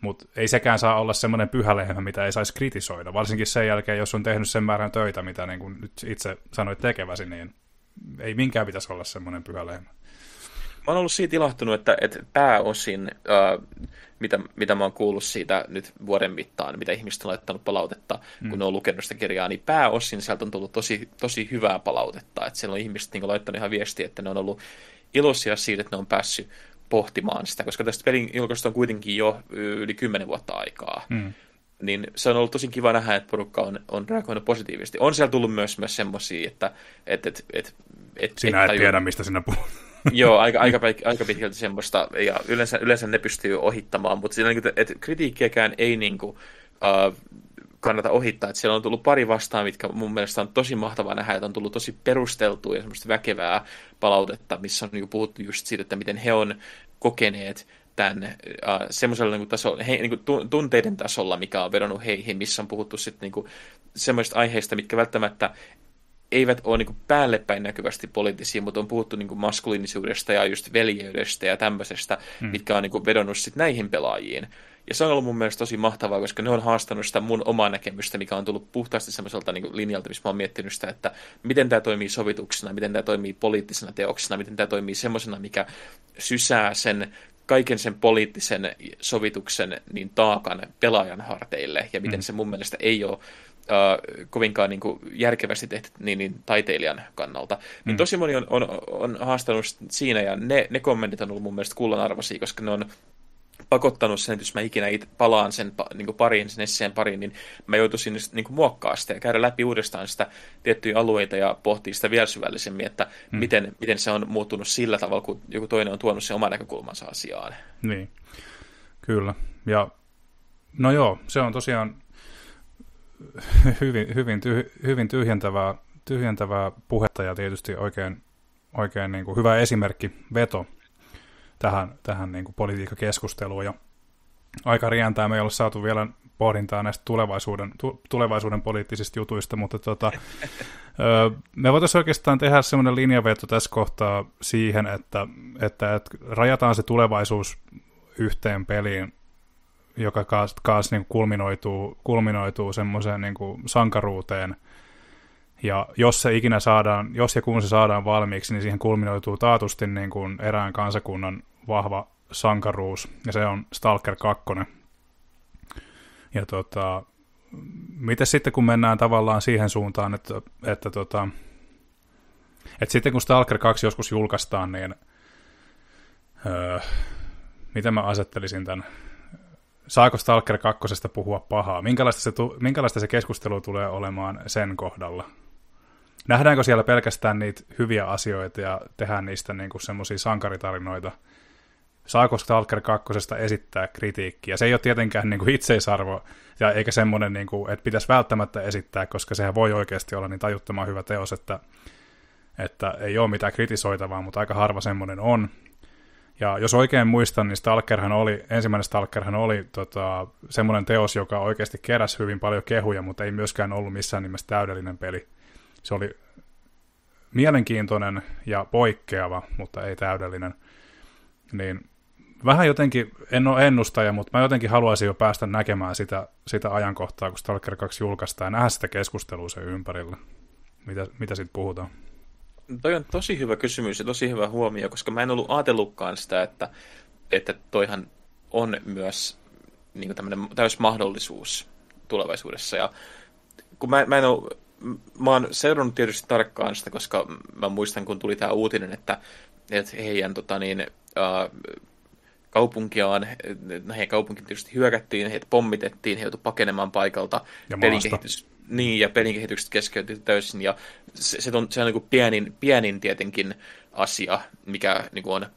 Speaker 1: mutta ei sekään saa olla semmoinen pyhä lehmä, mitä ei saisi kritisoida. Varsinkin sen jälkeen, jos on tehnyt sen määrän töitä, mitä niin kuin nyt itse sanoit tekeväsi, niin ei minkään pitäisi olla semmoinen pyhä lehmä.
Speaker 2: Mä oon ollut siitä ilahtunut, että, että pääosin, äh, mitä, mitä mä oon kuullut siitä nyt vuoden mittaan, mitä ihmiset on laittanut palautetta, mm. kun ne on lukenut sitä kirjaa, niin pääosin sieltä on tullut tosi, tosi hyvää palautetta. Että siellä on ihmiset niin laittanut ihan viestiä, että ne on ollut iloisia siitä, että ne on päässyt pohtimaan sitä, koska tästä pelin julkaisusta on kuitenkin jo yli kymmenen vuotta aikaa. Mm. Niin se on ollut tosi kiva nähdä, että porukka on, on reagoinut positiivisesti. On siellä tullut myös, myös semmoisia, että et, et, et,
Speaker 1: et, Sinä et, et tiedä, mistä sinä puhut. <laughs>
Speaker 2: Joo, aika, aika, <laughs> aika pitkälti semmoista, ja yleensä, yleensä ne pystyy ohittamaan, mutta siinä, niin että kritiikkiäkään ei niin kuin, uh, kannata ohittaa. Että siellä on tullut pari vastaan, mitkä mun mielestä on tosi mahtavaa nähdä, että on tullut tosi perusteltua ja semmoista väkevää palautetta, missä on niin puhuttu just siitä, että miten he on kokeneet tämän uh, semmoisella niin tasolla, he, niin kuin tunteiden tasolla, mikä on vedonnut heihin, missä on puhuttu sitten niin kuin semmoista aiheista, mitkä välttämättä eivät ole niin päälle päin näkyvästi poliittisia, mutta on puhuttu niin maskuliinisuudesta ja just veljeydestä ja tämmöisestä, hmm. mitkä on niin vedonnut sitten näihin pelaajiin. Ja se on ollut mun mielestä tosi mahtavaa, koska ne on haastanut sitä mun omaa näkemystä, mikä on tullut puhtaasti semmoiselta niin linjalta, missä mä oon miettinyt sitä, että miten tämä toimii sovituksena, miten tämä toimii poliittisena teoksena, miten tämä toimii semmoisena, mikä sysää sen kaiken sen poliittisen sovituksen niin taakan pelaajan harteille, ja miten mm. se mun mielestä ei ole uh, kovinkaan niin kuin, järkevästi tehty niin, niin, taiteilijan kannalta. Niin mm. Niin tosi moni on, on, on haastanut siinä, ja ne, ne kommentit on ollut mun mielestä kullanarvoisia, koska ne on pakottanut sen, että jos mä ikinä itse palaan sen niin kuin pariin, sen esseen pariin, niin mä joutuisin niin kuin muokkaa sitä ja käydä läpi uudestaan sitä tiettyjä alueita ja pohtia sitä vielä syvällisemmin, että hmm. miten, miten se on muuttunut sillä tavalla, kun joku toinen on tuonut sen oman näkökulmansa asiaan.
Speaker 1: Niin, kyllä. Ja no joo, se on tosiaan hyvin, hyvin, tyh, hyvin tyhjentävää, tyhjentävää puhetta ja tietysti oikein, oikein niin kuin hyvä esimerkki veto tähän, tähän niin kuin politiikkakeskusteluun. Ja aika rientää, me ei ole saatu vielä pohdintaa näistä tulevaisuuden, tu, tulevaisuuden poliittisista jutuista, mutta tota, <laughs> me voitaisiin oikeastaan tehdä semmoinen linjaveto tässä kohtaa siihen, että, että, että rajataan se tulevaisuus yhteen peliin, joka kaas, kaas niin kulminoituu, kulminoituu semmoiseen niin sankaruuteen, ja jos se ikinä saadaan, jos ja kun se saadaan valmiiksi, niin siihen kulminoituu taatusti niin kuin erään kansakunnan vahva sankaruus, ja se on Stalker 2. Ja tota, miten sitten kun mennään tavallaan siihen suuntaan, että, että, tota, että sitten kun Stalker 2 joskus julkaistaan, niin öö, miten mä asettelisin tämän, saako Stalker 2 puhua pahaa, minkälaista se, minkälaista se keskustelu tulee olemaan sen kohdalla? Nähdäänkö siellä pelkästään niitä hyviä asioita ja tehdään niistä niin semmoisia sankaritarinoita? Saako Stalker 2 esittää kritiikkiä? Se ei ole tietenkään niin kuin itseisarvo, ja eikä semmoinen, niin kuin, että pitäisi välttämättä esittää, koska sehän voi oikeasti olla niin tajuttoman hyvä teos, että, että ei ole mitään kritisoitavaa, mutta aika harva semmoinen on. Ja jos oikein muistan, niin Stalkerhan oli, ensimmäinen Stalkerhan oli tota, semmoinen teos, joka oikeasti keräsi hyvin paljon kehuja, mutta ei myöskään ollut missään nimessä täydellinen peli se oli mielenkiintoinen ja poikkeava, mutta ei täydellinen. Niin vähän jotenkin, en ole ennustaja, mutta mä jotenkin haluaisin jo päästä näkemään sitä, sitä ajankohtaa, kun Stalker 2 julkaistaan, ja nähdä sitä keskustelua sen ympärillä. Mitä, mitä sitten puhutaan?
Speaker 2: Toi on tosi hyvä kysymys ja tosi hyvä huomio, koska mä en ollut ajatellutkaan sitä, että, että toihan on myös niin tämmöinen täys mahdollisuus tulevaisuudessa. Ja kun mä, mä en ole mä oon seurannut tietysti tarkkaan sitä, koska mä muistan, kun tuli tämä uutinen, että, että heidän tota niin, äh, kaupunkiaan, heidän kaupunki tietysti hyökättiin, heitä pommitettiin, he joutuivat pakenemaan paikalta.
Speaker 1: Ja Kehitys,
Speaker 2: niin, ja kehitykset keskeytyi täysin, ja se, se on, se on niin kuin pienin, pienin tietenkin asia, mikä niin kuin on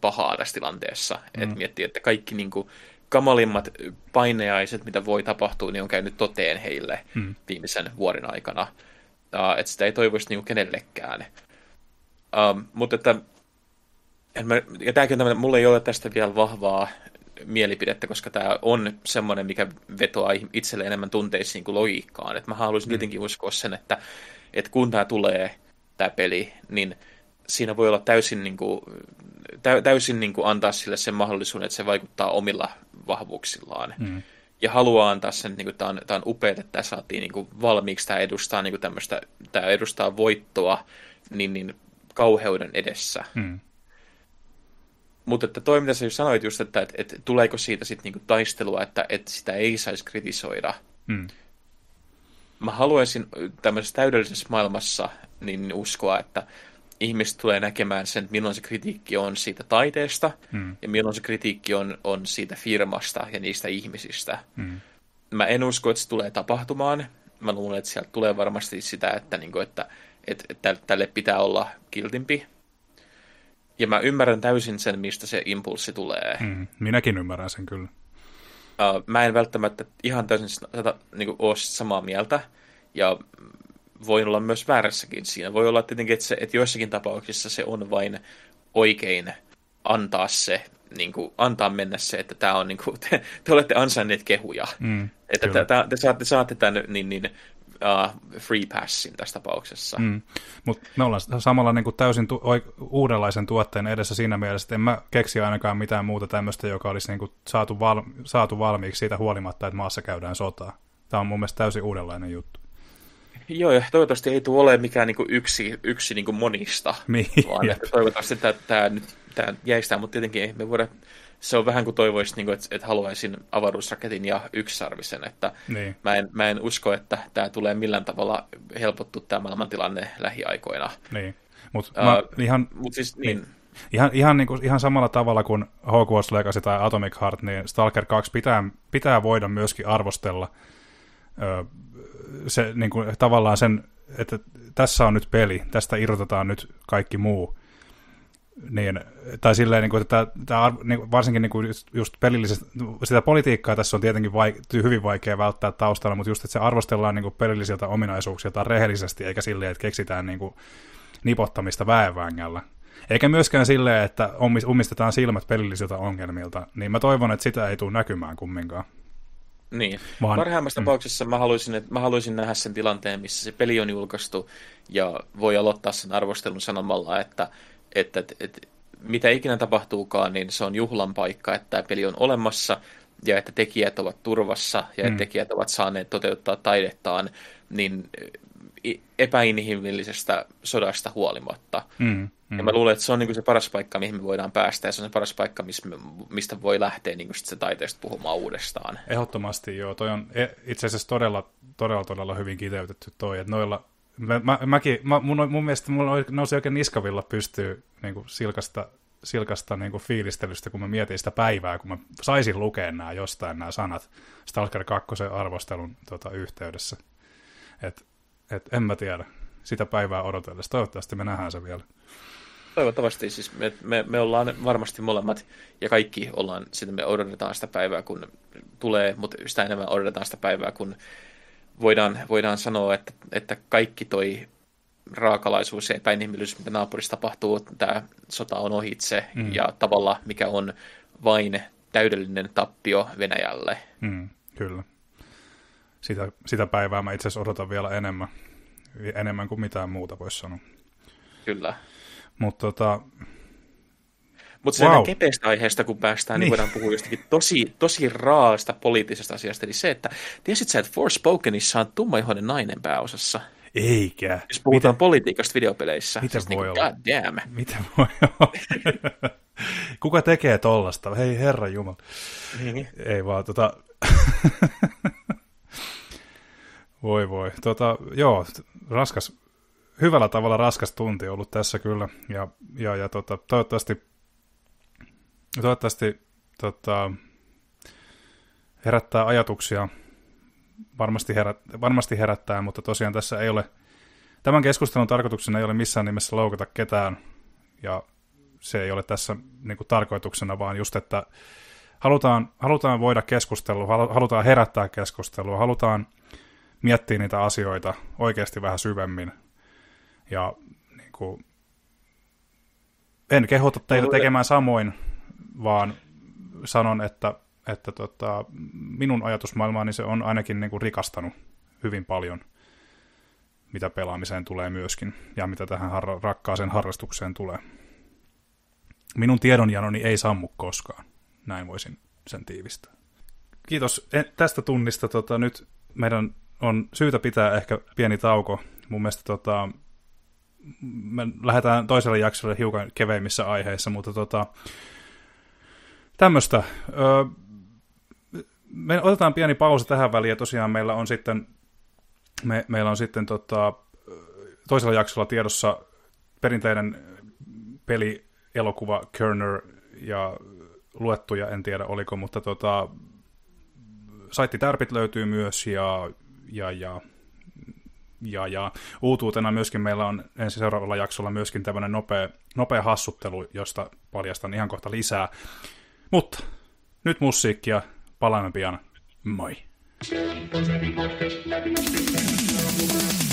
Speaker 2: pahaa tässä tilanteessa. Mm. Että miettii, että kaikki niin kuin, kamalimmat paineaiset, mitä voi tapahtua, niin on käynyt toteen heille hmm. viimeisen vuoden aikana. Uh, että sitä ei toivoisi niinku kenellekään. Um, mutta että, mä, ja tämäkin on tämmöinen, mulla ei ole tästä vielä vahvaa mielipidettä, koska tämä on semmoinen, mikä vetoaa itselle enemmän tunteisiin kuin logiikkaan. Että mä haluaisin hmm. jotenkin uskoa sen, että, että kun tämä tulee, tämä peli, niin siinä voi olla täysin, niin kuin, täysin niin kuin antaa sille sen mahdollisuuden, että se vaikuttaa omilla vahvuuksillaan. Mm. Ja haluaa antaa sen, niin kuin, tämä, on, tämä on upeaa, että tämä saatiin niin kuin, valmiiksi, tämä edustaa, niin kuin tämmöistä, tämä edustaa voittoa niin, niin kauheuden edessä. Mm. Mutta että toi, mitä sä sanoit just, että, että, että tuleeko siitä sitten niinku taistelua, että, että sitä ei saisi kritisoida. Mm. Mä haluaisin tämmöisessä täydellisessä maailmassa niin uskoa, että, ihmiset tulee näkemään sen, milloin se kritiikki on siitä taiteesta
Speaker 1: Mm.
Speaker 2: ja milloin se kritiikki on, on siitä firmasta ja niistä ihmisistä.
Speaker 1: Mm.
Speaker 2: Mä en usko, että se tulee tapahtumaan. Mä luulen, että sieltä tulee varmasti sitä, että, niin kuin, että, että, että tälle pitää olla kiltimpi. Ja mä ymmärrän täysin sen, mistä se impulssi tulee.
Speaker 1: Mm. Minäkin ymmärrän sen kyllä.
Speaker 2: Uh, mä en välttämättä ihan täysin sitä, niin kuin, ole samaa mieltä, ja voin olla myös väärässäkin siinä. Voi olla tietenkin, että, se, että joissakin tapauksissa se on vain oikein antaa se, niin kuin, antaa mennä se, että tämä on, niin kuin, <laughs> te, te olette ansainneet kehuja.
Speaker 1: Mm.
Speaker 2: Että
Speaker 1: Kyllä.
Speaker 2: te, te, saatte, saatte tämän niin, niin, uh, free passin tässä tapauksessa.
Speaker 1: Mm. Mutta me ollaan samalla niin kuin täysin tu- uudenlaisen tuotteen edessä siinä mielessä, että en mä keksi ainakaan mitään muuta tämmöistä, joka olisi niin kuin saatu, val- saatu valmiiksi siitä huolimatta, että maassa käydään sotaa. Tämä on mun mielestä täysin uudenlainen juttu.
Speaker 2: Joo, ja toivottavasti ei tule ole mikään niin kuin yksi, yksi niin kuin monista, <laughs>
Speaker 1: Niin,
Speaker 2: vaan että toivottavasti tämä, tämä nyt tämä jäistää, mutta tietenkin me voidaan, se on vähän kuin toivoisi, niin että, että haluaisin avaruusraketin ja yksisarvisen, että
Speaker 1: Niin.
Speaker 2: mä en, mä en usko, että tämä tulee millään tavalla helpottu tämä maailmantilanne lähiaikoina.
Speaker 1: Niin. Mutta
Speaker 2: Ää,
Speaker 1: ihan,
Speaker 2: Mutta siis niin,
Speaker 1: Niin. ihan, ihan, niin kuin, ihan samalla tavalla kuin Hogwarts Legacy tai Atomic Heart, niin Stalker 2 pitää, pitää voida myöskin arvostella se, niin kuin, tavallaan sen, että tässä on nyt peli, tästä irrotetaan nyt kaikki muu. Niin, tai silleen, niin kuin, että tämä, niin varsinkin niin kuin just, pelillisestä, sitä politiikkaa tässä on tietenkin vaik- hyvin vaikea välttää taustalla, mutta just, että se arvostellaan niin kuin pelillisiltä ominaisuuksilta rehellisesti, eikä silleen, että keksitään niin kuin, nipottamista väenvängällä. Eikä myöskään silleen, että ummistetaan silmät pelillisiltä ongelmilta, niin mä toivon, että sitä ei tule näkymään kumminkaan.
Speaker 2: Niin.
Speaker 1: Vaan-
Speaker 2: Parhaimmassa
Speaker 1: mm.
Speaker 2: tapauksessa mä haluaisin, että, mä haluaisin nähdä sen tilanteen, missä se peli on julkaistu ja voi aloittaa sen arvostelun sanomalla, että, että, että, että mitä ikinä tapahtuukaan, niin se on juhlan paikka, että tämä peli on olemassa ja että tekijät ovat turvassa ja
Speaker 1: Mm.
Speaker 2: että tekijät ovat saaneet toteuttaa taidettaan niin i- epäinhimillisestä sodasta huolimatta.
Speaker 1: Mm, mm.
Speaker 2: Ja mä luulen, että se on niin se paras paikka, mihin me voidaan päästä, ja se on se paras paikka, mistä, me- mistä voi lähteä niin sit se taiteesta puhumaan uudestaan.
Speaker 1: Ehdottomasti joo, toi on e- itse asiassa todella, todella, todella hyvin kiteytetty toi, että noilla, mä, mä, mäkin, mä, mun, mun mielestä mulla nousi oikein niskavilla pystyy niin kuin silkasta, silkasta niin kuin fiilistelystä, kun mä mietin sitä päivää, kun mä saisin lukea nämä jostain nämä sanat Stalker 2 arvostelun tota, yhteydessä. Et, et, en mä tiedä, sitä päivää odotellessa. Toivottavasti me nähdään se vielä.
Speaker 2: Toivottavasti siis me, me, me ollaan varmasti molemmat ja kaikki ollaan, sitä me odotetaan sitä päivää, kun tulee, mutta sitä enemmän odotetaan sitä päivää, kun voidaan, voidaan sanoa, että, että kaikki toi raakalaisuus ja epäinhimillisyys, mitä naapurissa tapahtuu, tämä sota on ohitse
Speaker 1: Mm.
Speaker 2: mm. ja tavalla, mikä on vain täydellinen tappio Venäjälle.
Speaker 1: Mm, kyllä. Sitä, sitä päivää mä itse asiassa odotan vielä enemmän, enemmän kuin mitään muuta voisi sanoa.
Speaker 2: Kyllä.
Speaker 1: Mutta tota,
Speaker 2: Mutta sen Wow. kepeästä aiheesta, kun päästään, niin,
Speaker 1: Niin.
Speaker 2: niin voidaan puhua jostakin tosi, tosi raasta poliittisesta asiasta. Eli se, että tiesit sä, että Forspokenissa on tummaihoinen nainen pääosassa?
Speaker 1: eikä.
Speaker 2: Jos puhutaan
Speaker 1: Miten,
Speaker 2: politiikasta videopeleissä.
Speaker 1: Miten
Speaker 2: siis
Speaker 1: voi
Speaker 2: niinku,
Speaker 1: olla?
Speaker 2: God damn.
Speaker 1: miten voi olla? <laughs> Kuka tekee tollasta? Hei herra Jumala.
Speaker 2: Niin.
Speaker 1: Ei vaan tota... <laughs> voi voi. Tota, joo, raskas, hyvällä tavalla raskas tunti ollut tässä kyllä. Ja, ja, ja tota, toivottavasti, toivottavasti tota, herättää ajatuksia. Varmasti, herät, varmasti herättää, mutta tosiaan tässä ei ole, tämän keskustelun tarkoituksena ei ole missään nimessä loukata ketään. Ja se ei ole tässä niin kuin, tarkoituksena, vaan just, että halutaan, halutaan voida keskustella, halu- halutaan herättää keskustelua, halutaan miettiä niitä asioita oikeasti vähän syvemmin. Ja niin kuin, en kehota teitä tekemään samoin, vaan sanon, että, että tota, minun ajatusmaailmaani se on ainakin niin kuin rikastanut hyvin paljon, mitä pelaamiseen tulee myöskin, ja mitä tähän harra- rakkaaseen harrastukseen tulee. Minun tiedonjanoni ei sammu koskaan. Näin voisin sen tiivistää. Kiitos E- tästä tunnista. Tota, nyt meidän on syytä pitää ehkä pieni tauko. Mun mielestä tota, me lähdetään toiselle jaksolle hiukan keveimmissä aiheissa, mutta tota, tämmöistä. Öö, me otetaan pieni pausa tähän väliin ja tosiaan meillä on sitten, me, meillä on sitten tota, toisella jaksolla tiedossa perinteinen peli, elokuva, Kerner ja luettuja, en tiedä oliko, mutta tota, saittitärpit löytyy myös ja, ja, ja, ja, ja uutuutena myöskin meillä on ensi seuraavalla jaksolla myöskin tämmöinen nopea, nopea hassuttelu, josta paljastan ihan kohta lisää. Mutta nyt musiikkia, palaamme pian. Moi! No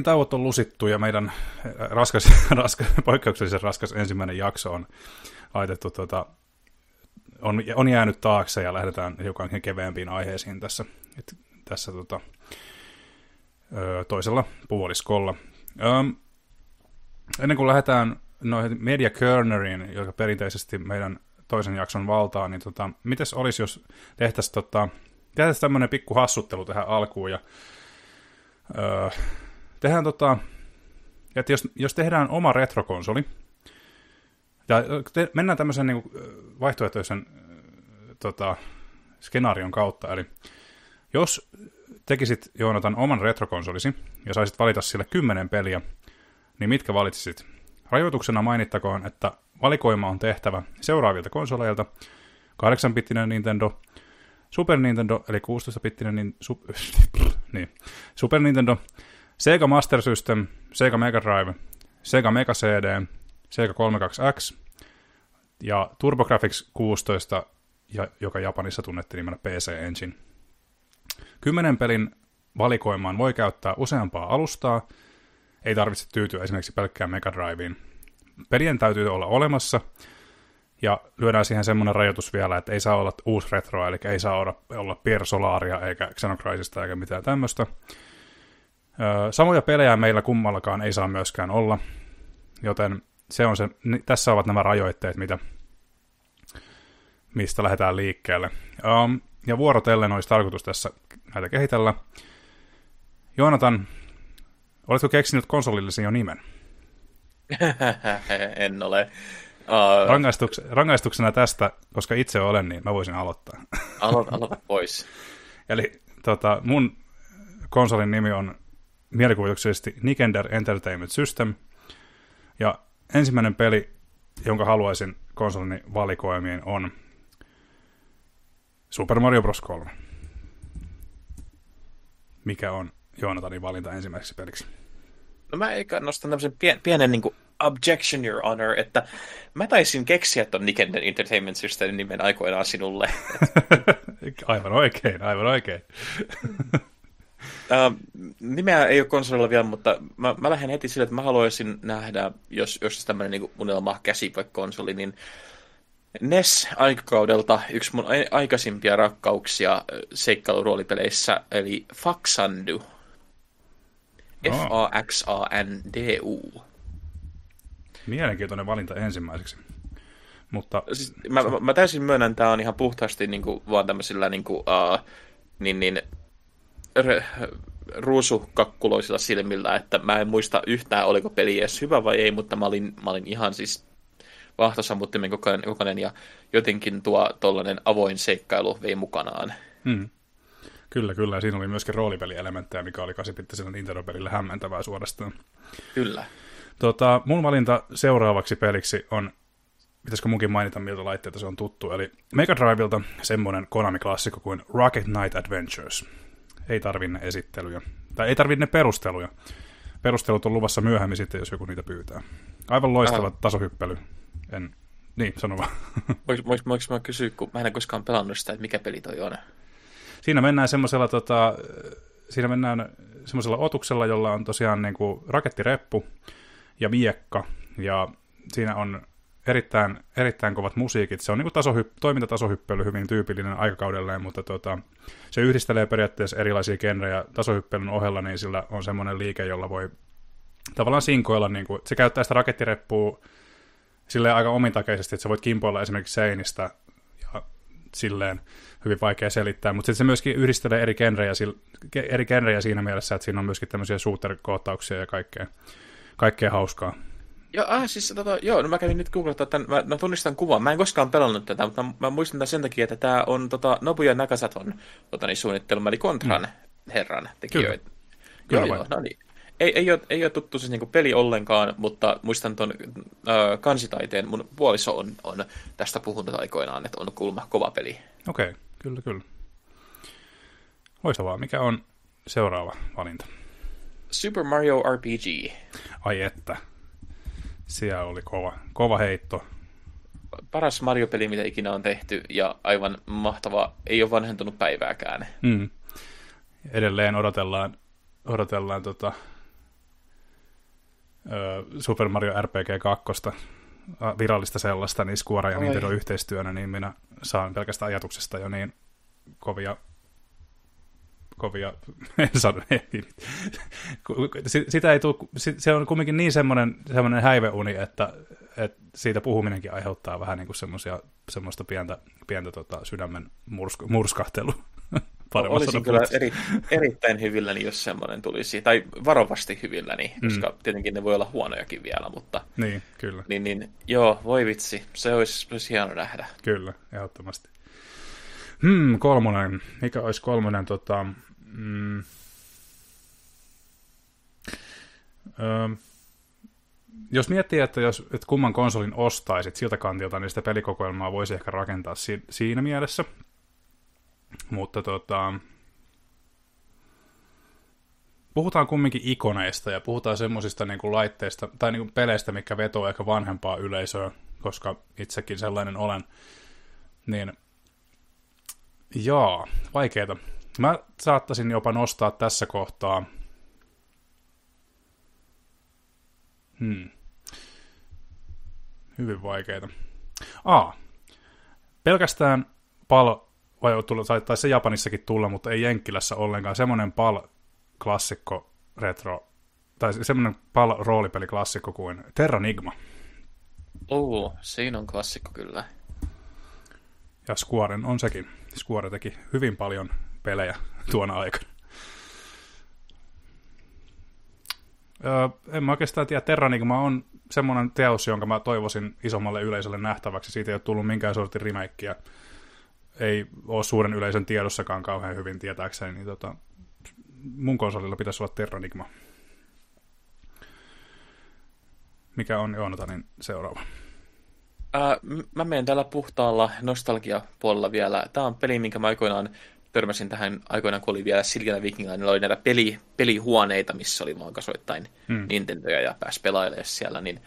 Speaker 1: niin, tauot on lusittu ja meidän raskas, <laughs> raskas, poikkeuksellisen raskas ensimmäinen jakso on laitettu, tota, on, on jäänyt taakse ja lähdetään hiukan keveämpiin aiheisiin tässä, et, tässä tota, ö, toisella puoliskolla. Ö, ennen kuin lähdetään noihin Media Kerneriin, joka perinteisesti meidän toisen jakson valtaa, niin tota, mites olisi, jos tehtäisiin tota, tehtäisi tämmöinen pikku hassuttelu tähän alkuun ja öö, tehdään tota, että jos, jos tehdään oma retrokonsoli, ja te, mennään tämmöisen niin vaihtoehtoisen tota, skenaarion kautta, eli jos tekisit Joonatan oman retrokonsolisi ja saisit valita sille kymmenen peliä, niin mitkä valitsisit? Rajoituksena mainittakoon, että valikoima on tehtävä seuraavilta konsoleilta. 8-bittinen Nintendo, Super Nintendo, eli 16-bittinen niin, su, niin, Super Nintendo, Sega Master System, Sega Mega Drive, Sega Mega CD, Sega 32X ja TurboGrafx 16, ja, joka Japanissa tunnettiin nimellä PC Engine. Kymmenen pelin valikoimaan voi käyttää useampaa alustaa, ei tarvitse tyytyä esimerkiksi pelkkään Mega Driveen. Pelien täytyy olla olemassa, ja lyödään siihen semmoinen rajoitus vielä, että ei saa olla uusi retro, eli ei saa olla, olla Pier Solaria eikä Xenocrisista eikä mitään tämmöistä. Samoja pelejä meillä kummallakaan ei saa myöskään olla, joten se on se, tässä ovat nämä rajoitteet, mitä, mistä lähdetään liikkeelle. Um, ja vuorotellen olisi tarkoitus tässä näitä kehitellä. Joonatan, oletko keksinyt konsolillesi jo nimen? <laughs>
Speaker 2: en ole.
Speaker 1: Uh, Rangaistuks, rangaistuksena tästä, koska itse olen, niin mä voisin aloittaa.
Speaker 2: Aloita, aloita pois. <laughs>
Speaker 1: Eli tota, mun konsolin nimi on mielikuvituksellisesti Nikender Entertainment System. Ja ensimmäinen peli, jonka haluaisin konsolini valikoimiin, on Super Mario Bros. 3. Mikä on Joonatanin valinta ensimmäiseksi peliksi?
Speaker 2: No mä eikä nostan tämmöisen pien, pienen niin kuin objection, your honor, että mä taisin keksiä ton Nikender Entertainment Systemin nimen aikoinaan sinulle. <laughs>
Speaker 1: aivan oikein, aivan oikein. <laughs>
Speaker 2: Uh, nimeä ei ole konsolilla vielä, mutta mä, mä lähden heti sille, että mä haluaisin nähdä, jos, jos tämmöinen niin unelma käsipäkonsoli, niin NES-aikakaudelta yksi mun aikaisimpia rakkauksia seikkailuroolipeleissä, eli Faxandu. F-A-X-A-N-D-U.
Speaker 1: Mielenkiintoinen valinta ensimmäiseksi. Mutta...
Speaker 2: Siis, mä, mä, mä täysin myönnän, että tämä on ihan puhtaasti niin kuin, vaan tämmöisillä niin kuin, uh, niin, niin, ruusukakkuloisilla silmillä, että mä en muista yhtään, oliko peli edes hyvä vai ei, mutta mä olin, mä olin ihan siis vahtosammuttimen kokoinen, kokoinen ja jotenkin tuo tollainen avoin seikkailu vei mukanaan.
Speaker 1: Hmm. Kyllä, kyllä. Ja siinä oli myöskin roolipelielementtejä, mikä oli 8 Nintendo-pelille hämmentävää suorastaan.
Speaker 2: Kyllä.
Speaker 1: Tota, mun valinta seuraavaksi peliksi on, pitäisikö munkin mainita, miltä laitteita se on tuttu, eli Mega Drivelta semmoinen Konami-klassikko kuin Rocket Knight Adventures ei tarvinne esittelyjä. Tai ei tarvinne perusteluja. Perustelut on luvassa myöhemmin sitten, jos joku niitä pyytää. Aivan loistava Aha. tasohyppely. En... Niin, sano vaan. <laughs>
Speaker 2: Voinko mä kysyä, kun mä en koskaan pelannut sitä, että mikä peli toi on?
Speaker 1: Siinä mennään semmoisella tota, siinä mennään semmoisella otuksella, jolla on tosiaan niin kuin rakettireppu ja miekka. Ja siinä on erittäin, erittäin kovat musiikit. Se on niin tasohyp- toimintatasohyppely hyvin tyypillinen aikakaudelleen, mutta tota, se yhdistelee periaatteessa erilaisia genrejä tasohyppelyn ohella, niin sillä on semmoinen liike, jolla voi tavallaan sinkoilla, niin kuin, se käyttää sitä rakettireppua silleen aika omintakeisesti, että sä voit kimpoilla esimerkiksi seinistä ja silleen hyvin vaikea selittää, mutta sitten se myöskin yhdistelee eri genrejä, eri genrejä siinä mielessä, että siinä on myöskin tämmöisiä shooter-kohtauksia ja kaikkea, kaikkea hauskaa.
Speaker 2: Joo, ah, siis, tota, joo, no mä kävin nyt googlettaa tämän, mä, mä tunnistan kuvan, mä en koskaan pelannut tätä, mutta mä, mä muistan tämän sen takia, että tämä on tota, Nobuya Nakasaton tota, niin, suunnittelema, eli Contran mm. herran tekijöitä. Kyllä, Kyllä joo, no niin ei, ei, ole, ei ole tuttu siis niinku peli ollenkaan, mutta muistan tuon kansitaiteen. Mun puoliso on, on tästä puhunut aikoinaan, että on kulma kova peli.
Speaker 1: Okei, okay, kyllä, kyllä. Loistavaa. Mikä on seuraava valinta?
Speaker 2: Super Mario RPG.
Speaker 1: Ai että. Siellä oli kova, kova heitto.
Speaker 2: Paras Mario-peli, mitä ikinä on tehty, ja aivan mahtava. Ei ole vanhentunut päivääkään.
Speaker 1: Mm. Edelleen odotellaan, odotellaan tota, Super Mario RPG 2, virallista sellaista, niin Square ja Nintendo yhteistyönä, niin minä saan pelkästään ajatuksesta jo niin kovia kovia, en sano, <laughs> sitä ei tule, se on kumminkin niin semmoinen, semmoinen häiveuni, että, että siitä puhuminenkin aiheuttaa vähän niin kuin semmoista pientä, pientä tota, sydämen mursk, murskahtelua. <laughs>
Speaker 2: Olisin kyllä eri, erittäin hyvilläni, jos semmoinen tulisi, tai varovasti hyvilläni, mm. koska tietenkin ne voi olla huonojakin vielä, mutta...
Speaker 1: Niin, kyllä.
Speaker 2: Niin, niin joo, voi vitsi, se olisi, olisi hieno nähdä.
Speaker 1: Kyllä, ehdottomasti. Hmm, kolmonen. Mikä olisi kolmonen? Tota, mm, öö, jos miettii, että jos että kumman konsolin ostaisit siltä kantilta, niin sitä pelikokoelmaa voisi ehkä rakentaa si- siinä mielessä. Mutta tota, puhutaan kumminkin ikoneista ja puhutaan semmoisista niin kuin laitteista tai niin kuin peleistä, mikä vetoo ehkä vanhempaa yleisöä, koska itsekin sellainen olen. Niin Joo, vaikeeta. Mä saattaisin jopa nostaa tässä kohtaa. Hmm. Hyvin vaikeita. A. Pelkästään PAL, vai tulla, tai se Japanissakin tulla, mutta ei Jenkkilässä ollenkaan, semmoinen PAL-klassikko retro, tai semmoinen PAL-roolipeliklassikko kuin Terranigma.
Speaker 2: Oo, siinä on klassikko kyllä.
Speaker 1: Ja Squaren on sekin. Square teki hyvin paljon pelejä tuona aikana. Öö, en mä oikeastaan tiedä, Terranigma on semmoinen teos, jonka mä toivoisin isommalle yleisölle nähtäväksi. Siitä ei ole tullut minkään sortin remakeä. Ei ole suuren yleisön tiedossakaan kauhean hyvin tietääkseni, niin tota, mun konsolilla pitäisi olla Terranigma. Mikä on Joonatanin seuraava?
Speaker 2: Äh, mä menen täällä puhtaalla nostalgia-puolella vielä. Tämä on peli, minkä mä aikoinaan törmäsin tähän aikoinaan, kun oli vielä Silkillä Vikingillä, niin oli näitä peli, pelihuoneita, missä oli vaan kasoittain hmm. Nintendoja ja pääsi pelailemaan siellä, niin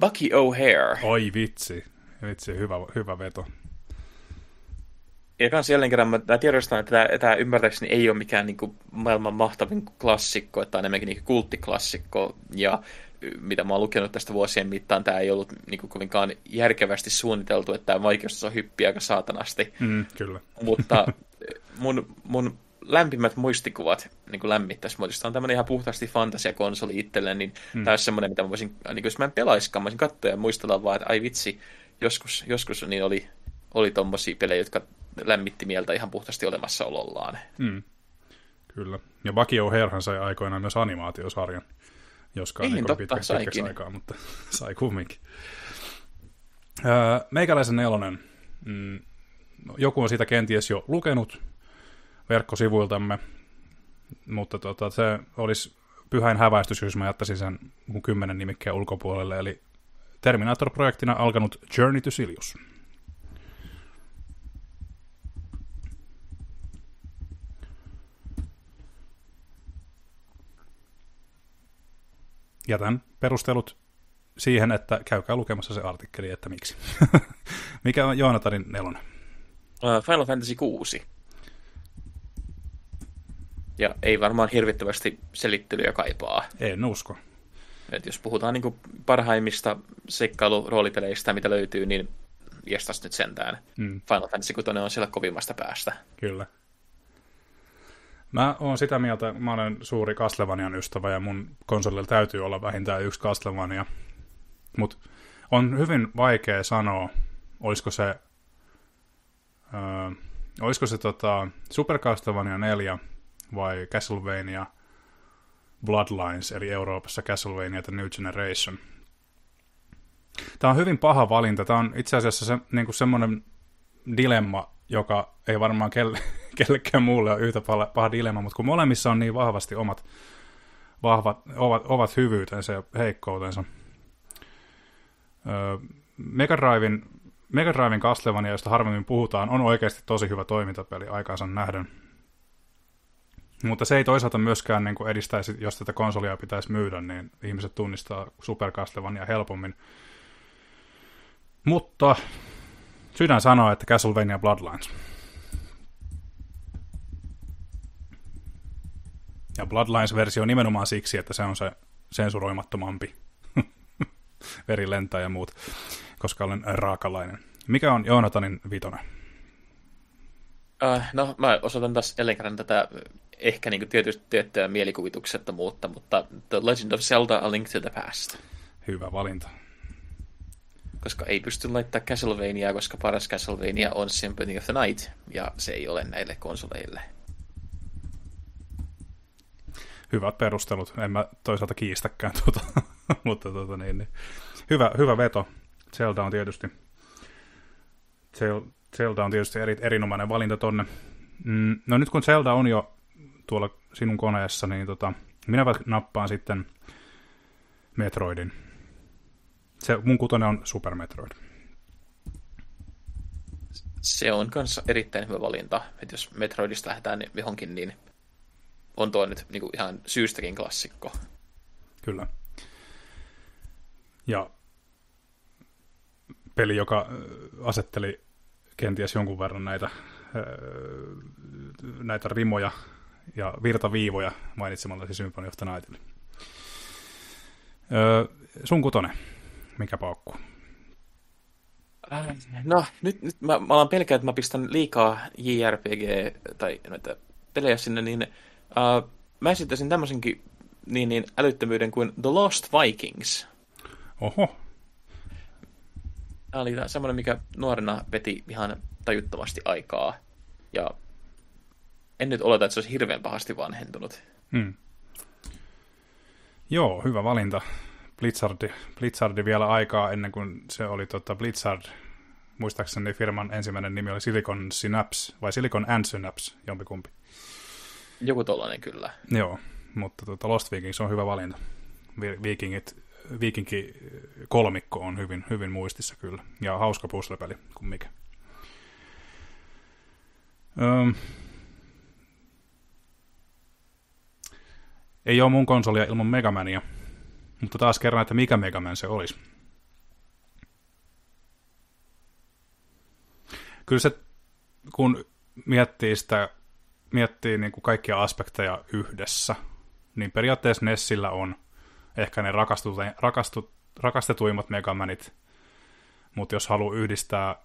Speaker 2: Bucky O'Hare.
Speaker 1: Oi vitsi, vitsi, hyvä, hyvä veto.
Speaker 2: Ja kans jälleen kerran mä, mä tiedostan, että tämä, tämä ymmärtääkseni ei ole mikään niin kuin, maailman mahtavin klassikko, että on enemmänkin niin kulttiklassikko, ja mitä mä oon lukenut tästä vuosien mittaan, tämä ei ollut niin kuin, kovinkaan järkevästi suunniteltu, että tämä vaikeustaso hyppii aika saatanasti.
Speaker 1: Mm, kyllä.
Speaker 2: Mutta <laughs> mun, mun lämpimät muistikuvat niin kuin lämmittäisi muotoista on tämmöinen ihan puhtaasti fantasiakonsoli itselleen, niin mm. tämä olisi semmoinen, mitä mä voisin, niin kuin, jos mä en pelaiskaan, mä voisin katsoa ja muistella vaan, että ai vitsi, joskus, joskus niin oli, oli tommosia pelejä, jotka lämmitti mieltä ihan puhtaasti olemassaolollaan.
Speaker 1: Mm. Kyllä. Ja Bucky O'Harehan sai aikoinaan myös animaatiosarjan. Joskaan niin, niin pitkä, pitkäksi aikaa, mutta <laughs> sai kumminkin. Öö, meikäläisen nelonen. Mm, joku on siitä kenties jo lukenut verkkosivuiltamme, mutta tota, se olisi pyhäin häväistys, jos mä jättäisin sen mun kymmenen nimikkeen ulkopuolelle, eli Terminator-projektina alkanut Journey to Silius. jätän perustelut siihen, että käykää lukemassa se artikkeli, että miksi. <laughs> Mikä on Joonatanin nelonen?
Speaker 2: Uh, Final Fantasy 6. Ja ei varmaan hirvittävästi selittelyä kaipaa.
Speaker 1: En usko.
Speaker 2: Et jos puhutaan niin kuin parhaimmista seikkailuroolipeleistä, mitä löytyy, niin jestas nyt sentään. Mm. Final Fantasy 6 on siellä kovimmasta päästä.
Speaker 1: Kyllä. Mä oon sitä mieltä, mä olen suuri Castlevanian ystävä ja mun konsolilla täytyy olla vähintään yksi Castlevania. Mutta on hyvin vaikea sanoa, olisiko se, öö, olisiko se tota, Super Castlevania 4 vai Castlevania Bloodlines, eli Euroopassa Castlevania The New Generation. Tämä on hyvin paha valinta. Tämä on itse asiassa se, niin kuin semmoinen dilemma, joka ei varmaan kelle, <laughs> kellekään muulle ole yhtä paha dilemma, mutta kun molemmissa on niin vahvasti omat vahvat, ovat, ovat hyvyytensä ja heikkoutensa. Öö, Mega Mega Drivein Castlevania, josta harvemmin puhutaan, on oikeasti tosi hyvä toimintapeli aikaansa nähden. Mutta se ei toisaalta myöskään niin kuin edistäisi, jos tätä konsolia pitäisi myydä, niin ihmiset tunnistaa Super Castlevania helpommin. Mutta sydän sanoo, että Castlevania Bloodlines. Ja Bloodlines-versio nimenomaan siksi, että se on se sensuroimattomampi. <laughs> Veri lentää ja muut, koska olen raakalainen. Mikä on Joonatanin vitonen?
Speaker 2: Uh, no, mä osoitan taas jälleen kerran tätä ehkä niin tietysti tiettyä mielikuvituksettomuutta, mutta The Legend of Zelda A Link to the Past.
Speaker 1: Hyvä valinta.
Speaker 2: Koska ei pysty laittamaan Castlevania, koska paras Castlevania on Symphony of the Night, ja se ei ole näille konsoleille.
Speaker 1: Hyvät perustelut. En mä toisaalta kiistäkään tuota, <laughs> mutta tuota, niin, niin. Hyvä, hyvä veto. Zelda on tietysti Zelda on tietysti eri, erinomainen valinta tonne. Mm, no nyt kun Zelda on jo tuolla sinun koneessa, niin tota, minä nappaan sitten Metroidin. Se, mun kutonen on Super Metroid.
Speaker 2: Se on kanssa erittäin hyvä valinta, että jos Metroidista lähdetään johonkin, niin on tuo nyt niin kuin ihan syystäkin klassikko.
Speaker 1: Kyllä. Ja peli, joka asetteli kenties jonkun verran näitä, näitä rimoja ja virtaviivoja mainitsemalla siis Symphony of the Nightille. Öö, sun kutonen, mikä paukkuu?
Speaker 2: Äh, no, nyt, nyt mä, mä alan pelkää, että mä pistän liikaa JRPG tai noita pelejä sinne, niin uh, mä esittäisin tämmöisenkin niin, niin älyttömyyden kuin The Lost Vikings.
Speaker 1: Oho.
Speaker 2: Tämä oli semmoinen, mikä nuorena veti ihan tajuttavasti aikaa. Ja en nyt oleta, että se olisi hirveän pahasti vanhentunut. Hmm.
Speaker 1: Joo, hyvä valinta. Blizzardi, Blizzardi vielä aikaa ennen kuin se oli tota Blizzard. Muistaakseni firman ensimmäinen nimi oli Silicon Synapse, vai Silicon and Synapse, jompikumpi.
Speaker 2: Joku tollainen kyllä.
Speaker 1: Joo, mutta tota Lost Vikings on hyvä valinta. Vikingit, Vikinki kolmikko on hyvin, hyvin muistissa kyllä. Ja hauska puzzle-peli kuin mikä. Öm, Ei ole mun konsolia ilman Megamania, mutta taas kerran, että mikä Megaman se olisi. Kyllä se, kun miettii sitä, miettii niin kuin kaikkia aspekteja yhdessä, niin periaatteessa Nessillä on ehkä ne rakastut, rakastut, rakastetuimmat Megamanit, mutta jos haluaa yhdistää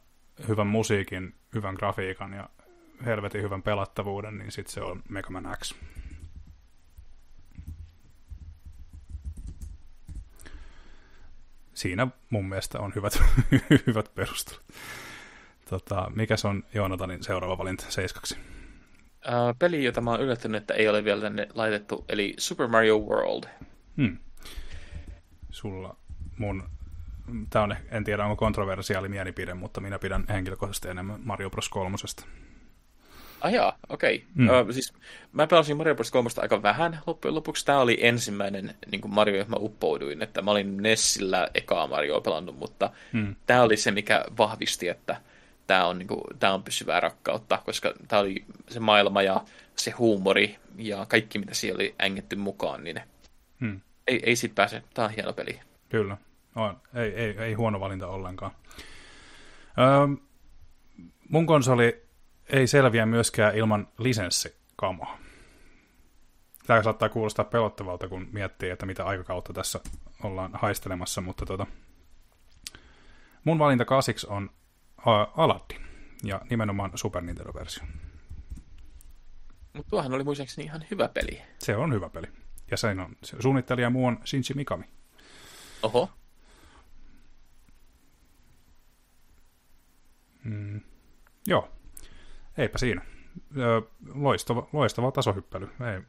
Speaker 1: hyvän musiikin, hyvän grafiikan ja helvetin hyvän pelattavuuden, niin sitten se on Mega Man X. siinä mun mielestä on hyvät, <laughs> hyvät perustelut. Tota, mikäs on Joonatanin seuraava valinta seiskaksi?
Speaker 2: Peli, jota mä oon yllättynyt, että ei ole vielä tänne laitettu, eli Super Mario World. Hmm.
Speaker 1: Sulla mun, tämä on, en tiedä onko kontroversiaali mielipide, mutta minä pidän henkilökohtaisesti enemmän Mario Bros. 3.
Speaker 2: Ah jaa, okei. Okay. Mm. Uh, siis mä pelasin Mario Bros. 3 aika vähän loppujen lopuksi. Tämä oli ensimmäinen niin kuin Mario, johon mä uppouduin. Että mä olin Nessillä ekaa Mario pelannut, mutta mm. tämä oli se, mikä vahvisti, että tämä on, niin kuin, tämä on pysyvää rakkautta, koska tämä oli se maailma ja se huumori ja kaikki, mitä siellä oli ängetty mukaan, niin mm. Ei, ei sit pääse. Tämä on hieno peli.
Speaker 1: Kyllä, on. Ei, ei, ei huono valinta ollenkaan. Öö, mun konsoli ei selviä myöskään ilman lisenssikamoa. Tämä saattaa kuulostaa pelottavalta, kun miettii, että mitä aikakautta tässä ollaan haistelemassa, mutta tota, mun valinta kasiksi on Aladdin, ja nimenomaan Super Nintendo-versio.
Speaker 2: Mutta tuohan oli muistaakseni ihan hyvä peli.
Speaker 1: Se on hyvä peli. Ja sen on, suunnittelija muu on Shinji Mikami.
Speaker 2: Oho.
Speaker 1: Mm, joo, eipä siinä. Loistava, loistava tasohyppely. Ei,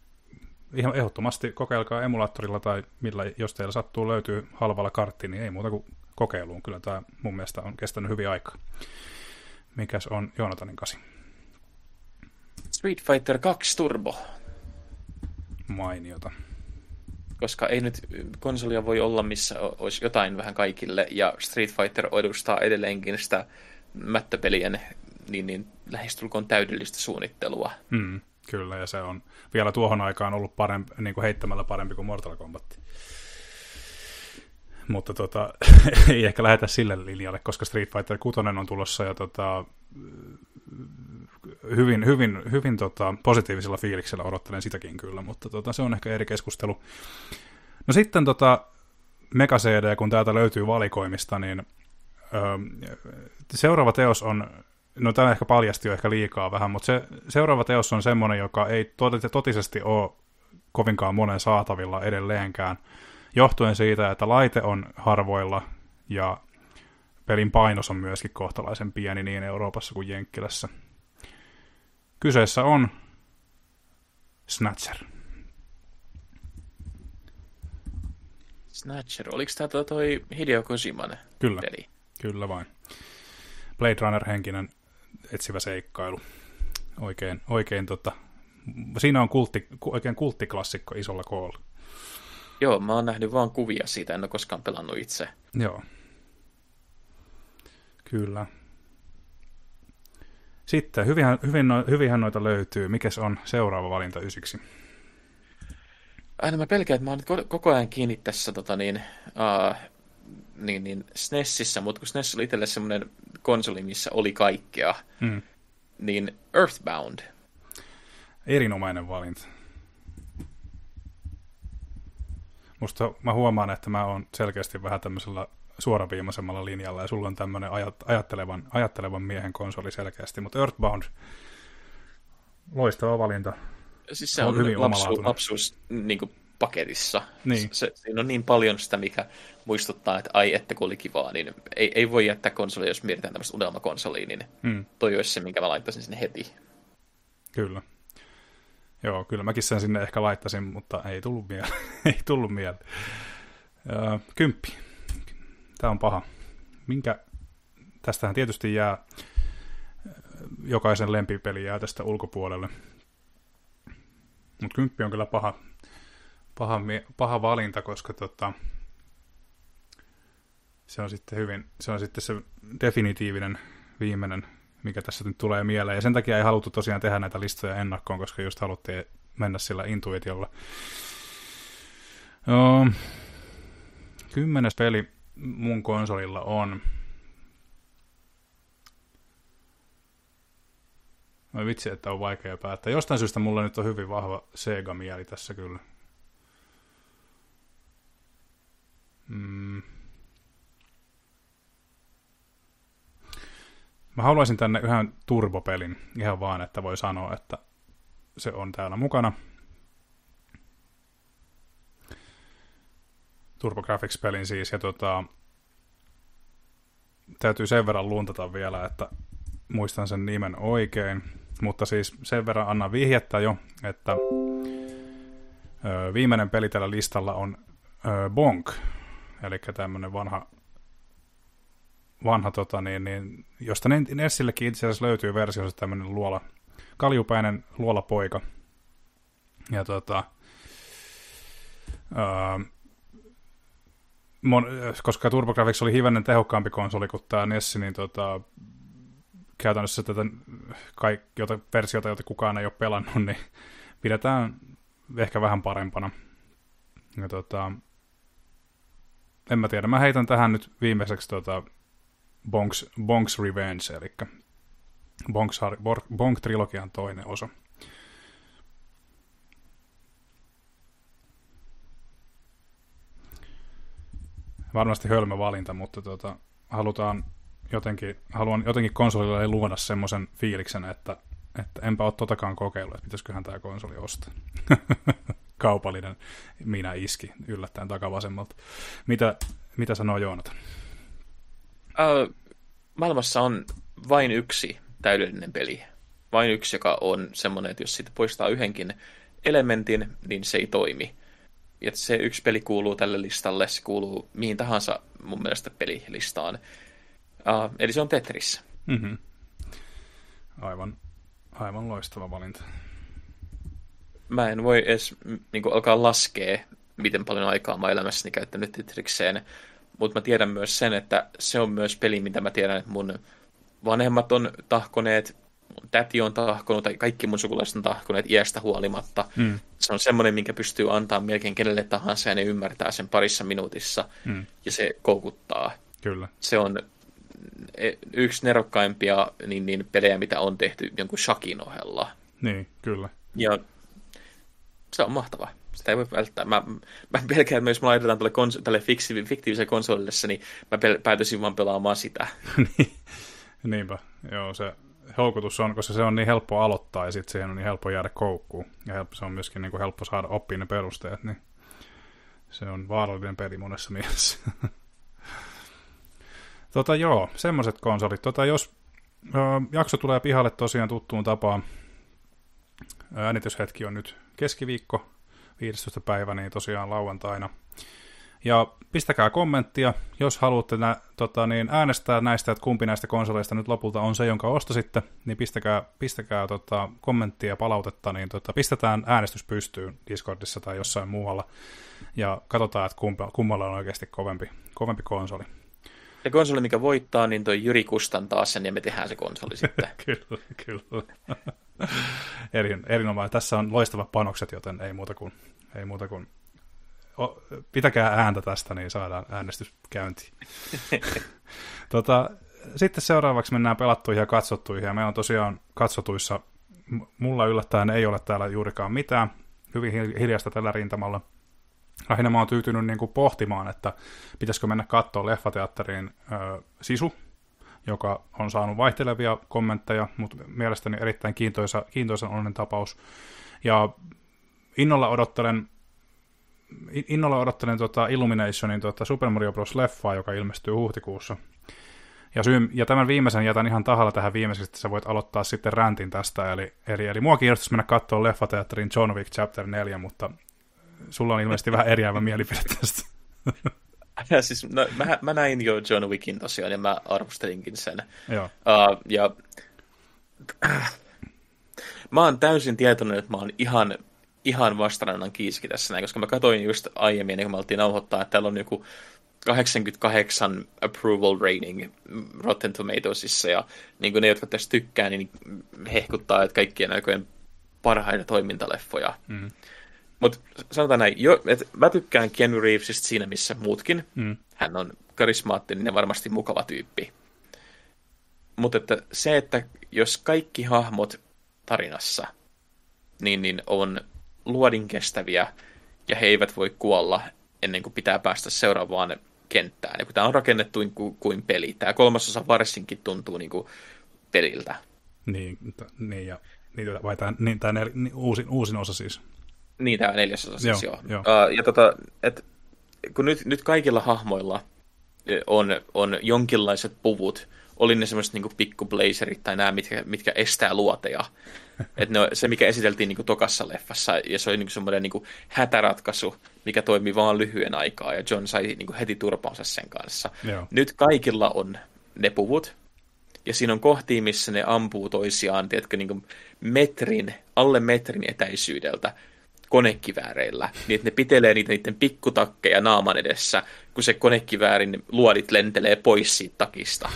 Speaker 1: ihan ehdottomasti kokeilkaa emulaattorilla tai millä, jos teillä sattuu löytyy halvalla kartti, niin ei muuta kuin kokeiluun. Kyllä tämä mun mielestä on kestänyt hyvin aikaa. Mikäs on Joonatanin kasi?
Speaker 2: Street Fighter 2 Turbo.
Speaker 1: Mainiota.
Speaker 2: Koska ei nyt konsolia voi olla, missä olisi jotain vähän kaikille, ja Street Fighter edustaa edelleenkin sitä mättöpelien niin, niin lähestulkoon täydellistä suunnittelua.
Speaker 1: Mm, kyllä, ja se on vielä tuohon aikaan ollut parempi, niin kuin heittämällä parempi kuin Mortal Kombat. Mutta tota, <laughs> ei ehkä lähetä sille linjalle, koska Street Fighter 6 on tulossa ja tota, hyvin, hyvin, hyvin tota, positiivisella fiiliksellä odottelen sitäkin kyllä, mutta tota, se on ehkä eri keskustelu. No sitten tota, Mega CD, kun täältä löytyy valikoimista, niin ö, seuraava teos on, no tämä ehkä paljasti jo ehkä liikaa vähän, mutta se seuraava teos on semmoinen, joka ei totisesti ole kovinkaan monen saatavilla edelleenkään, johtuen siitä, että laite on harvoilla ja pelin painos on myöskin kohtalaisen pieni niin Euroopassa kuin Jenkkilässä. Kyseessä on Snatcher.
Speaker 2: Snatcher, oliko tämä toi Hideo Kojiman
Speaker 1: Kyllä,
Speaker 2: peli?
Speaker 1: kyllä vain. Blade Runner-henkinen etsivä seikkailu. Oikein, oikein tota, siinä on kultti, oikein kulttiklassikko isolla koolla.
Speaker 2: Joo, mä oon nähnyt vaan kuvia siitä, en ole koskaan pelannut itse.
Speaker 1: Joo. Kyllä. Sitten, hyvinhän, hyvin, hyvinhän noita löytyy. Mikäs on seuraava valinta ysiksi?
Speaker 2: Aina mä pelkään, että mä oon koko ajan kiinni tässä tota niin, uh, niin, niin SNESissä, mutta kun SNES oli itselle semmoinen konsoli, missä oli kaikkea, mm. niin Earthbound.
Speaker 1: Erinomainen valinta. Musta mä huomaan, että mä oon selkeästi vähän tämmöisellä suoraviimaisemmalla linjalla, ja sulla on tämmöinen ajattelevan, ajattelevan miehen konsoli selkeästi, mutta Earthbound, loistava valinta.
Speaker 2: Siis se on, on hyvin lapsu, lapsuus niin kuin paketissa. Niin. Se, siinä on niin paljon sitä, mikä muistuttaa, että ai, että kun oli kivaa, niin ei, ei voi jättää konsolia, jos mietitään tämmöistä unelmakonsoliin, niin hmm. toi olisi se, minkä mä laittaisin sinne heti.
Speaker 1: Kyllä. Joo, kyllä mäkin sen sinne ehkä laittaisin, mutta ei tullut mieleen. <laughs> ei tullut mieleen. kymppi. Tämä on paha. Minkä, tästähän tietysti jää, jokaisen lempipeli jää tästä ulkopuolelle. Mutta kymppi on kyllä paha, paha, paha valinta, koska tota, se on sitten hyvin, se on sitten se definitiivinen viimeinen, mikä tässä nyt tulee mieleen. Ja sen takia ei haluttu tosiaan tehdä näitä listoja ennakkoon, koska just haluttiin mennä sillä intuitiolla. No, kymmenes peli mun konsolilla on. Mä vitsi, että on vaikea päättää. Jostain syystä mulla nyt on hyvin vahva Sega-mieli tässä kyllä. Mm. Mä haluaisin tänne yhden turbopelin ihan vaan, että voi sanoa, että se on täällä mukana. TurboGrafx-pelin siis, ja tota, täytyy sen verran luntata vielä, että muistan sen nimen oikein, mutta siis sen verran anna vihjettä jo, että ö, viimeinen peli tällä listalla on ö, Bonk, eli tämmöinen vanha, vanha tota, niin, niin, josta Nessillekin itse asiassa löytyy versiossa tämmöinen luola, kaljupäinen luolapoika. Ja tota, öö, mon, koska TurboGrafx oli hivenen tehokkaampi konsoli kuin tämä NES, niin tota, käytännössä tätä kaik, jota, versiota, jota kukaan ei ole pelannut, niin pidetään ehkä vähän parempana. Ja tota, en mä tiedä, mä heitän tähän nyt viimeiseksi tota Bonks, Bonks Revenge, eli Bonks, Bonk-trilogian toinen osa. Varmasti hölmö valinta, mutta tota, halutaan jotenkin, haluan jotenkin konsolille luoda semmoisen fiiliksen, että, että enpä ole totakaan kokeillut, että pitäisiköhän tämä konsoli ostaa. <laughs> Kaupallinen minä iski yllättäen takavasemmalta. Mitä, mitä sanoo Joonatan?
Speaker 2: Uh, maailmassa on vain yksi täydellinen peli. Vain yksi, joka on semmoinen, että jos siitä poistaa yhdenkin elementin, niin se ei toimi. Ja se yksi peli kuuluu tälle listalle, se kuuluu mihin tahansa mun mielestä pelilistaan. Uh, eli se on Tetris.
Speaker 1: Mm-hmm. Aivan, aivan loistava valinta.
Speaker 2: Mä en voi edes niin kuin, alkaa laskea, miten paljon aikaa mä elämässäni käyttänyt Tetrikseen, mutta mä tiedän myös sen, että se on myös peli, mitä mä tiedän, että mun vanhemmat on tahkoneet, täti on tahkonut, tai kaikki mun sukulaiset on tahkoneet iästä huolimatta. Mm. Se on semmoinen, minkä pystyy antaa melkein kenelle tahansa, ja ne ymmärtää sen parissa minuutissa, mm. ja se koukuttaa.
Speaker 1: Kyllä.
Speaker 2: Se on e, yksi nerokkaimpia niin, niin pelejä, mitä on tehty jonkun Shakin ohella.
Speaker 1: Niin, kyllä.
Speaker 2: Ja se on mahtava. Sitä ei voi välttää. Mä, mä pelkään, että jos me laitetaan tälle, kons- tälle fiktiiviselle, fiktiiviselle konsolille, niin mä pel- päätyisin vaan pelaamaan sitä. <laughs>
Speaker 1: Niin. Niinpä, joo, se houkutus on, koska se on niin helppo aloittaa ja sitten siihen on niin helppo jäädä koukkuun. Ja helppo, se on myöskin niin kuin helppo saada oppia ne perusteet, niin se on vaarallinen peli monessa <laughs> mielessä. tota joo, semmoiset konsolit. Tota, jos ö, jakso tulee pihalle tosiaan tuttuun tapaan, äänityshetki on nyt keskiviikko, 15. päivä, niin tosiaan lauantaina. Ja pistäkää kommenttia, jos haluatte nä, tota, niin äänestää näistä, että kumpi näistä konsoleista nyt lopulta on se, jonka ostasitte, niin pistäkää, pistäkää tota, kommenttia ja palautetta, niin tota, pistetään äänestys pystyyn Discordissa tai jossain muualla, ja katsotaan, että kumpa, kummalla on oikeasti kovempi, kovempi konsoli.
Speaker 2: Ja konsoli, mikä voittaa, niin toi Jyri kustantaa sen, ja me tehdään se konsoli sitten. <laughs>
Speaker 1: kyllä, kyllä. Erin, erinomainen. Tässä on loistavat panokset, joten ei muuta kuin, ei muuta kuin o, pitäkää ääntä tästä, niin saadaan äänestys käyntiin. <laughs> tota, sitten seuraavaksi mennään pelattuihin ja katsottuihin, ja meillä on tosiaan katsotuissa, mulla yllättäen ei ole täällä juurikaan mitään, hyvin hiljaista tällä rintamalla. Lähinnä mä oon tyytynyt niin kuin pohtimaan, että pitäisikö mennä katsoa leffateatteriin ö, Sisu, joka on saanut vaihtelevia kommentteja, mutta mielestäni erittäin kiintoisa, kiintoisa onnen tapaus. Ja innolla odottelen innolla odottelen tota Illuminationin tota Super Mario Bros. leffaa, joka ilmestyy huhtikuussa. Ja, syy, ja tämän viimeisen jätän ihan tahalla tähän viimeiseksi, että sä voit aloittaa sitten räntin tästä. Eli, eli, eli mua kiinnostaisi mennä katsoa leffateatterin John Wick Chapter 4, mutta sulla on ilmeisesti vähän eriävä mielipide tästä.
Speaker 2: Ja siis, no, mä, mä näin jo John Wickin tosiaan, ja mä arvostelinkin sen.
Speaker 1: Joo.
Speaker 2: Uh, ja äh, mä oon täysin tietoinen, että mä oon ihan, ihan vastarannan kiiski tässä näin, koska mä katsoin just aiemmin, kun me oltiin nauhoittaa, että täällä on joku 88 approval rating Rotten Tomatoesissa, ja niin kuin ne, jotka tästä tykkää, niin hehkuttaa, että kaikkien aikojen parhaita toimintaleffoja. Mm. Mutta sanotaan näin, jo, että mä tykkään Ken Reevesista siinä, missä muutkin. Mm. Hän on karismaattinen ja varmasti mukava tyyppi. Mutta että se, että jos kaikki hahmot tarinassa niin, niin on luodin kestäviä ja he eivät voi kuolla ennen kuin pitää päästä seuraavaan kenttään. Ja kun tämä on rakennettu kuin, kuin peli. Tämä kolmasosa varsinkin tuntuu niin kuin peliltä.
Speaker 1: Niin, t- niin ja niin, vai tämä, niin, tämä nel, niin, uusin, uusin osa siis.
Speaker 2: Niin, tämä neljäsosa siis joo. joo. Uh, ja tota, et, kun nyt, nyt kaikilla hahmoilla on, on jonkinlaiset puvut, oli ne semmoiset niin pikkublazerit tai nämä, mitkä, mitkä estää luoteja. Et ne, se, mikä esiteltiin niin tokassa leffassa, ja se oli niin semmoinen niin hätäratkaisu, mikä toimi vaan lyhyen aikaa, ja John sai niin kuin heti turpaansa sen kanssa.
Speaker 1: Joo.
Speaker 2: Nyt kaikilla on ne puvut, ja siinä on kohtia, missä ne ampuu toisiaan, tiedätkö, niin metrin, alle metrin etäisyydeltä, konekivääreillä, niin että ne pitelee niitä niiden pikkutakkeja naaman edessä, kun se konekiväärin luodit lentelee pois siitä takista.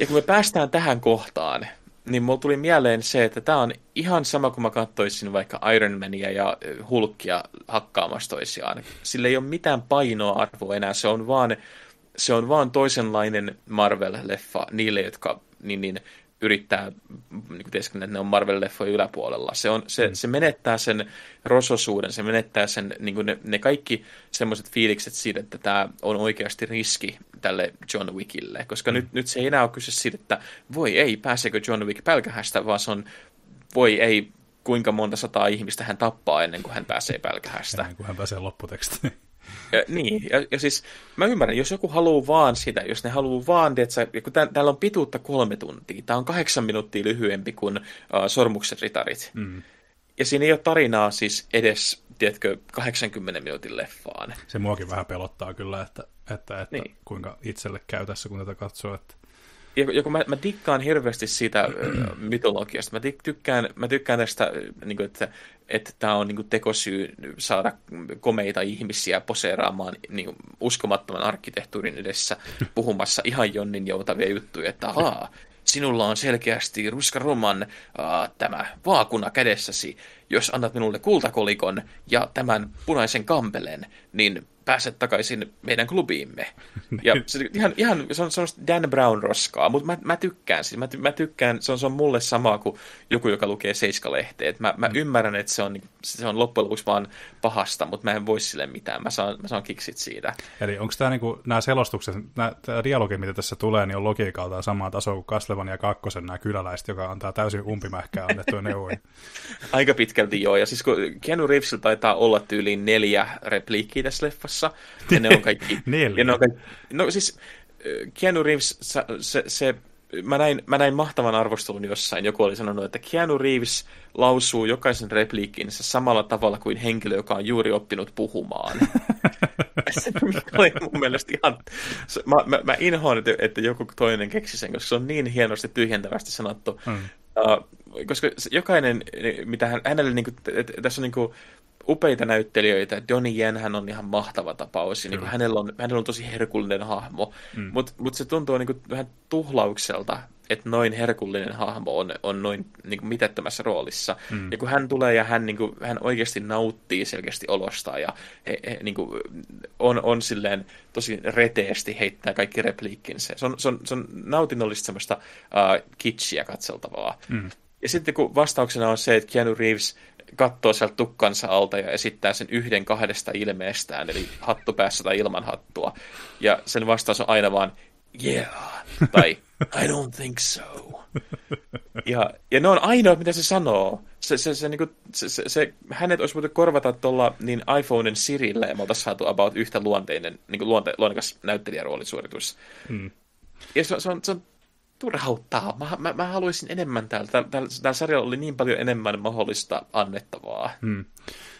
Speaker 2: Ja kun me päästään tähän kohtaan, niin mulla tuli mieleen se, että tämä on ihan sama kuin mä katsoisin vaikka Iron Mania ja Hulkia hakkaamassa toisiaan. Sillä ei ole mitään painoarvoa enää, se on vaan, se on vaan toisenlainen Marvel-leffa niille, jotka niin, niin, yrittää niin kuin että ne on Marvel-leffojen yläpuolella. Se, on, se, mm. se menettää sen rososuuden, se menettää sen, niin kuin ne, ne kaikki semmoiset fiilikset siitä, että tämä on oikeasti riski tälle John Wickille. Koska mm. nyt, nyt se ei enää ole kyse siitä, että voi ei, pääseekö John Wick pälkähästä, vaan se on voi ei, kuinka monta sataa ihmistä hän tappaa ennen kuin hän pääsee pälkähästä.
Speaker 1: Ennen kuin hän pääsee lopputekstiin.
Speaker 2: Ja, niin, ja, ja siis mä ymmärrän, jos joku haluaa vaan sitä, jos ne haluaa vaan, että kun tää, täällä on pituutta kolme tuntia, tämä on kahdeksan minuuttia lyhyempi kuin uh, Sormuksen ritarit. Mm. Ja siinä ei ole tarinaa siis edes, tiedätkö, 80 minuutin leffaan.
Speaker 1: Se muakin vähän pelottaa kyllä, että, että, että niin. kuinka itselle käy tässä, kun tätä katsoo, että
Speaker 2: ja, ja kun mä, mä dikkaan hirveästi siitä mytologiasta, mä tykkään, mä tykkään tästä, niin kuin, että että tämä on niin kuin, tekosyy saada komeita ihmisiä poseeraamaan niin kuin, uskomattoman arkkitehtuurin edessä puhumassa ihan jonnin joutavia juttuja, että ahaa, sinulla on selkeästi ruskaroman uh, tämä vaakuna kädessäsi. Jos annat minulle kultakolikon ja tämän punaisen kampelen, niin pääset takaisin meidän klubiimme. <laughs> Ja se, ihan, ihan se on semmoista Dan Brown-roskaa, mutta mä, mä tykkään siis. Mä, mä tykkään, se on, se on mulle sama kuin joku, joka lukee Seiska-lehteä. Mä, mä mm. ymmärrän, että se on, se on loppujen lopuksi vaan pahasta, mutta mä en voi sille mitään. Mä saan, mä saan kiksit siitä.
Speaker 1: Eli onko tämä niinku, nämä selostukset, nämä, dialogi, mitä tässä tulee, niin on logiikaltaan samaa tasoa kuin Kastlevan ja Kakkosen nämä kyläläiset, joka antaa täysin umpimähkää annettuja neuvoja. <laughs>
Speaker 2: Aika pitkälti joo, ja siis kun Keanu Reevesillä taitaa olla tyyliin neljä repliikkiä tässä leffassa, leffassa. Ja ne on kaikki... ja ne on kaikki, no siis Keanu Reeves, se, se mä näin, mä näin mahtavan arvostelun jossain. Joku oli sanonut, että Keanu Reeves lausuu jokaisen repliikkinsä samalla tavalla kuin henkilö, joka on juuri oppinut puhumaan. <laughs> se oli mun mielestä ihan... Mä, mä, mä inhoan, että, että joku toinen keksi sen, koska se on niin hienosti tyhjentävästi sanottu. Mm. Uh, koska jokainen, mitä hän, hänelle, niin kuin, tässä on niin kuin, upeita näyttelijöitä. Donnie Yen hän on ihan mahtava tapaus. Niin kuin hänellä, on, hänellä on tosi herkullinen hahmo, mm. mutta mut se tuntuu niin kuin vähän tuhlaukselta, että noin herkullinen hahmo on, on noin niin kuin mitättömässä roolissa. Mm. Ja kun hän tulee ja hän, niin kuin, hän oikeasti nauttii selkeästi olosta ja he, he, niin kuin, on, on silleen tosi reteesti heittää kaikki repliikkinsä. Se on, se on, se on nautinnollista semmoista uh, kitschiä katseltavaa. Mm. Ja sitten kun vastauksena on se, että Keanu Reeves katsoo sieltä tukkansa alta ja esittää sen yhden kahdesta ilmeestään, eli hattu päässä tai ilman hattua. Ja sen vastaus on aina vaan, yeah, tai I don't think so. Ja, ja ne on ainoa, mitä se sanoo. Se, se, se, niin kuin, se, se, se, hänet olisi voitu korvata tuolla niin iPhonen Sirille, ja me oltaisiin saatu about yhtä luonteinen, niin kuin luonte, luonnekas näyttelijäroolisuoritus. Hmm. Ja se, se, on, se on turhauttaa. Mä, mä, mä haluaisin enemmän täältä. Tällä, tällä sarjalla oli niin paljon enemmän mahdollista annettavaa. Hmm.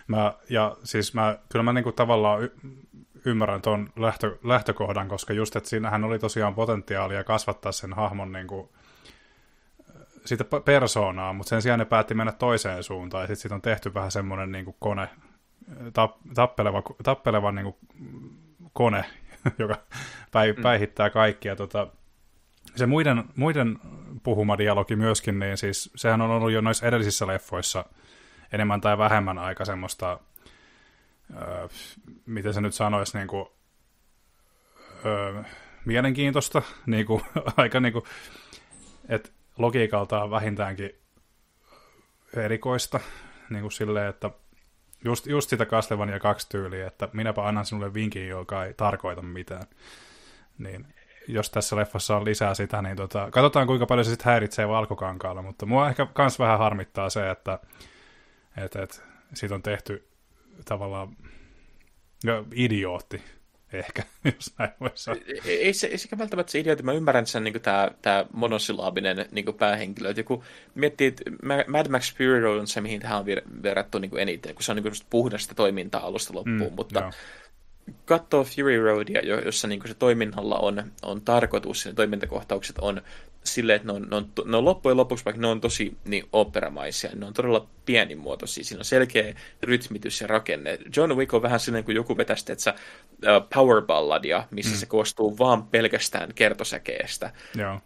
Speaker 1: Mä, ja siis mä, kyllä mä niinku tavallaan y- ymmärrän tuon lähtö, lähtökohdan, koska just, että siinähän oli tosiaan potentiaalia kasvattaa sen hahmon niinku, sitä persoonaa, mutta sen sijaan ne päätti mennä toiseen suuntaan, ja sitten siitä on tehty vähän semmoinen niinku kone, tap, tappeleva, tappeleva niinku kone, <laughs> joka päi, mm. päihittää kaikkia. Tota, se muiden, muiden puhuma dialogi myöskin, niin siis sehän on ollut jo noissa edellisissä leffoissa enemmän tai vähemmän aika semmoista, öö, miten se nyt sanoisi, niin kuin, öö, mielenkiintoista, <laughs> niin kuin, aika niin kuin, että logiikaltaan vähintäänkin erikoista, niin kuin silleen, että just, just sitä Kaslevan ja kaksi tyyliä, että minäpä annan sinulle vinkin, joka ei tarkoita mitään. Niin jos tässä leffassa on lisää sitä, niin tota, katsotaan kuinka paljon se sitten häiritsee valkokankaalla, mutta mua ehkä kans vähän harmittaa se, että et, et, siitä on tehty tavallaan jo, idiootti ehkä, <laughs> jos näin voi sanoa.
Speaker 2: Ei, ei, se, ei sekä välttämättä se idiootti, mä ymmärrän sen niin tämä, tämä monosylaabinen niin päähenkilö, että joku miettii, että Mad Max Fury Road on se, mihin tähän on verrattu niin eniten, kun se on niin puhdasta toimintaa alusta loppuun, mm, mutta joo katsoo Fury Roadia, jossa niin se toiminnalla on, on tarkoitus, ja toimintakohtaukset on silleen, että ne on, ne on, ne on loppujen lopuksi, vaikka ne on tosi niin operamaisia, ne on todella pienimuotoisia, siinä on selkeä rytmitys ja rakenne. John Wick on vähän silleen, kun joku vetäisi, että uh, power balladia, missä mm. se koostuu vaan pelkästään kertosäkeestä.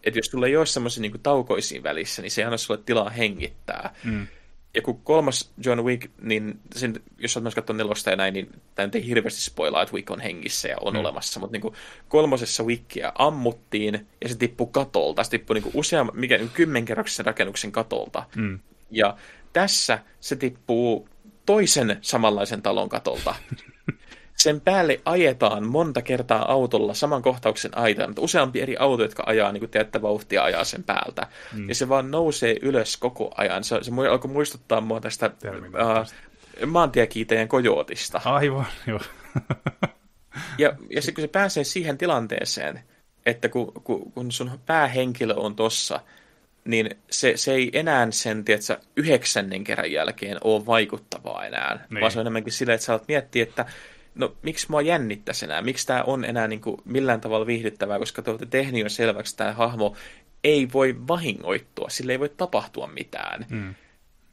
Speaker 2: Että jos tulee ei ole semmoisia niin taukoisiin välissä, niin se ei anna sulle tilaa hengittää. Mm. Ja kun kolmas John Wick, niin sen, jos olet myös katsonut nelosta ja näin, niin tämä ei hirveästi spoilaa, että Wick on hengissä ja on mm. olemassa. Mutta niin kolmosessa Wickia ammuttiin ja se tippui katolta. Se tippui niin useamman, mikä niin kymmenkerroksisen rakennuksen katolta. Mm. Ja tässä se tippuu toisen samanlaisen talon katolta. <laughs> Sen päälle ajetaan monta kertaa autolla saman kohtauksen aitan. Useampi eri auto, jotka ajaa niin tiettä vauhtia ajaa sen päältä. Mm. Ja se vaan nousee ylös koko ajan. Se, se alkoi muistuttaa mua tästä uh, maantiekiiteen kojootista.
Speaker 1: Aivan, joo. <laughs>
Speaker 2: ja, ja sitten kun se pääsee siihen tilanteeseen, että kun, kun, kun sun päähenkilö on tossa, niin se, se ei enää sen tiedätkö, yhdeksännen kerran jälkeen ole vaikuttavaa enää, niin. vaan se on enemmänkin silleen, että sä alat miettiä, että no miksi mua jännittäisi enää, miksi tämä on enää niin kuin millään tavalla viihdyttävää, koska te olette tehneet jo selväksi, että tämä hahmo ei voi vahingoittua, sille ei voi tapahtua mitään. Mm.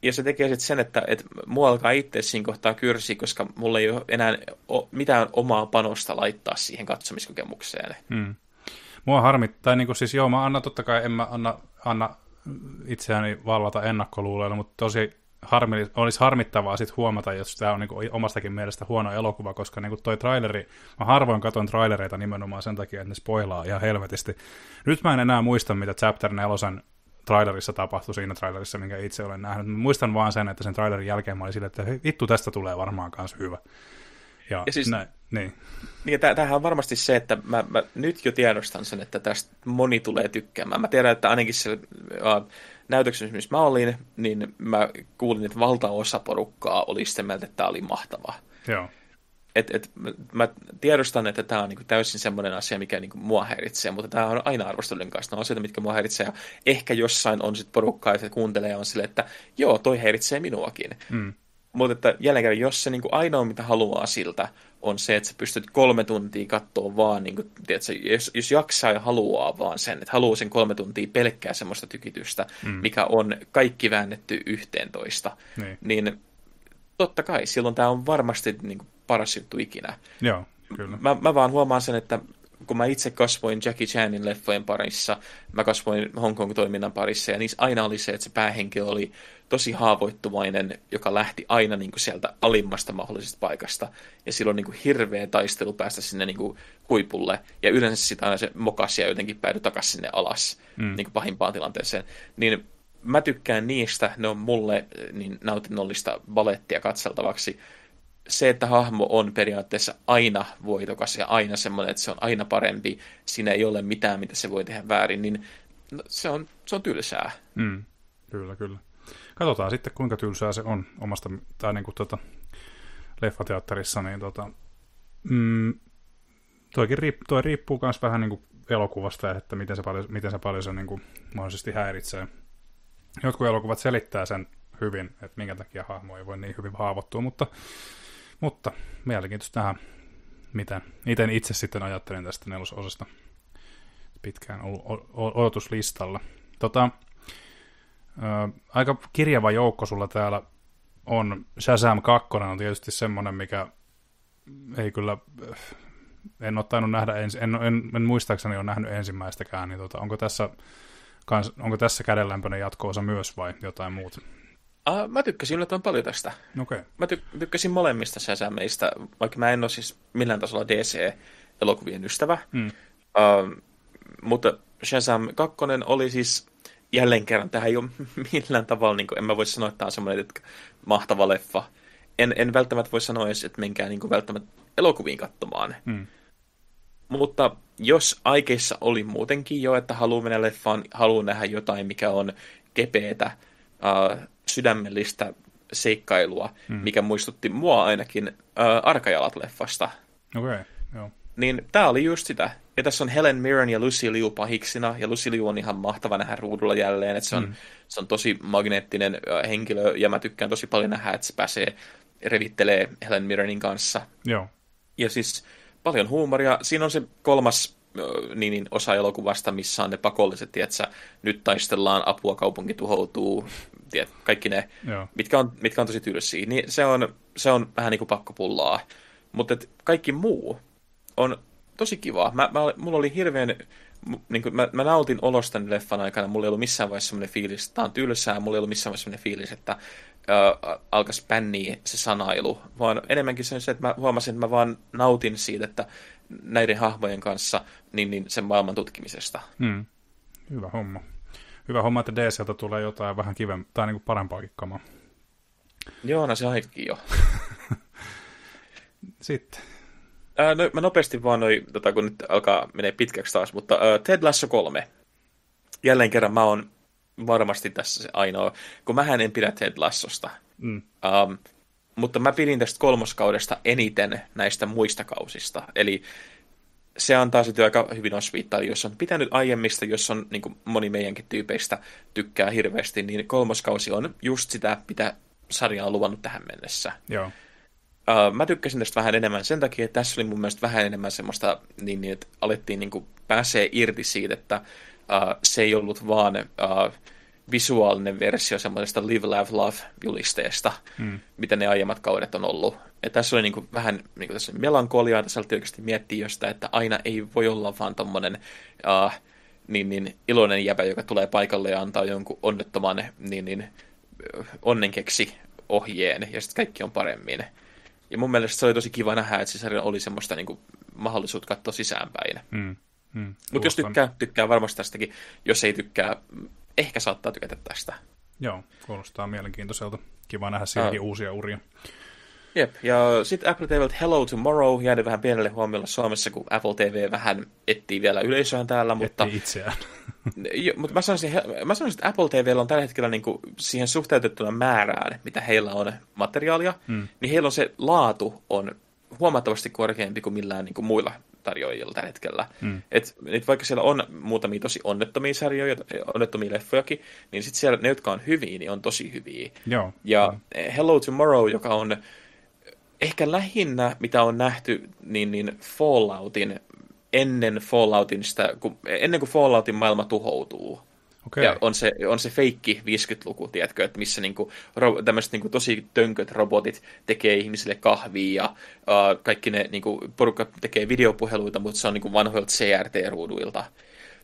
Speaker 2: Ja se tekee sitten sen, että, että mua alkaa itse siinä kohtaa kyrsi, koska mulla ei ole enää mitään omaa panosta laittaa siihen katsomiskokemukseen. Mm.
Speaker 1: Mua harmittaa, niin kuin siis joo, mä annan totta kai, en mä anna, anna itseäni vallata ennakkoluuleilla, mutta tosi harmi, olisi harmittavaa sit huomata, jos tämä on niin kuin omastakin mielestä huono elokuva, koska niin kuin toi traileri, mä harvoin katson trailereita nimenomaan sen takia, että ne spoilaa ihan helvetisti. Nyt mä en enää muista, mitä Chapter 4 trailerissa tapahtui siinä trailerissa, minkä itse olen nähnyt. Mä muistan vaan sen, että sen trailerin jälkeen mä olin sille, että vittu, tästä tulee varmaan kanssa hyvä. Ja, ja siis, näin, niin.
Speaker 2: niin tämähän on varmasti se, että mä, mä nyt jo tiedostan sen, että tästä moni tulee tykkäämään. Mä tiedän, että ainakin se uh, näytöksessä, missä mä olin, niin mä kuulin, että valtaosa porukkaa oli sitä mieltä, että tämä oli mahtava.
Speaker 1: Joo.
Speaker 2: Et, et, mä tiedostan, että tämä on niinku täysin semmoinen asia, mikä niinku mua häiritsee, mutta tämä on aina arvostelujen kanssa. Ne on asioita, mitkä mua häiritsee. Ja ehkä jossain on sitten porukkaa, että kuuntelee on silleen, että joo, toi häiritsee minuakin. Mm. Mutta että jälleen kerran, jos se niinku ainoa, mitä haluaa siltä, on se, että sä pystyt kolme tuntia katsoa vaan, niin kuin, tiedätkö, jos, jos jaksaa ja haluaa vaan sen, että haluaa sen kolme tuntia pelkkää semmoista tykitystä, mm. mikä on kaikki väännetty yhteentoista, niin, niin totta kai, silloin tämä on varmasti niin kuin, paras juttu ikinä.
Speaker 1: Joo, kyllä.
Speaker 2: Mä, mä vaan huomaan sen, että kun mä itse kasvoin Jackie Chanin leffojen parissa, mä kasvoin Hong Kong-toiminnan parissa, ja niissä aina oli se, että se päähenkilö oli tosi haavoittuvainen, joka lähti aina niin kuin sieltä alimmasta mahdollisesta paikasta. Ja silloin niin kuin hirveä taistelu päästä sinne niin kuin huipulle. Ja yleensä sitä aina se mokasi ja jotenkin päädy takaisin sinne alas mm. niin kuin pahimpaan tilanteeseen. Niin mä tykkään niistä, ne on mulle niin nautinnollista balettia katseltavaksi. Se, että hahmo on periaatteessa aina voitokas ja aina semmoinen, että se on aina parempi, siinä ei ole mitään, mitä se voi tehdä väärin, niin no, se on, se on tylsää.
Speaker 1: Mm. Kyllä, kyllä. Katsotaan sitten, kuinka tylsää se on omasta, tai niin kuin tuota, leffateatterissa, niin tota, mm, toikin riip, toi riippuu myös vähän niin kuin elokuvasta, että miten se paljon, miten se, paljon se niin kuin mahdollisesti häiritsee. Jotkut elokuvat selittää sen hyvin, että minkä takia hahmo ei voi niin hyvin haavoittua, mutta, mutta mielenkiintoista nähdä, miten, miten itse sitten ajattelen tästä nelososasta pitkään ollut odotuslistalla. Tota, aika kirjava joukko sulla täällä on. Shazam 2 on tietysti semmoinen, mikä ei kyllä, en ole tainnut nähdä, ens, en, en, en muistaakseni ole nähnyt ensimmäistäkään, niin tota, onko tässä, onko tässä kädenlämpöinen jatko-osa myös vai jotain muuta?
Speaker 2: Uh, mä tykkäsin yllättävän paljon tästä.
Speaker 1: Okay.
Speaker 2: Mä ty- tykkäsin molemmista Shazameista, vaikka mä en ole siis millään tasolla DC-elokuvien ystävä. Mm. Uh, mutta Shazam 2 oli siis jälleen kerran, tämä ei ole <laughs> millään tavalla, niin kuin, en mä voi sanoa, että tämä on semmoinen että mahtava leffa. En, en välttämättä voi sanoa edes, että menkää niin kuin, välttämättä elokuviin katsomaan. Hmm. Mutta jos aikeissa oli muutenkin jo, että haluaa mennä leffaan, haluaa nähdä jotain, mikä on kepeätä, äh, sydämellistä seikkailua, hmm. mikä muistutti mua ainakin äh, Arkajalat-leffasta.
Speaker 1: Okei, okay, joo.
Speaker 2: Niin tämä oli just sitä. Ja tässä on Helen Mirren ja Lucy Liu pahiksina, ja Lucy Liu on ihan mahtava nähdä ruudulla jälleen, että se on, mm. se on tosi magneettinen henkilö, ja mä tykkään tosi paljon nähdä, että se pääsee revittelee Helen Mirrenin kanssa.
Speaker 1: Joo.
Speaker 2: Ja siis paljon huumoria. Siinä on se kolmas niin, niin, osa elokuvasta, missä on ne pakolliset, tietsä, nyt taistellaan, apua, kaupunki tuhoutuu, tiet, kaikki ne, mitkä on, mitkä on tosi tylsiä. Niin se on, se on vähän niin kuin pakkopullaa. Mutta kaikki muu on tosi kivaa. Mä, mä, mulla oli hirveän niin kuin, mä, mä nautin olostani leffan aikana, mulla ei ollut missään vaiheessa semmoinen fiilis, että tämä on tylsää, mulla ei ollut missään vaiheessa semmoinen fiilis, että äh, alkaisi pänniä se sanailu, vaan enemmänkin se, että mä huomasin, että mä vaan nautin siitä, että näiden hahmojen kanssa niin, niin sen maailman tutkimisesta.
Speaker 1: Mm. Hyvä homma. Hyvä homma, että DCltä tulee jotain vähän kivem tai niin kuin parempaakin kamaa.
Speaker 2: Joo, no se ainakin jo. <laughs>
Speaker 1: Sitten.
Speaker 2: Ää, no, mä nopeasti vaan noin, tota, kun nyt alkaa menee pitkäksi taas, mutta ää, Ted Lasso 3. Jälleen kerran mä oon varmasti tässä se ainoa, kun mähän en pidä Ted Lassosta. Mm. Um, mutta mä pidin tästä kolmoskaudesta eniten näistä muista kausista. Eli se antaa sitten aika hyvin osviittaa, jos on pitänyt aiemmista, jos on niin kuin moni meidänkin tyypeistä tykkää hirveästi, niin kolmoskausi on just sitä, mitä sarja on luvannut tähän mennessä.
Speaker 1: Joo.
Speaker 2: Uh, mä tykkäsin tästä vähän enemmän sen takia, että tässä oli mun mielestä vähän enemmän semmoista, niin, niin että alettiin niin kuin pääsee irti siitä, että uh, se ei ollut vaan uh, visuaalinen versio semmoisesta Live, Laugh, Love-julisteesta, mm. mitä ne aiemmat kaudet on ollut. Ja tässä oli niin kuin vähän niin kuin tässä melankoliaa, tässä alettiin oikeasti miettiä jostain, että aina ei voi olla vaan tommonen uh, niin, niin, iloinen jäbä, joka tulee paikalle ja antaa jonkun onnettoman niin, niin, onnenkeksi ohjeen, ja sitten kaikki on paremmin. Ja mun mielestä se oli tosi kiva nähdä, että se oli semmoista niin kuin, mahdollisuutta katsoa sisäänpäin. Mm, mm, Mutta jos tykkää, tykkää varmasti tästäkin. Jos ei tykkää, ehkä saattaa tykätä tästä.
Speaker 1: Joo, kuulostaa mielenkiintoiselta. Kiva nähdä siinäkin uh. uusia uria.
Speaker 2: Jep, ja sitten Apple TVltä Hello Tomorrow jäänyt vähän pienelle huomiolle Suomessa, kun Apple TV vähän etsii vielä yleisöään täällä, mutta...
Speaker 1: Etsii itseään. <laughs>
Speaker 2: jo, mutta mä sanoisin, mä sanoisin, että Apple TVllä on tällä hetkellä niin kuin siihen suhteutettuna määrään, mitä heillä on materiaalia, mm. niin heillä on se laatu on huomattavasti korkeampi kuin millään niin kuin muilla tarjoajilla tällä hetkellä. Mm. Et, et vaikka siellä on muutamia tosi onnettomia sarjoja, onnettomia leffojakin, niin sitten siellä ne, jotka on hyviä, niin on tosi hyviä.
Speaker 1: Joo.
Speaker 2: Ja Hello Tomorrow, joka on ehkä lähinnä, mitä on nähty, niin, niin Falloutin, ennen Falloutin sitä, kun, ennen kuin Falloutin maailma tuhoutuu. Okay. Ja on se, on se feikki 50-luku, tiedätkö, että missä niinku, ro, tämmöiset niinku, tosi tönköt robotit tekee ihmisille kahvia ja uh, kaikki ne niinku, porukka tekee videopuheluita, mutta se on niinku, vanhoilta CRT-ruuduilta.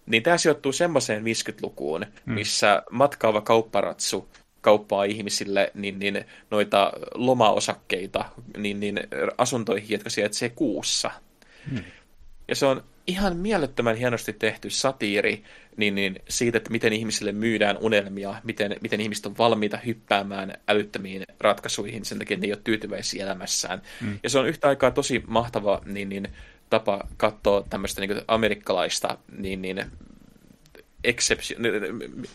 Speaker 2: Niin tämä sijoittuu semmoiseen 50-lukuun, hmm. missä matkaava kaupparatsu kauppaa ihmisille niin, niin, noita lomaosakkeita niin, niin, asuntoihin, jotka sijaitsee kuussa. Hmm. Ja se on ihan mielettömän hienosti tehty satiiri niin, niin siitä, että miten ihmisille myydään unelmia, miten, miten ihmiset on valmiita hyppäämään älyttömiin ratkaisuihin sen takia, että ne ei ole tyytyväisiä elämässään. Hmm. Ja se on yhtä aikaa tosi mahtava niin, niin, tapa katsoa tämmöistä niin amerikkalaista niin, niin,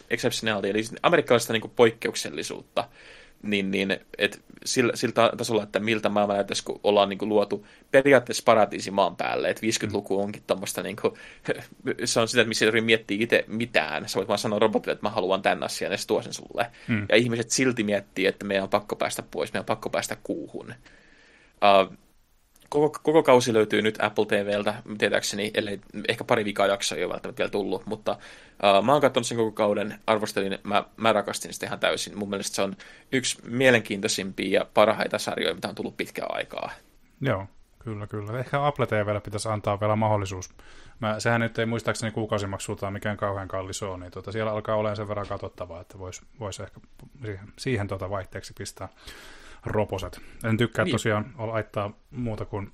Speaker 2: exceptionality, eli amerikkalaista niin poikkeuksellisuutta, niin, niin et sillä, sillä tasolla, että miltä maailma näyttäisi, kun ollaan niin kuin, luotu periaatteessa paratiisi maan päälle, että 50-luku onkin tuommoista, niin kuin, <laughs> se on sitä, että missä ei tarvitse miettiä itse mitään, sä voit vaan sanoa robotille, että mä haluan tämän asian, ja se tuo sen sulle. Mm. Ja ihmiset silti miettii, että meidän on pakko päästä pois, meidän on pakko päästä kuuhun. Uh, koko, koko kausi löytyy nyt Apple TVltä, tietääkseni, ellei ehkä pari vikaa jaksoa ei ole välttämättä vielä tullut, mutta uh, mä oon katsonut sen koko kauden, arvostelin, mä, mä rakastin sitä ihan täysin. Mun mielestä se on yksi mielenkiintoisimpia ja parhaita sarjoja, mitä on tullut pitkään aikaa.
Speaker 1: Joo, kyllä, kyllä. Ehkä Apple TVllä pitäisi antaa vielä mahdollisuus. Mä, sehän nyt ei muistaakseni kuukausimaksultaan mikään kauhean kallis ole, niin tota, siellä alkaa olemaan sen verran katsottavaa, että voisi vois ehkä siihen, siihen tota vaihteeksi pistää roposet. En tykkää niin. tosiaan laittaa muuta kuin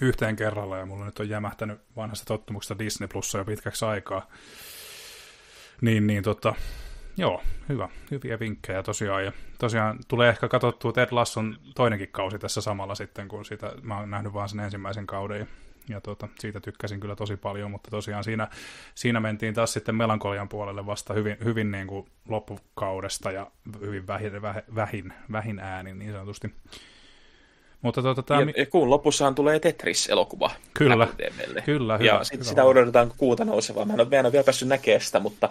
Speaker 1: yhteen kerralla, ja mulla nyt on jämähtänyt vanhasta tottumuksesta Disney Plussa jo pitkäksi aikaa. Niin, niin tota, joo, hyvä, hyviä vinkkejä tosiaan. Ja tosiaan tulee ehkä katsottua Ted Lasson toinenkin kausi tässä samalla sitten, kun sitä, mä oon nähnyt vaan sen ensimmäisen kauden. Ja ja tota, siitä tykkäsin kyllä tosi paljon, mutta tosiaan siinä, siinä mentiin taas sitten melankolian puolelle vasta hyvin, hyvin niin kuin loppukaudesta ja hyvin vähin, vähin, vähin äänin niin sanotusti.
Speaker 2: Mutta tuota, tämä... ja, ja kuun lopussahan tulee Tetris-elokuva.
Speaker 1: Kyllä, kyllä hyvä,
Speaker 2: Ja sit hyvä sitä odotetaan kuuta nousevaa. Mä en, ole, mä en ole vielä päässyt näkemään sitä, mutta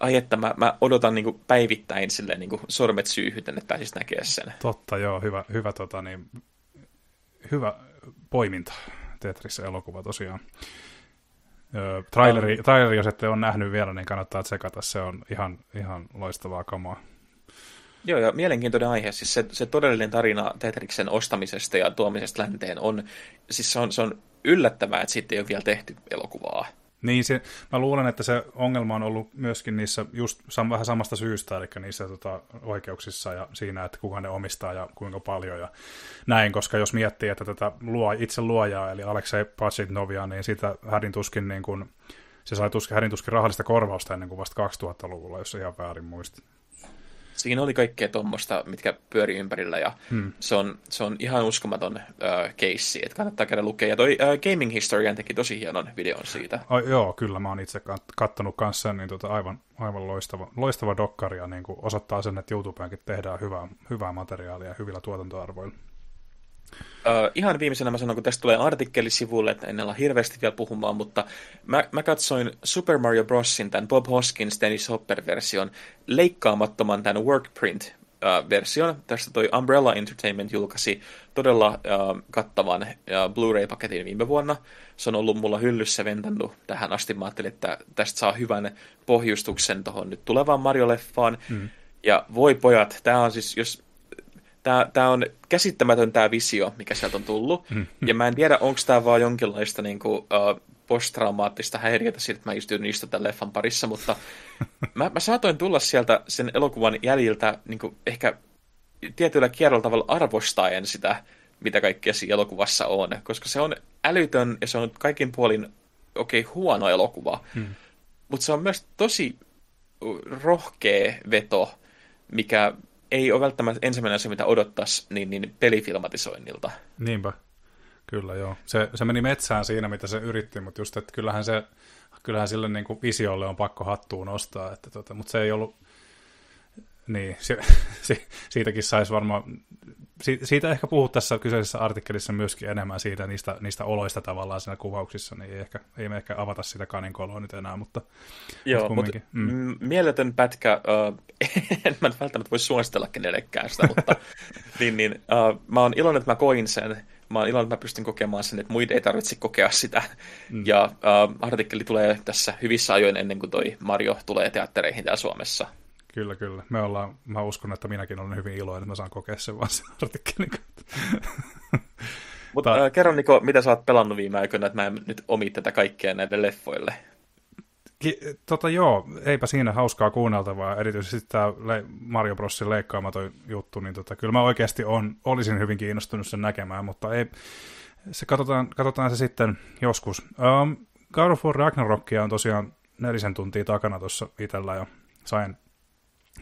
Speaker 2: ai että mä, mä odotan niin kuin päivittäin silleen, niin kuin sormet syyhyten, että pääsis näkemään sen.
Speaker 1: Totta, joo, hyvä, hyvä, tota, niin, hyvä poiminta. Tetris-elokuva tosiaan. traileri, traileri, jos ette ole nähnyt vielä, niin kannattaa tsekata. Se on ihan, ihan loistavaa kamaa.
Speaker 2: Joo, ja mielenkiintoinen aihe. Siis se, se todellinen tarina Tetriksen ostamisesta ja tuomisesta länteen on, siis se on, se on yllättävää, että siitä ei ole vielä tehty elokuvaa.
Speaker 1: Niin, se, mä luulen, että se ongelma on ollut myöskin niissä just sam, vähän samasta syystä, eli niissä tota, oikeuksissa ja siinä, että kuka ne omistaa ja kuinka paljon ja näin, koska jos miettii, että tätä luo, itse luojaa, eli Aleksei Pachitnovia, niin sitä hädin tuskin niin kuin, se sai tuskin, hädin tuskin rahallista korvausta ennen kuin vasta 2000-luvulla, jos ihan väärin muistin
Speaker 2: siinä oli kaikkea tuommoista, mitkä pyörii ympärillä, ja hmm. se, on, se on ihan uskomaton äh, keissi, että kannattaa käydä lukea. Ja toi äh, Gaming Historian teki tosi hienon videon siitä.
Speaker 1: Oh, joo, kyllä, mä oon itse kattonut kanssa niin tota, aivan, aivan loistava, loistava dokkari, ja niin osoittaa sen, että YouTubeenkin tehdään hyvää, hyvää materiaalia hyvillä tuotantoarvoilla.
Speaker 2: Uh, ihan viimeisenä mä sanon, kun tästä tulee artikkelisivulle, että en ala hirveästi vielä puhumaan, mutta mä, mä katsoin Super Mario Brosin, tämän Bob Hoskins Dennis Hopper-version, leikkaamattoman tämän Workprint-version. Tästä toi Umbrella Entertainment julkaisi todella uh, kattavan uh, Blu-ray-paketin viime vuonna. Se on ollut mulla hyllyssä ventannut tähän asti. Mä ajattelin, että tästä saa hyvän pohjustuksen tuohon nyt tulevaan Mario-leffaan. Mm. Ja voi pojat, tämä on siis, jos Tämä, tämä on käsittämätön tämä visio, mikä sieltä on tullut. Mm. Ja mä en tiedä, onko tämä vaan jonkinlaista niin kuin, uh, posttraumaattista häiriötä siitä, että mä istun niistä tämän leffan parissa, mutta <laughs> mä, mä saatoin tulla sieltä sen elokuvan jäljiltä niin kuin ehkä tietyllä kierrolla tavalla arvostaen sitä, mitä kaikkea siinä elokuvassa on, koska se on älytön ja se on kaikin puolin okei okay, huono elokuva, hmm. mutta se on myös tosi rohkea veto, mikä ei ole välttämättä ensimmäinen asia, mitä odottaisi niin, niin pelifilmatisoinnilta.
Speaker 1: Niinpä, kyllä joo. Se, se meni metsään siinä, mitä se yritti, mutta just, että kyllähän, se, kyllähän sille niin kuin visiolle on pakko hattuun nostaa, että tota, mutta se ei ollut, niin, se, <laughs> se, siitäkin saisi varmaan siitä ehkä puhut tässä kyseisessä artikkelissa myöskin enemmän siitä niistä, niistä oloista tavallaan siinä kuvauksissa, niin ei, ehkä, ei me ehkä avata sitä kaninkoloa nyt enää, mutta
Speaker 2: Joo, mutta mm. mieletön pätkä, uh, <laughs> en mä välttämättä voi suositella kenellekään sitä, mutta <laughs> niin, niin, uh, mä oon iloinen, että mä koin sen, mä oon iloinen, että mä pystyn kokemaan sen, että muiden ei tarvitse kokea sitä, mm. ja uh, artikkeli tulee tässä hyvissä ajoin ennen kuin toi Mario tulee teattereihin täällä Suomessa.
Speaker 1: Kyllä, kyllä. Me ollaan, mä uskon, että minäkin olen hyvin iloinen, että mä saan kokea sen vaan sen artikkelin
Speaker 2: Mutta äh, kerro Niko, mitä sä oot pelannut viime aikoina, että mä en nyt omi tätä kaikkea näille leffoille.
Speaker 1: Ki- tota joo, eipä siinä hauskaa kuunneltavaa, erityisesti tämä Le- Mario Brosin leikkaamaton juttu, niin tota, kyllä mä oikeasti on, olisin hyvin kiinnostunut sen näkemään, mutta ei, se katsotaan, katsotaan se sitten joskus. Um, God of War Ragnarokia on tosiaan nelisen tuntia takana tuossa itsellä ja sain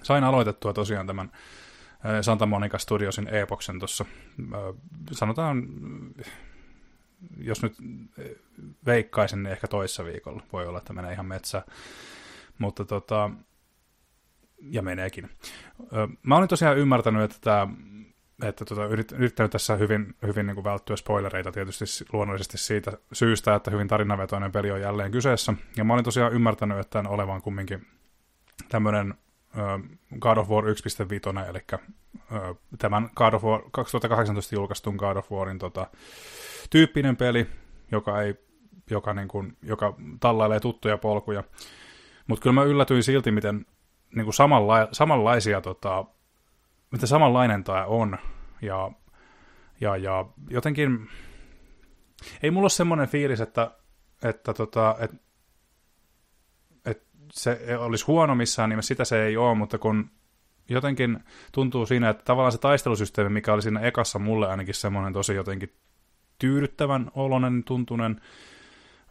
Speaker 1: sain aloitettua tosiaan tämän Santa Monica Studiosin epoksen tuossa, sanotaan, jos nyt veikkaisin, niin ehkä toissa viikolla. Voi olla, että menee ihan metsään. Mutta tota, ja meneekin. Mä olin tosiaan ymmärtänyt, että tämä että tota, yrittänyt tässä hyvin, hyvin niin kuin välttyä spoilereita tietysti luonnollisesti siitä syystä, että hyvin tarinavetoinen peli on jälleen kyseessä. Ja mä olin tosiaan ymmärtänyt, että tämän olevan kumminkin tämmöinen God of War 1.5, eli tämän God of War 2018 julkaistun God of Warin tota, tyyppinen peli, joka, ei, joka, niin kuin, joka tallailee tuttuja polkuja. Mutta kyllä mä yllätyin silti, miten niin kuin samanla- samanlaisia, tota, miten samanlainen tämä on. Ja, ja, ja jotenkin ei mulla ole semmoinen fiilis, että, että, tota, että se olisi huono missään nimessä, sitä se ei ole, mutta kun jotenkin tuntuu siinä, että tavallaan se taistelusysteemi, mikä oli siinä ekassa mulle ainakin semmoinen tosi jotenkin tyydyttävän olonen, tuntunen,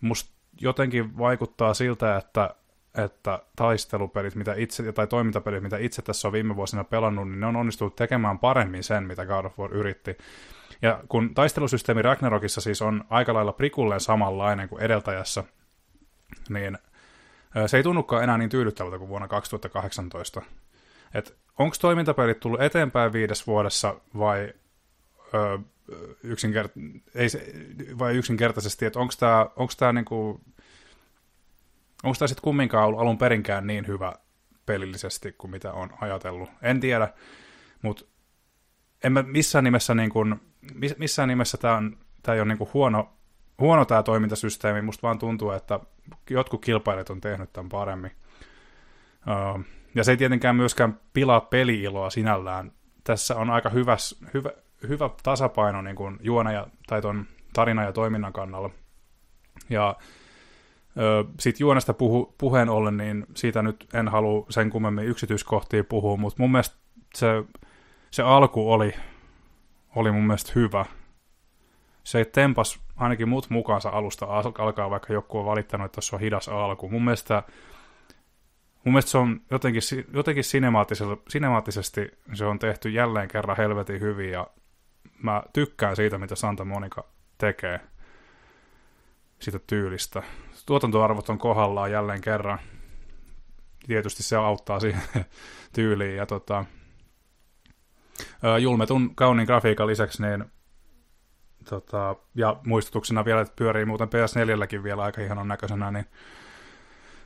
Speaker 1: musta jotenkin vaikuttaa siltä, että, että taistelupelit mitä itse, tai toimintapelit, mitä itse tässä on viime vuosina pelannut, niin ne on onnistunut tekemään paremmin sen, mitä God of War yritti. Ja kun taistelusysteemi Ragnarokissa siis on aika lailla prikulleen samanlainen kuin edeltäjässä, niin – se ei tunnukaan enää niin tyydyttävältä kuin vuonna 2018. Et onko toimintapelit tullut eteenpäin viides vuodessa vai, ö, yksinkert- ei se, vai yksinkertaisesti, että onko tämä onko tää niinku, onko sitten kumminkaan ollut alun perinkään niin hyvä pelillisesti kuin mitä on ajatellut. En tiedä, mutta en mä missään nimessä, niin kuin, missään nimessä tämä, on, tämä ei ole niin kuin huono, huono tämä toimintasysteemi, musta vaan tuntuu, että jotkut kilpailijat on tehnyt tämän paremmin. Uh, ja se ei tietenkään myöskään pilaa peliiloa sinällään. Tässä on aika hyvä, hyvä, hyvä tasapaino niin kuin juona ja, tai ton tarina ja toiminnan kannalla. Ja Sitten juonesta puhu, puheen ollen, niin siitä nyt en halua sen kummemmin yksityiskohtia puhua, mutta mun mielestä se, se alku oli, oli mun mielestä hyvä. Se tempas ainakin mut mukaansa alusta alkaa, vaikka joku on valittanut, että se on hidas alku. Mun mielestä, mun mielestä se on jotenkin, jotenkin sinemaattisesti se on tehty jälleen kerran helvetin hyvin ja mä tykkään siitä, mitä Santa Monica tekee siitä tyylistä. Tuotantoarvot on kohdallaan jälleen kerran. Tietysti se auttaa siihen <laughs> tyyliin. Ja tota, julmetun kauniin grafiikan lisäksi, niin tota, ja muistutuksena vielä, että pyörii muuten PS4lläkin vielä aika ihanon näköisenä, niin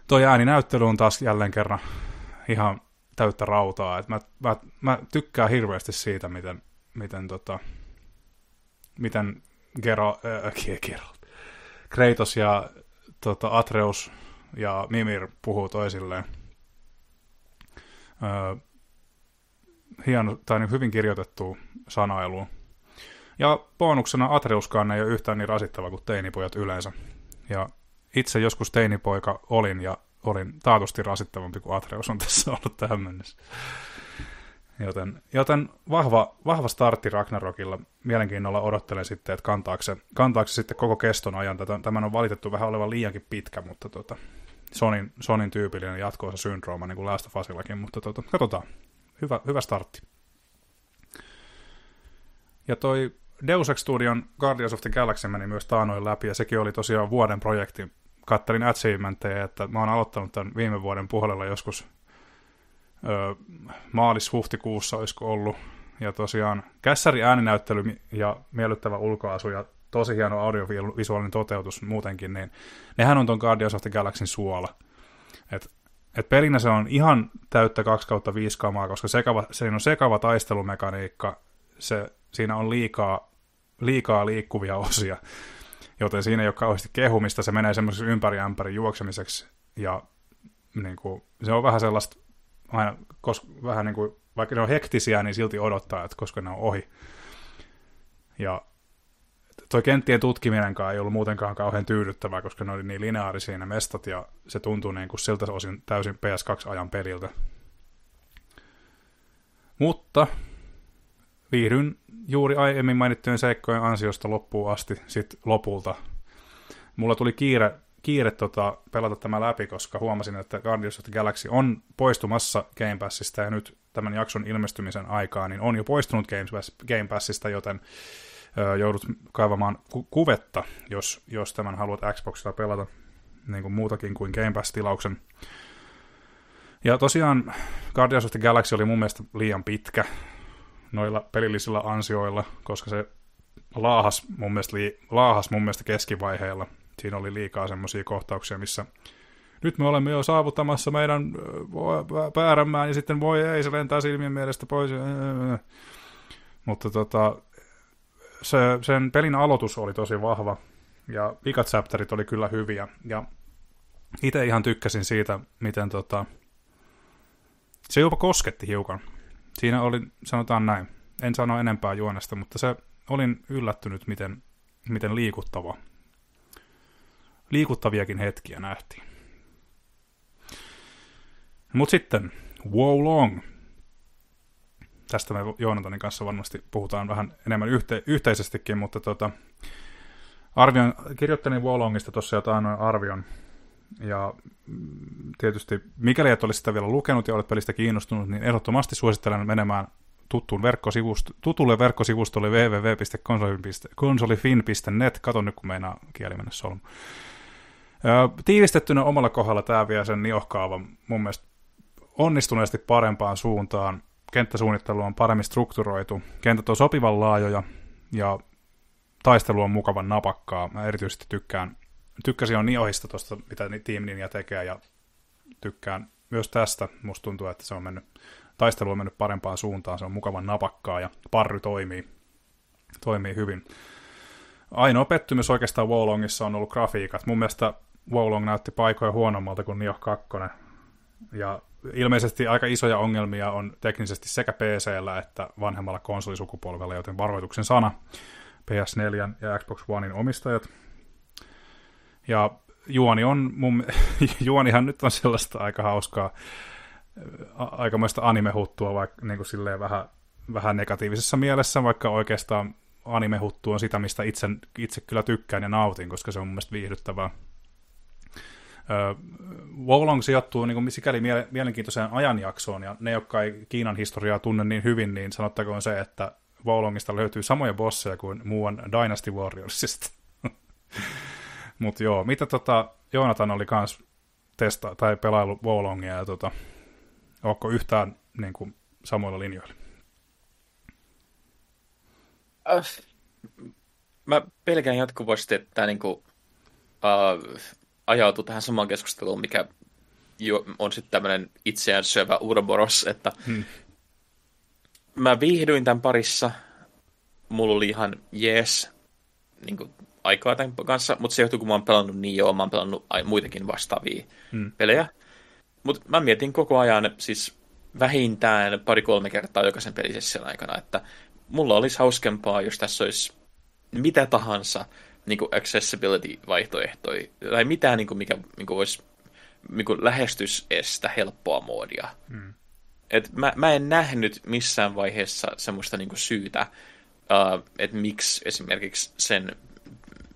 Speaker 1: toi ääninäyttely on taas jälleen kerran ihan täyttä rautaa. Et mä, mä, mä, tykkään hirveästi siitä, miten, miten, tota, miten Gero, äh, Geralt, Kratos ja tota, Atreus ja Mimir puhuu toisilleen. Öö, hieno, tai niin hyvin kirjoitettu sanailu. Ja bonuksena Atreuskaan ei ole yhtään niin rasittava kuin teinipojat yleensä. Ja itse joskus teinipoika olin ja olin taatusti rasittavampi kuin Atreus on tässä ollut tähän mennessä. Joten, joten vahva, vahva startti Ragnarokilla. Mielenkiinnolla odottelen sitten, että kantaako se, kantaako se sitten koko keston ajan. Tämän on valitettu vähän olevan liiankin pitkä, mutta tota, Sonin, Sonin tyypillinen jatkoosa syndrooma, niin kuin Last of Usillakin, mutta tota, katsotaan. Hyvä, hyvä startti. Ja toi Deus Ex Studion Guardians of the Galaxy meni myös taanoin läpi, ja sekin oli tosiaan vuoden projekti. Kattelin achievementteja, että mä oon aloittanut tämän viime vuoden puolella joskus maalis-huhtikuussa olisiko ollut. Ja tosiaan kässäri ääninäyttely ja miellyttävä ulkoasu ja tosi hieno audiovisuaalinen toteutus muutenkin, niin nehän on ton Guardians of the Galaxyn suola. Et, et pelinä se on ihan täyttä 2 kautta 5 kamaa, koska sekava, siinä on sekava taistelumekaniikka, se, siinä on liikaa, liikaa liikkuvia osia, joten siinä ei ole kauheasti kehumista, se menee semmoiseksi ympäri ämpäri juoksemiseksi, ja niin kuin, se on vähän sellaista aina, koska vähän niin kuin, vaikka ne on hektisiä, niin silti odottaa, että koska ne on ohi. Ja toi kenttien tutkiminenkaan ei ollut muutenkaan kauhean tyydyttävää, koska ne oli niin lineaarisia ne mestat, ja se tuntuu niin kuin siltä osin täysin PS2-ajan peliltä. Mutta viihdyn juuri aiemmin mainittujen seikkojen ansiosta loppuun asti sit lopulta. Mulla tuli kiire kiire tota, pelata tämä läpi, koska huomasin, että Guardians of the Galaxy on poistumassa Game Passista, ja nyt tämän jakson ilmestymisen aikaa, niin on jo poistunut Game, Pass, Game Passista, joten ö, joudut kaivamaan ku- kuvetta, jos, jos tämän haluat Xboxilla pelata, niin kuin muutakin kuin Game Pass-tilauksen. Ja tosiaan Guardians of the Galaxy oli mun mielestä liian pitkä noilla pelillisillä ansioilla, koska se laahas mun mielestä, laahas mun mielestä keskivaiheella siinä oli liikaa semmoisia kohtauksia, missä nyt me olemme jo saavuttamassa meidän päärämään, ja sitten voi ei, se lentää silmien mielestä pois. Mutta tota, se, sen pelin aloitus oli tosi vahva, ja vikat chapterit oli kyllä hyviä, ja itse ihan tykkäsin siitä, miten tota, se jopa kosketti hiukan. Siinä oli, sanotaan näin, en sano enempää juonesta, mutta se olin yllättynyt, miten, miten liikuttava liikuttaviakin hetkiä nähtiin. Mutta sitten, Wow Long. Tästä me Joonatanin kanssa varmasti puhutaan vähän enemmän yhte- yhteisestikin, mutta tota, arvion, kirjoittelin Longista tuossa jotain arvion. Ja mm, tietysti, mikäli et olisi sitä vielä lukenut ja olet pelistä kiinnostunut, niin ehdottomasti suosittelen menemään tuttuun verkkosivust- tutulle verkkosivustolle www.konsolifin.net. Katon nyt, kun meinaa kieli mennä solmu. Tiivistettynä omalla kohdalla tämä vie sen niohkaavan mun mielestä onnistuneesti parempaan suuntaan. Kenttäsuunnittelu on paremmin strukturoitu, kentät on sopivan laajoja ja taistelu on mukavan napakkaa. Mä erityisesti tykkään, tykkäsin on niohista tuosta, mitä Team Ninja tekee ja tykkään myös tästä. Musta tuntuu, että se on mennyt, taistelu on mennyt parempaan suuntaan, se on mukavan napakkaa ja parry toimii, toimii hyvin. Ainoa pettymys oikeastaan Wolongissa on ollut grafiikat. Mun mielestä Wolong näytti paikoja huonommalta kuin Nioh 2. Ja ilmeisesti aika isoja ongelmia on teknisesti sekä PCllä että vanhemmalla konsolisukupolvella, joten varoituksen sana PS4 ja Xbox Onein omistajat. Ja juoni on, mun, <laughs> juonihan nyt on sellaista aika hauskaa, aikamoista animehuttua, vaikka niin kuin silleen vähän, vähän negatiivisessa mielessä, vaikka oikeastaan animehuttu on sitä, mistä itse, itse kyllä tykkään ja nautin, koska se on mun mielestä viihdyttävää. Wolong sijoittuu niin kuin sikäli mielenkiintoiseen ajanjaksoon, ja ne, jotka ei Kiinan historiaa tunne niin hyvin, niin sanottakoon se, että Wolongista löytyy samoja bosseja kuin muuan Dynasty Warriorsista. <laughs> Mutta joo, mitä tota, Joonatan oli kans testa tai pelailu Wolongia, ja tota, onko yhtään niin kuin, samoilla linjoilla?
Speaker 2: Äh, mä pelkään jatkuvasti, että tämä niin kuin, uh, ajautuu tähän samaan keskusteluun, mikä jo on sitten tämmöinen itseään syövä Uroboros, että hmm. mä viihdyin tämän parissa, mulla oli ihan jees niin kuin, aikaa tämän kanssa, mutta se johtuu, kun mä oon pelannut niin joo, mä oon pelannut muitakin vastaavia hmm. pelejä. Mutta mä mietin koko ajan, siis vähintään pari-kolme kertaa jokaisen pelisession aikana, että mulla olisi hauskempaa, jos tässä olisi mitä tahansa niin kuin accessibility-vaihtoehtoja, tai mitään, niin kuin, mikä niin kuin olisi niin kuin lähestysestä helppoa moodia. Mm. Et mä, mä en nähnyt missään vaiheessa semmoista niin kuin syytä, uh, että miksi esimerkiksi sen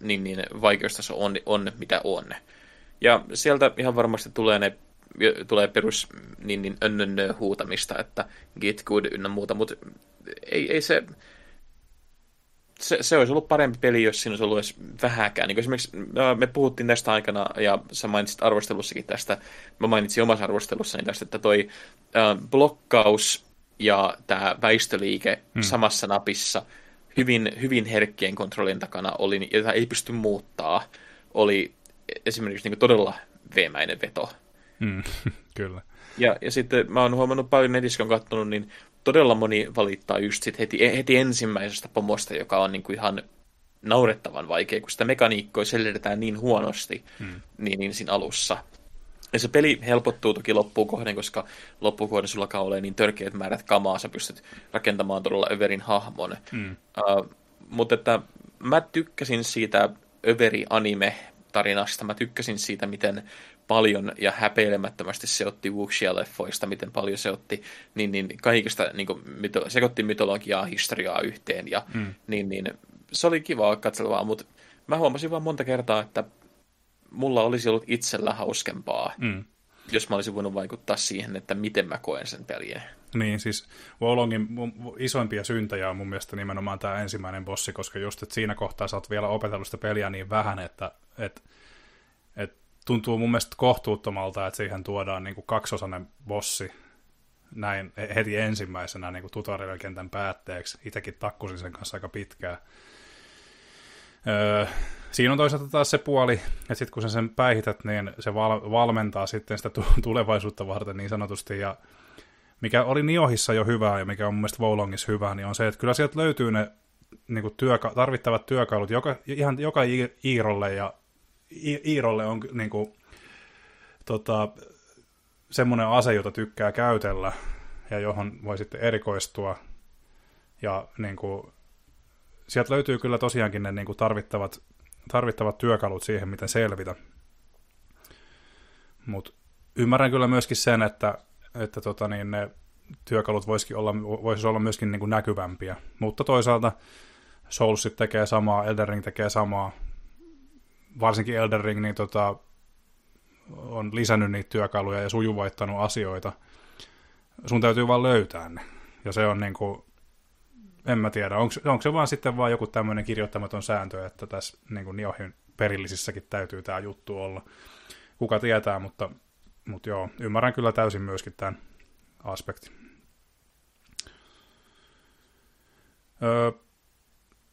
Speaker 2: niin, niin, vaikeustaso on, on mitä on. Ja sieltä ihan varmasti tulee ne tulee perus niin, niin önnönnö huutamista, että git good ynnä muuta, mutta ei, ei se, se, se olisi ollut parempi peli, jos siinä olisi ollut edes vähäkään. Niin esimerkiksi me puhuttiin tästä aikana, ja sä mainitsit arvostelussakin tästä, mä mainitsin omassa arvostelussani tästä, että toi äh, blokkaus ja tämä väistöliike hmm. samassa napissa hyvin, hyvin herkkien kontrollien takana oli, jota ei pysty muuttaa, oli esimerkiksi niin todella veemäinen veto.
Speaker 1: Hmm. <laughs> Kyllä.
Speaker 2: Ja, ja sitten mä oon huomannut paljon netissä, kun on katsonut, niin todella moni valittaa just sit heti, heti ensimmäisestä pomosta, joka on niin kuin ihan naurettavan vaikea, kun sitä mekaniikkoa selitetään niin huonosti hmm. niin, niin siinä alussa. Ja se peli helpottuu toki loppuun kohden, koska loppukohden sulla ole niin törkeät määrät kamaa, sä pystyt rakentamaan todella Överin hahmon. Hmm. Uh, mutta että mä tykkäsin siitä Överi anime-tarinasta, mä tykkäsin siitä, miten paljon ja häpeilemättömästi se otti Wuxia-leffoista, miten paljon se otti niin, niin kaikista, niin kuin, myto, sekoitti mytologiaa, historiaa yhteen ja mm. niin, niin, se oli kiva katselua, mutta mä huomasin vaan monta kertaa, että mulla olisi ollut itsellä hauskempaa, mm. jos mä olisin voinut vaikuttaa siihen, että miten mä koen sen pelin.
Speaker 1: Niin, siis Wolongin isoimpia syntejä on mun mielestä nimenomaan tämä ensimmäinen bossi, koska just, että siinä kohtaa sä oot vielä opetellut sitä peliä niin vähän, että, että tuntuu mun mielestä kohtuuttomalta, että siihen tuodaan niin kuin kaksosainen bossi näin heti ensimmäisenä niin kuin tutorial-kentän päätteeksi. Itsekin takkusin sen kanssa aika pitkään. Öö, siinä on toisaalta taas se puoli, että sitten kun sä sen päihität, niin se val- valmentaa sitten sitä tulevaisuutta varten niin sanotusti. Ja mikä oli Niohissa jo hyvää ja mikä on mun mielestä Wolongissa hyvää, niin on se, että kyllä sieltä löytyy ne niin kuin työka- tarvittavat työkalut joka, ihan joka Iirolle ja Iirolle on niin kuin, tota, semmoinen ase, jota tykkää käytellä ja johon voi sitten erikoistua. Ja niin kuin, sieltä löytyy kyllä tosiaankin ne niin kuin tarvittavat, tarvittavat työkalut siihen, miten selvitä. Mutta ymmärrän kyllä myöskin sen, että, että tota, niin ne työkalut voisikin olla, voisi olla myöskin niin kuin näkyvämpiä. Mutta toisaalta Soulsit tekee samaa, Elden Ring tekee samaa, varsinkin Elden Ring niin tota, on lisännyt niitä työkaluja ja sujuvoittanut asioita. Sun täytyy vaan löytää ne. Ja se on niin kuin, en mä tiedä, onko, onko se vaan sitten vaan joku tämmöinen kirjoittamaton sääntö, että tässä niin kuin Niohin perillisissäkin täytyy tämä juttu olla. Kuka tietää, mutta, mutta joo, ymmärrän kyllä täysin myöskin tämän aspektin. Öö,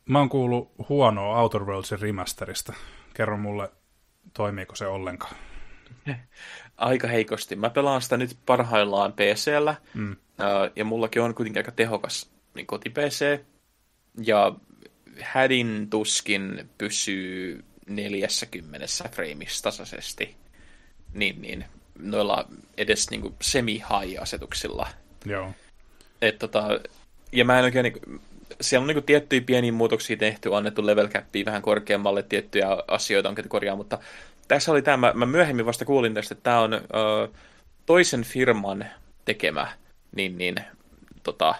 Speaker 1: mä oon kuullut huonoa Outer Worldsin remasterista kerro mulle, toimiiko se ollenkaan? <laughs>
Speaker 2: Aika heikosti. Mä pelaan sitä nyt parhaillaan PCllä, mm. ja mullakin on kuitenkin aika tehokas niin koti-PC, ja hädin tuskin pysyy 40 frameissa tasaisesti, niin, niin noilla edes niin semi-high-asetuksilla.
Speaker 1: Joo.
Speaker 2: Et, tota, ja mä en oikein, niin, siellä on niin tiettyjä pieniä muutoksia tehty, annettu level cappia vähän korkeammalle, tiettyjä asioita on korjaa, mutta tässä oli tämä, mä myöhemmin vasta kuulin tästä, että tämä on ö, toisen firman tekemä niin, niin, tota,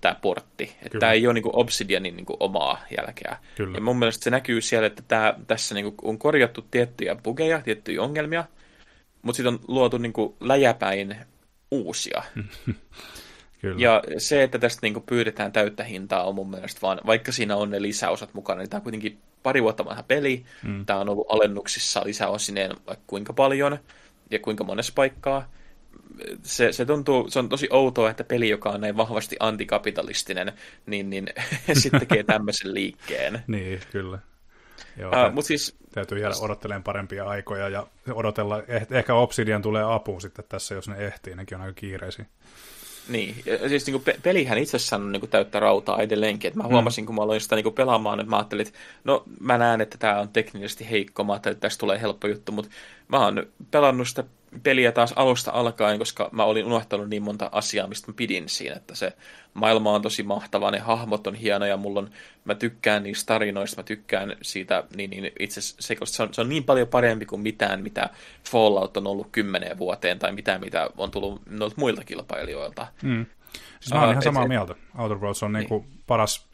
Speaker 2: tämä portti. Että tämä ei ole niin Obsidianin niin omaa jälkeä. Kyllä. Ja mun mielestä se näkyy siellä, että tämä, tässä niin on korjattu tiettyjä bugeja, tiettyjä ongelmia, mutta sitten on luotu niin läjäpäin uusia. <laughs> Kyllä. Ja se, että tästä niin pyydetään täyttä hintaa, on mun mielestä vaan, vaikka siinä on ne lisäosat mukana, niin tämä on kuitenkin pari vuotta vanha peli. Mm. Tämä on ollut alennuksissa lisäosineen vaikka kuinka paljon ja kuinka monessa paikkaa. Se, se tuntuu, se on tosi outoa, että peli, joka on näin vahvasti antikapitalistinen, niin, niin <laughs> sitten tekee tämmöisen liikkeen. <laughs>
Speaker 1: niin, kyllä. Joo,
Speaker 2: uh, mut siis,
Speaker 1: täytyy jäädä odottelemaan parempia aikoja ja odotella, eh, ehkä Obsidian tulee apuun sitten tässä, jos ne ehtii, nekin on aika kiireisiä.
Speaker 2: Niin, ja siis niin kuin pelihän itsessään on niin kuin täyttä rautaa edelleenkin. Että mä huomasin, mm. kun mä aloin sitä niin kuin pelaamaan, että mä ajattelin, että no mä näen, että tämä on teknisesti heikko, mä ajattelin, että tästä tulee helppo juttu, mutta mä oon pelannut sitä peliä taas alusta alkaen, koska mä olin unohtanut niin monta asiaa, mistä mä pidin siinä, että se maailma on tosi mahtava, ne hahmot on hienoja, mulla on, mä tykkään niistä tarinoista, mä tykkään siitä, niin, niin itse se, se, on, se on niin paljon parempi kuin mitään, mitä Fallout on ollut kymmeneen vuoteen, tai mitään, mitä on tullut noilta muilta kilpailijoilta.
Speaker 1: Mm. Siis mä oon uh, ihan samaa et, mieltä. Outer Worlds on niinku niin. paras,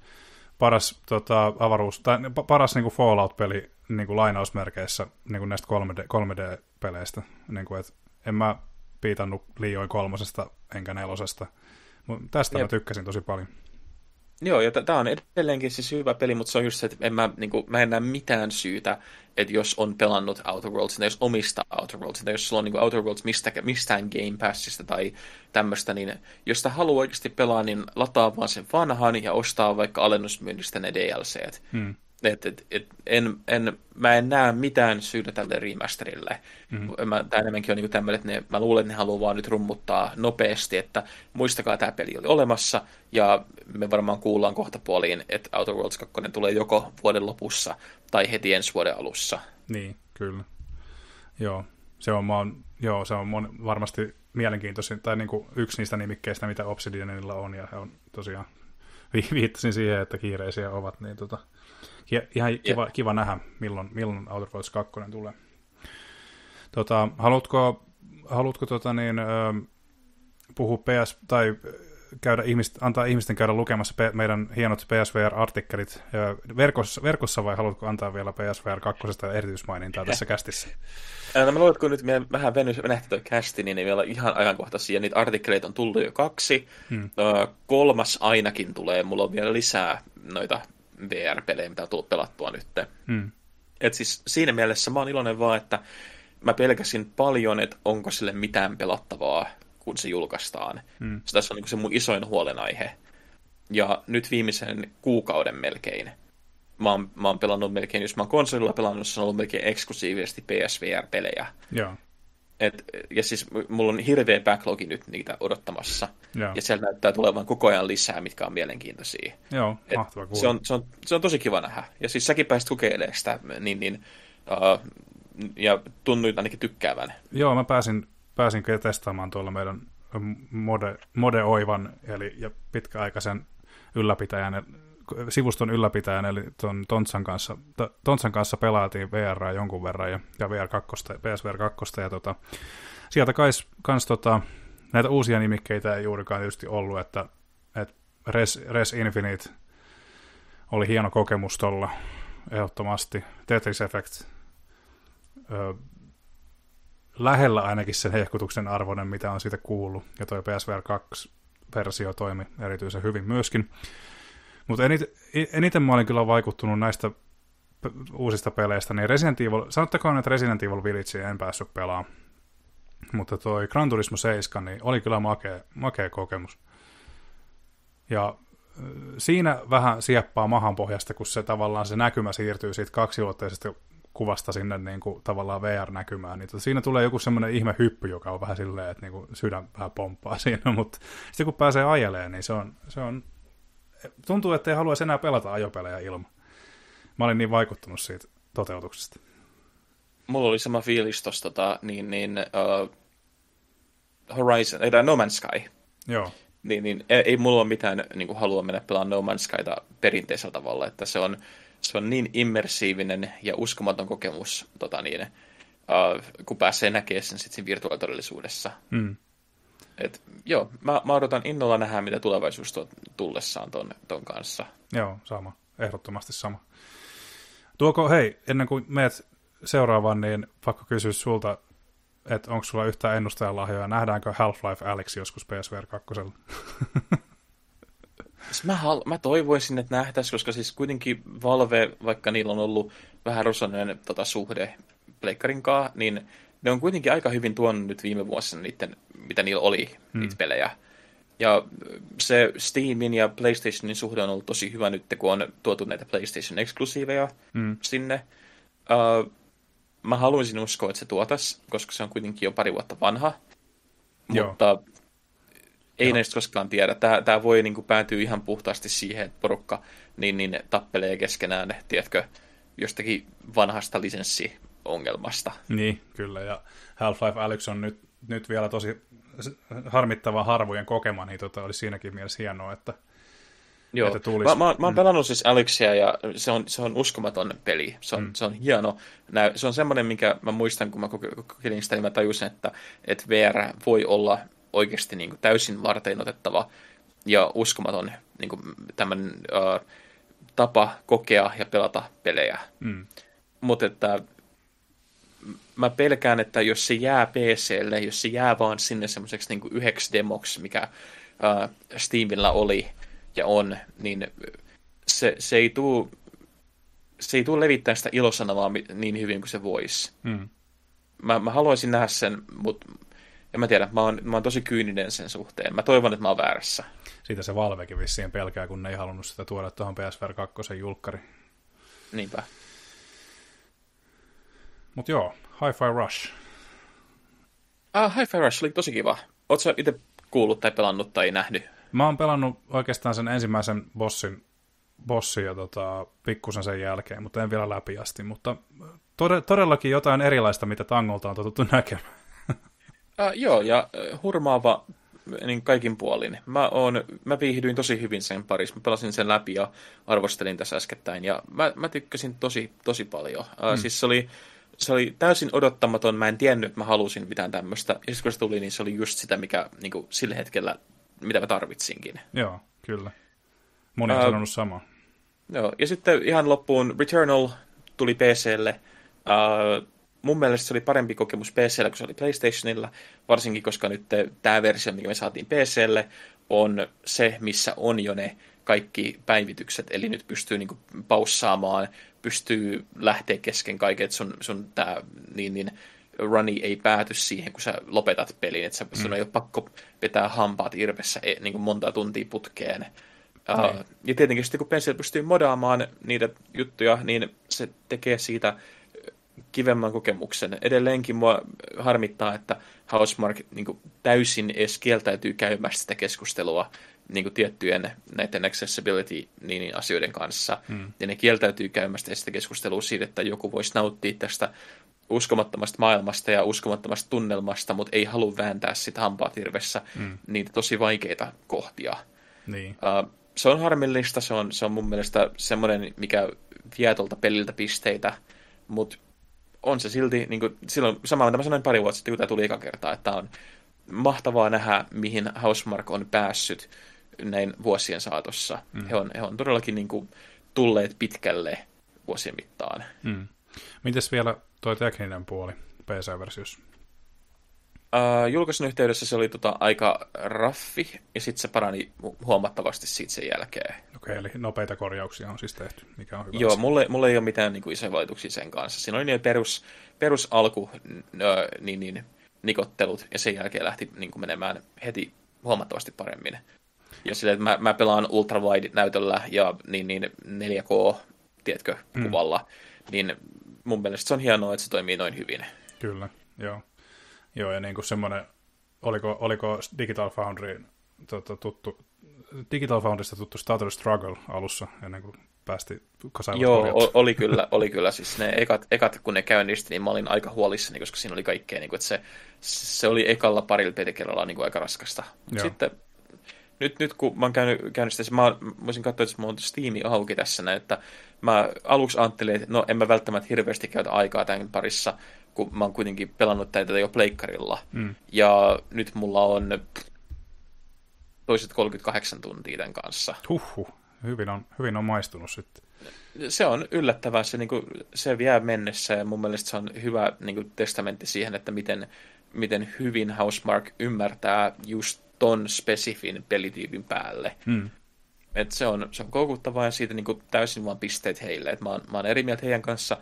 Speaker 1: paras tota, avaruus, tai paras niinku Fallout-peli niin kuin lainausmerkeissä niin kuin näistä 3D, 3D-peleistä. Niin kuin, että en mä piitannut liioin kolmosesta enkä nelosesta. Mutta tästä Jep. mä tykkäsin tosi paljon.
Speaker 2: Joo, ja tämä on edelleenkin siis hyvä peli, mutta se on just se, että en mä, niin kuin, mä en näe mitään syytä, että jos on pelannut Outer Worlds, tai jos omista Outer Worlds, tai jos sulla on niin Outer Worlds mistä, mistään Game Passista tai tämmöistä, niin jos sitä haluaa oikeasti pelaa, niin lataa vaan sen vanhan ja ostaa vaikka alennusmyynnistä ne DLCt. Hmm. Et, et, et, en, en, mä en näe mitään syytä tälle remasterille. Mm-hmm. Mä, tämä enemmänkin on niin tämmöinen, että ne, mä luulen, että ne haluaa vaan nyt rummuttaa nopeasti, että muistakaa, tämä peli oli olemassa, ja me varmaan kuullaan kohta puoliin, että Outer Worlds 2 tulee joko vuoden lopussa tai heti ensi vuoden alussa.
Speaker 1: Niin, kyllä. Joo, se on, mä oon, joo, se on mon, varmasti mielenkiintoisin, tai niin kuin yksi niistä nimikkeistä, mitä Obsidianilla on, ja he on tosiaan viittasin siihen, että kiireisiä ovat, niin tota, ihan kiva, yeah. kiva nähdä, milloin, milloin Outer Worlds 2 tulee. Tota, haluatko, haluatko tota niin, puhua PS, tai käydä ihmist, antaa ihmisten käydä lukemassa pe- meidän hienot PSVR-artikkelit verkossa, verkossa vai haluatko antaa vielä PSVR 2 erityismainintaa <laughs> tässä kästissä?
Speaker 2: No mä luulen, kun nyt me vähän venys tuo kästi, niin ei vielä ihan ajankohtaisia. Niitä artikkeleita on tullut jo kaksi. Hmm. kolmas ainakin tulee. Mulla on vielä lisää noita VR-pelejä, mitä on tullut pelattua nyt. Hmm. Et siis siinä mielessä mä oon iloinen vaan, että mä pelkäsin paljon, että onko sille mitään pelattavaa, kun se julkaistaan. Hmm. Se tässä on niin se mun isoin huolenaihe. Ja nyt viimeisen kuukauden melkein mä oon, mä oon pelannut melkein, jos mä oon konsolilla pelannut, se on ollut melkein eksklusiivisesti PSVR-pelejä.
Speaker 1: Joo.
Speaker 2: Et, ja siis mulla on hirveä backlogi nyt niitä odottamassa. Joo. Ja siellä näyttää tulevan koko ajan lisää, mitkä on mielenkiintoisia.
Speaker 1: Joo, Et mahtava
Speaker 2: se on, se, on, se on tosi kiva nähdä. Ja siis säkin pääsit kokeilemaan sitä, niin, niin, uh, ja tunnuit ainakin tykkäävän.
Speaker 1: Joo, mä pääsin, pääsin testaamaan tuolla meidän Mode, Mode Oivan, eli ja pitkäaikaisen ylläpitäjän, sivuston ylläpitäjän, eli ton Tontsan kanssa, Tontsan kanssa pelaatiin VR jonkun verran, ja, ja VR 2, PSVR 2, ja tota, sieltä kais, kans tota, näitä uusia nimikkeitä ei juurikaan tietysti ollut, että, että Res, Res Infinite oli hieno kokemus tuolla ehdottomasti. Tetris Effect ö, lähellä ainakin sen hehkutuksen arvoinen, mitä on siitä kuullut, ja toi PSVR 2-versio toimi erityisen hyvin myöskin. Mutta eniten, eniten mä olin kyllä vaikuttunut näistä uusista peleistä, niin Resident Evil, sanottakoon, että Resident Evil Village en päässyt pelaamaan, mutta toi Gran Turismo 7 niin oli kyllä makea, makea kokemus. Ja siinä vähän sieppaa mahan pohjasta, kun se tavallaan se näkymä siirtyy siitä kaksiulotteisesta kuvasta sinne niin kuin, tavallaan VR-näkymään, niin siinä tulee joku semmoinen ihme hyppy, joka on vähän silleen, että niin kuin, sydän vähän pomppaa <laughs> siinä, mutta sitten kun pääsee ajelemaan, niin se on, se on tuntuu, että ei haluaisi enää pelata ajopelejä ilman. Mä olin niin vaikuttunut siitä toteutuksesta.
Speaker 2: Mulla oli sama fiilis tosta, tota, niin, niin, uh, Horizon, ei, No Man's Sky.
Speaker 1: Joo.
Speaker 2: niin, niin ei, ei mulla ole mitään niin kuin, halua mennä pelaamaan No Man's Skyta perinteisellä tavalla, että se on, se on niin immersiivinen ja uskomaton kokemus, tota niin, uh, kun pääsee näkemään sen sitten virtuaalitodellisuudessa.
Speaker 1: Mm.
Speaker 2: Et, joo, mä, mä odotan innolla nähdä, mitä tulevaisuus tuo tullessaan ton, ton kanssa.
Speaker 1: Joo, sama. Ehdottomasti sama. Tuoko, hei, ennen kuin meet seuraavaan, niin pakko kysyä sulta, että onko sulla yhtään ennustajalahjoja, nähdäänkö Half-Life Alex joskus PSVR 2?
Speaker 2: Siis mä, hal- mä toivoisin, että nähtäisiin, koska siis kuitenkin Valve, vaikka niillä on ollut vähän rosoinen tota, suhde Pleikkarinkaan, niin ne on kuitenkin aika hyvin tuonut nyt viime vuosina niiden, mitä niillä oli, hmm. niitä pelejä. Ja se Steamin ja PlayStationin suhde on ollut tosi hyvä nyt, kun on tuotu näitä PlayStation-eksklusiiveja hmm. sinne. Uh, mä haluaisin uskoa, että se tuotas, koska se on kuitenkin jo pari vuotta vanha. Joo. Mutta ei Joo. näistä koskaan tiedä. Tämä, tämä voi niin kuin, päätyä ihan puhtaasti siihen, että porukka niin, niin tappelee keskenään, tiedätkö, jostakin vanhasta lisenssiongelmasta.
Speaker 1: Niin, kyllä. Ja Half-Life Alyx on nyt, nyt vielä tosi harmittava harvojen kokema, niin tota, oli siinäkin mielessä hienoa, että,
Speaker 2: Joo. Että tulisi. Mä, mä, mä oon mm. pelannut siis Alyxia ja se on, se on uskomaton peli. Se on, mm. se on hieno. Se on semmoinen, minkä mä muistan, kun mä kokeilin sitä, niin mä tajusin, että, että VR voi olla oikeasti niin kuin täysin varten otettava ja uskomaton niin kuin tämän, uh, tapa kokea ja pelata pelejä. Mm. Mutta että mä pelkään, että jos se jää PClle, jos se jää vaan sinne semmoiseksi niin yhdeksi demoksi, mikä uh, Steamilla oli ja on, niin se, se ei tule se ei tule levittämään sitä ilosanomaa niin hyvin kuin se voisi. Mm. Mä, mä haluaisin nähdä sen, mutta en mä tiedä, mä oon, mä oon tosi kyyninen sen suhteen. Mä toivon, että mä oon väärässä.
Speaker 1: Siitä se Valvekin vissiin pelkää, kun ne ei halunnut sitä tuoda tuohon PSVR 2 julkkari.
Speaker 2: Niinpä.
Speaker 1: Mut joo, Hi-Fi Rush.
Speaker 2: Ah, Hi-Fi Rush oli tosi kiva. Oletko itse kuullut tai pelannut tai nähnyt?
Speaker 1: Mä oon pelannut oikeastaan sen ensimmäisen bossin, bossin ja tota, pikkusen sen jälkeen, mutta en vielä läpi asti. Mutta todellakin jotain erilaista, mitä Tangolta on totuttu <laughs> näkemään.
Speaker 2: Uh, joo, ja uh, hurmaava niin kaikin puolin. Mä, oon, mä viihdyin tosi hyvin sen parissa. Mä pelasin sen läpi ja arvostelin tässä äskettäin. Ja mä, mä tykkäsin tosi, tosi paljon. Uh, mm. Siis se oli, se oli täysin odottamaton. Mä en tiennyt, että mä halusin mitään tämmöistä. Ja kun se tuli, niin se oli just sitä, mikä niin kuin, sillä hetkellä, mitä mä tarvitsinkin.
Speaker 1: Joo, kyllä. Moni on uh, sanonut samaa.
Speaker 2: Joo, ja sitten ihan loppuun Returnal tuli PClle. Uh, mun mielestä se oli parempi kokemus PCllä kuin se oli PlayStationilla, varsinkin koska nyt tämä versio, mikä me saatiin PClle, on se, missä on jo ne kaikki päivitykset, eli nyt pystyy niinku paussaamaan, pystyy lähteä kesken kaiken, että sun, sun tää, niin, niin, runi ei pääty siihen, kun sä lopetat pelin, että sun mm. ei ole pakko vetää hampaat irvessä e, niin kuin monta tuntia putkeen. Uh, ja tietenkin sitten kun PC pystyy modaamaan niitä juttuja, niin se tekee siitä kivemman kokemuksen. Edelleenkin mua harmittaa, että Housemark niin kuin, täysin edes kieltäytyy käymästä sitä keskustelua niin kuin, tiettyjen näiden accessibility niin, asioiden kanssa. Hmm. Ja ne kieltäytyy käymästä sitä keskustelua siitä, että joku voisi nauttia tästä uskomattomasta maailmasta ja uskomattomasta tunnelmasta, mutta ei halua vääntää sitä hampaatirvessä hmm. niitä tosi vaikeita kohtia.
Speaker 1: Niin.
Speaker 2: Uh, se on harmillista, se on, se on mun mielestä semmoinen, mikä vie tuolta peliltä pisteitä, mutta on se silti, niin kuin, silloin samalla mitä mä sanoin pari vuotta sitten, kun tämä tuli eka kertaa, että on mahtavaa nähdä, mihin Housemark on päässyt näin vuosien saatossa. Mm. He, on, he on todellakin niin kuin, tulleet pitkälle vuosien mittaan.
Speaker 1: Mm. Mites vielä tuo tekninen puoli PC-versiossa?
Speaker 2: Uh, julkaisun yhteydessä se oli tota aika raffi, ja sitten se parani huomattavasti siitä sen jälkeen.
Speaker 1: Okei, okay, eli nopeita korjauksia on siis tehty, mikä on hyvä
Speaker 2: Joo, mulle, mulle ei ole mitään niin kuin, isoja valituksia sen kanssa. Siinä oli ne perus, perus alku, niin, niin, nikottelut, ja sen jälkeen lähti niin kuin, menemään heti huomattavasti paremmin. Ja sille, että mä, mä pelaan ultrawide-näytöllä ja niin, niin 4K, tiedätkö, mm. kuvalla, niin mun mielestä se on hienoa, että se toimii noin hyvin.
Speaker 1: Kyllä, joo. Joo, ja niin kuin semmoinen, oliko, oliko Digital Foundry tota, tuttu, Digital Foundrysta tuttu Starter Struggle alussa, ennen kuin päästi kasaivat
Speaker 2: Joo, korjat. oli kyllä, oli kyllä. Siis ne ekat, ekat, kun ne käynnisti, niin mä olin aika huolissani, koska siinä oli kaikkea, niin kuin, että se, se oli ekalla parilla pelikerralla niin kuin aika raskasta. Mutta sitten nyt, nyt kun mä oon käynyt, käynyt sitä, mä, voisin katsoa, että mä oon Steam auki tässä näin, että mä aluksi ajattelin, että no en mä välttämättä hirveästi käytä aikaa tämän parissa, kun mä oon kuitenkin pelannut tätä jo pleikkarilla. Mm. Ja nyt mulla on toiset 38 tuntia tämän kanssa.
Speaker 1: Huhhuh, hyvin on, hyvin on maistunut sitten.
Speaker 2: Se on yllättävää, se, niin kuin, se vie mennessä ja mun mielestä se on hyvä niin kuin, testamentti siihen, että miten, miten hyvin Housemark ymmärtää just ton spesifin pelityypin päälle. Hmm. Et se, on, se on koukuttavaa ja siitä niin kuin, täysin vaan pisteet heille. Et mä, oon, mä oon eri mieltä heidän kanssa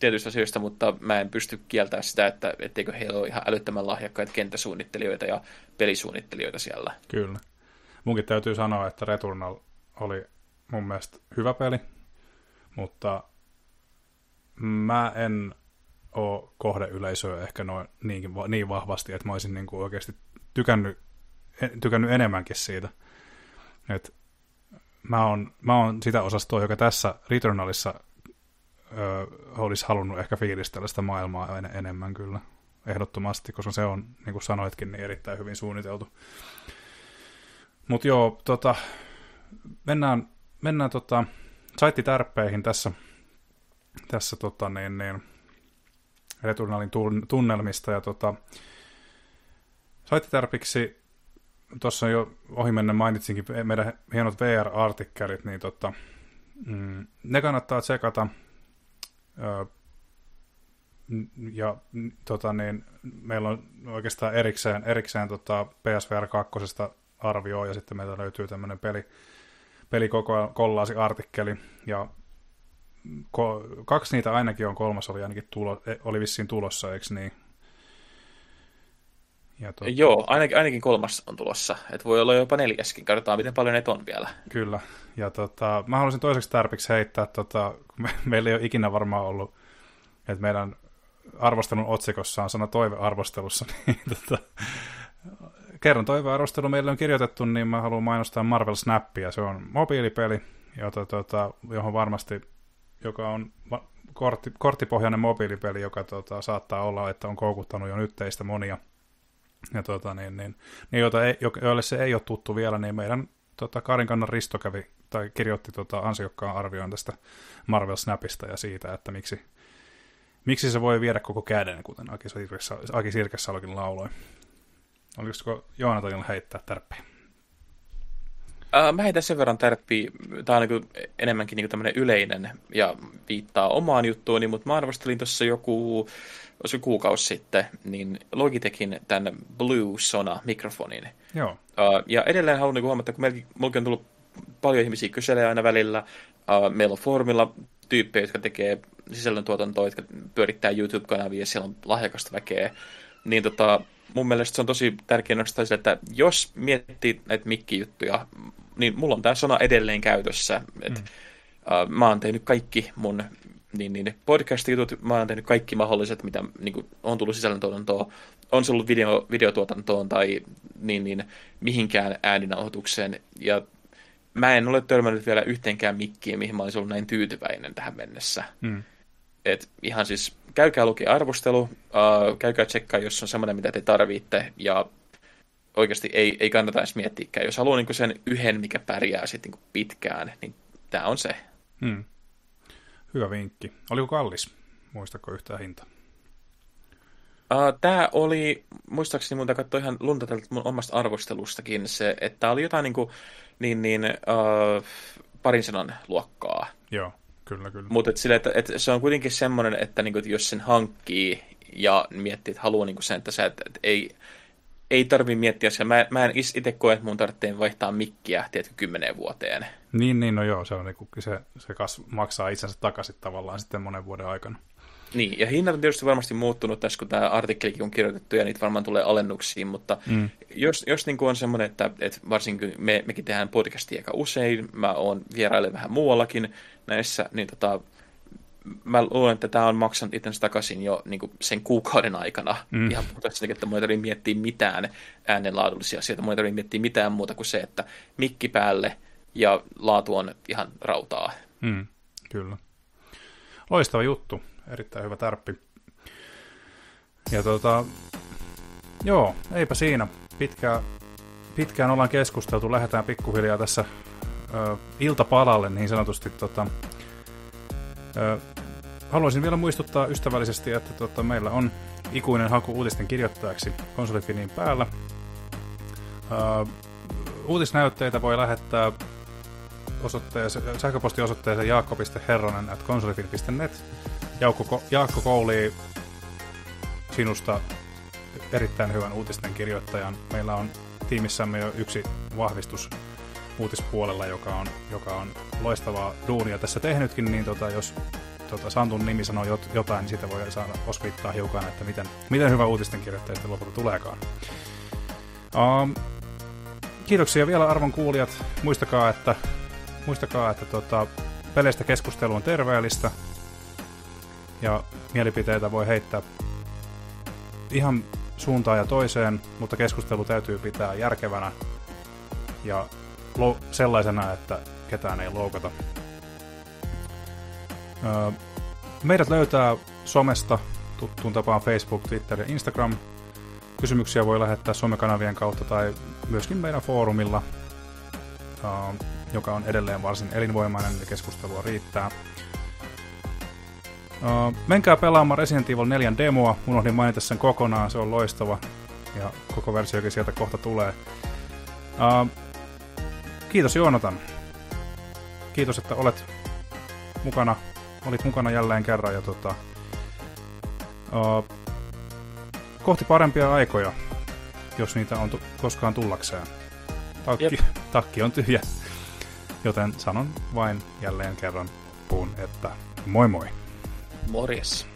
Speaker 2: tietyistä asioista, mutta mä en pysty kieltämään sitä, että etteikö heillä ole ihan älyttömän lahjakkaita kenttäsuunnittelijoita ja pelisuunnittelijoita siellä.
Speaker 1: Kyllä. Munkin täytyy sanoa, että Returnal oli mun mielestä hyvä peli, mutta mä en ole kohdeyleisöä ehkä noin niin, niin vahvasti, että mä olisin niin kuin oikeasti tykännyt, tykännyt enemmänkin siitä. Et mä, oon, mä oon sitä osastoa, joka tässä Returnalissa ö, olisi halunnut ehkä fiilistellä sitä maailmaa en, enemmän kyllä, ehdottomasti, koska se on, niin kuin sanoitkin, niin erittäin hyvin suunniteltu. Mutta joo, tota, mennään, mennään tota, saittitärppeihin tässä, tässä tota, niin, niin, Returnalin tunnelmista. Ja tota, saittitärpiksi tuossa jo ohimennen mainitsinkin meidän hienot VR-artikkelit, niin tota, mm, ne kannattaa tsekata. ja tota, niin, meillä on oikeastaan erikseen, erikseen tota PSVR 2 arvioi, ja sitten meiltä löytyy tämmöinen peli, pelikollaasi-artikkeli, ja ko, kaksi niitä ainakin on, kolmas oli ainakin tulo, e, oli vissiin tulossa, eikö niin?
Speaker 2: Ja tuota... Joo, ainakin, ainakin kolmas on tulossa. että voi olla jopa neljäskin. Katsotaan, miten paljon ne on vielä.
Speaker 1: Kyllä. Ja tota, mä haluaisin toiseksi tärpiksi heittää, tota, me, <laughs> meillä ei ole ikinä varmaan ollut, että meidän arvostelun otsikossa on sana toivearvostelussa, <laughs> niin tota, kerran toivearvostelu meille on kirjoitettu, niin mä haluan mainostaa Marvel Snappia. Se on mobiilipeli, jota, tota, johon varmasti, joka on kortti, korttipohjainen mobiilipeli, joka tota, saattaa olla, että on koukuttanut jo nyt teistä monia. Ja tota, niin, niin, niin joita ei, joille se ei ole tuttu vielä, niin meidän tota, Karinkannan Risto kävi, tai kirjoitti tota, ansiokkaan arvioin tästä Marvel Snapista ja siitä, että miksi, miksi se voi viedä koko käden, kuten Aki Sirkessalokin lauloi. Olisiko Joonatanilla heittää tärppiä?
Speaker 2: Uh, mä heitän sen verran tärppiä. Tämä on niin enemmänkin niin tämmöinen yleinen ja viittaa omaan juttuuni, mutta mä arvostelin tuossa joku, olisiko kuukausi sitten, niin Logitechin tämän Blue Sona-mikrofonin.
Speaker 1: Joo.
Speaker 2: Uh, ja edelleen haluan niin huomata, kun meillä on tullut paljon ihmisiä kyselee aina välillä. Uh, meillä on foorumilla tyyppejä, jotka tekee sisällöntuotantoa, jotka pyörittää YouTube-kanavia ja siellä on lahjakasta väkeä. Niin tota, mun mielestä se on tosi tärkeä nostaa sille, että jos miettii näitä mikkijuttuja, niin mulla on tämä sana edelleen käytössä. Et, mm. uh, mä oon tehnyt kaikki mun niin, niin, podcast-jutut, mä oon tehnyt kaikki mahdolliset, mitä niin kuin, on tullut sisällöntuotantoon, on se ollut video, videotuotantoon tai niin, niin, mihinkään ääninauhoitukseen. Ja mä en ole törmännyt vielä yhteenkään mikkiin, mihin mä olisin ollut näin tyytyväinen tähän mennessä. Mm. Et ihan siis käykää lukea arvostelu, uh, käykää tsekkaa, jos on semmoinen, mitä te tarvitte, ja oikeasti ei, ei kannata edes miettiäkään. Jos haluaa niin sen yhden, mikä pärjää sitten niin pitkään, niin tämä on se. Hmm.
Speaker 1: Hyvä vinkki. Oliko kallis? Muistatko yhtään hinta?
Speaker 2: Uh, tämä oli, muistaakseni mun katsoa ihan lunta tältä mun omasta arvostelustakin, se, että tämä oli jotain niin, kuin, niin, niin uh, parin sanan luokkaa.
Speaker 1: Joo. Kyllä, kyllä.
Speaker 2: Mutta et että, että se on kuitenkin semmoinen, että, niinku, että jos sen hankkii ja miettii, että haluaa niinku sen, että, sä, että, että ei, ei tarvitse miettiä sitä. Mä, mä en itse koe, että mun tarvitsee vaihtaa mikkiä, tiedätkö, kymmeneen vuoteen.
Speaker 1: Niin, niin, no joo, se, on, niin se, se kas, maksaa itsensä takaisin tavallaan sitten monen vuoden aikana.
Speaker 2: Niin, ja hinnat on tietysti varmasti muuttunut tässä, kun tämä artikkelikin on kirjoitettu, ja niitä varmaan tulee alennuksiin, mutta mm. jos, jos niin kuin on semmoinen, että, että varsinkin me, mekin tehdään podcastia aika usein, mä oon vierailen vähän muuallakin näissä, niin tota, mä luulen, että tämä on maksanut itsensä takaisin jo niin kuin sen kuukauden aikana. Mm. Ihan puhtaasti, että mun ei tarvitse miettiä mitään äänenlaadullisia asioita, mun ei tarvitse miettiä mitään muuta kuin se, että mikki päälle ja laatu on ihan rautaa.
Speaker 1: Mm, kyllä. Loistava juttu erittäin hyvä tärppi. Ja tota, joo, eipä siinä. Pitkää, pitkään ollaan keskusteltu, lähdetään pikkuhiljaa tässä ö, iltapalalle niin sanotusti. Tota, ö, haluaisin vielä muistuttaa ystävällisesti, että tota, meillä on ikuinen haku uutisten kirjoittajaksi konsolifinin päällä. Ö, uutisnäytteitä voi lähettää osoitteeseen, sähköpostiosoitteeseen jaakko.herronen at konsolifin.net. Jaakko, Jaakko Kouli sinusta erittäin hyvän uutisten kirjoittajan. Meillä on tiimissämme jo yksi vahvistus uutispuolella, joka on, joka on loistavaa duunia tässä tehnytkin, niin tota, jos tota, Santun nimi sanoo jot, jotain, niin siitä voi saada osvittaa hiukan, että miten, miten hyvä uutisten kirjoittaja sitten lopulta tuleekaan. Um, kiitoksia vielä arvon kuulijat. Muistakaa, että, muistakaa, että tota, peleistä keskustelu on terveellistä ja mielipiteitä voi heittää ihan suuntaan ja toiseen, mutta keskustelu täytyy pitää järkevänä ja lo- sellaisena, että ketään ei loukata. Meidät löytää somesta tuttuun tapaan Facebook, Twitter ja Instagram. Kysymyksiä voi lähettää somekanavien kautta tai myöskin meidän foorumilla, joka on edelleen varsin elinvoimainen ja keskustelua riittää. Menkää pelaamaan Resident Evil 4 demoa, unohdin mainita sen kokonaan, se on loistava ja koko versiokin sieltä kohta tulee. Kiitos Joonatan. Kiitos, että olet mukana, olit mukana jälleen kerran ja tota, uh, kohti parempia aikoja, jos niitä on tu- koskaan tullakseen. Takki, <laughs> takki on tyhjä, joten sanon vain jälleen kerran puun, että moi moi.
Speaker 2: Morjes.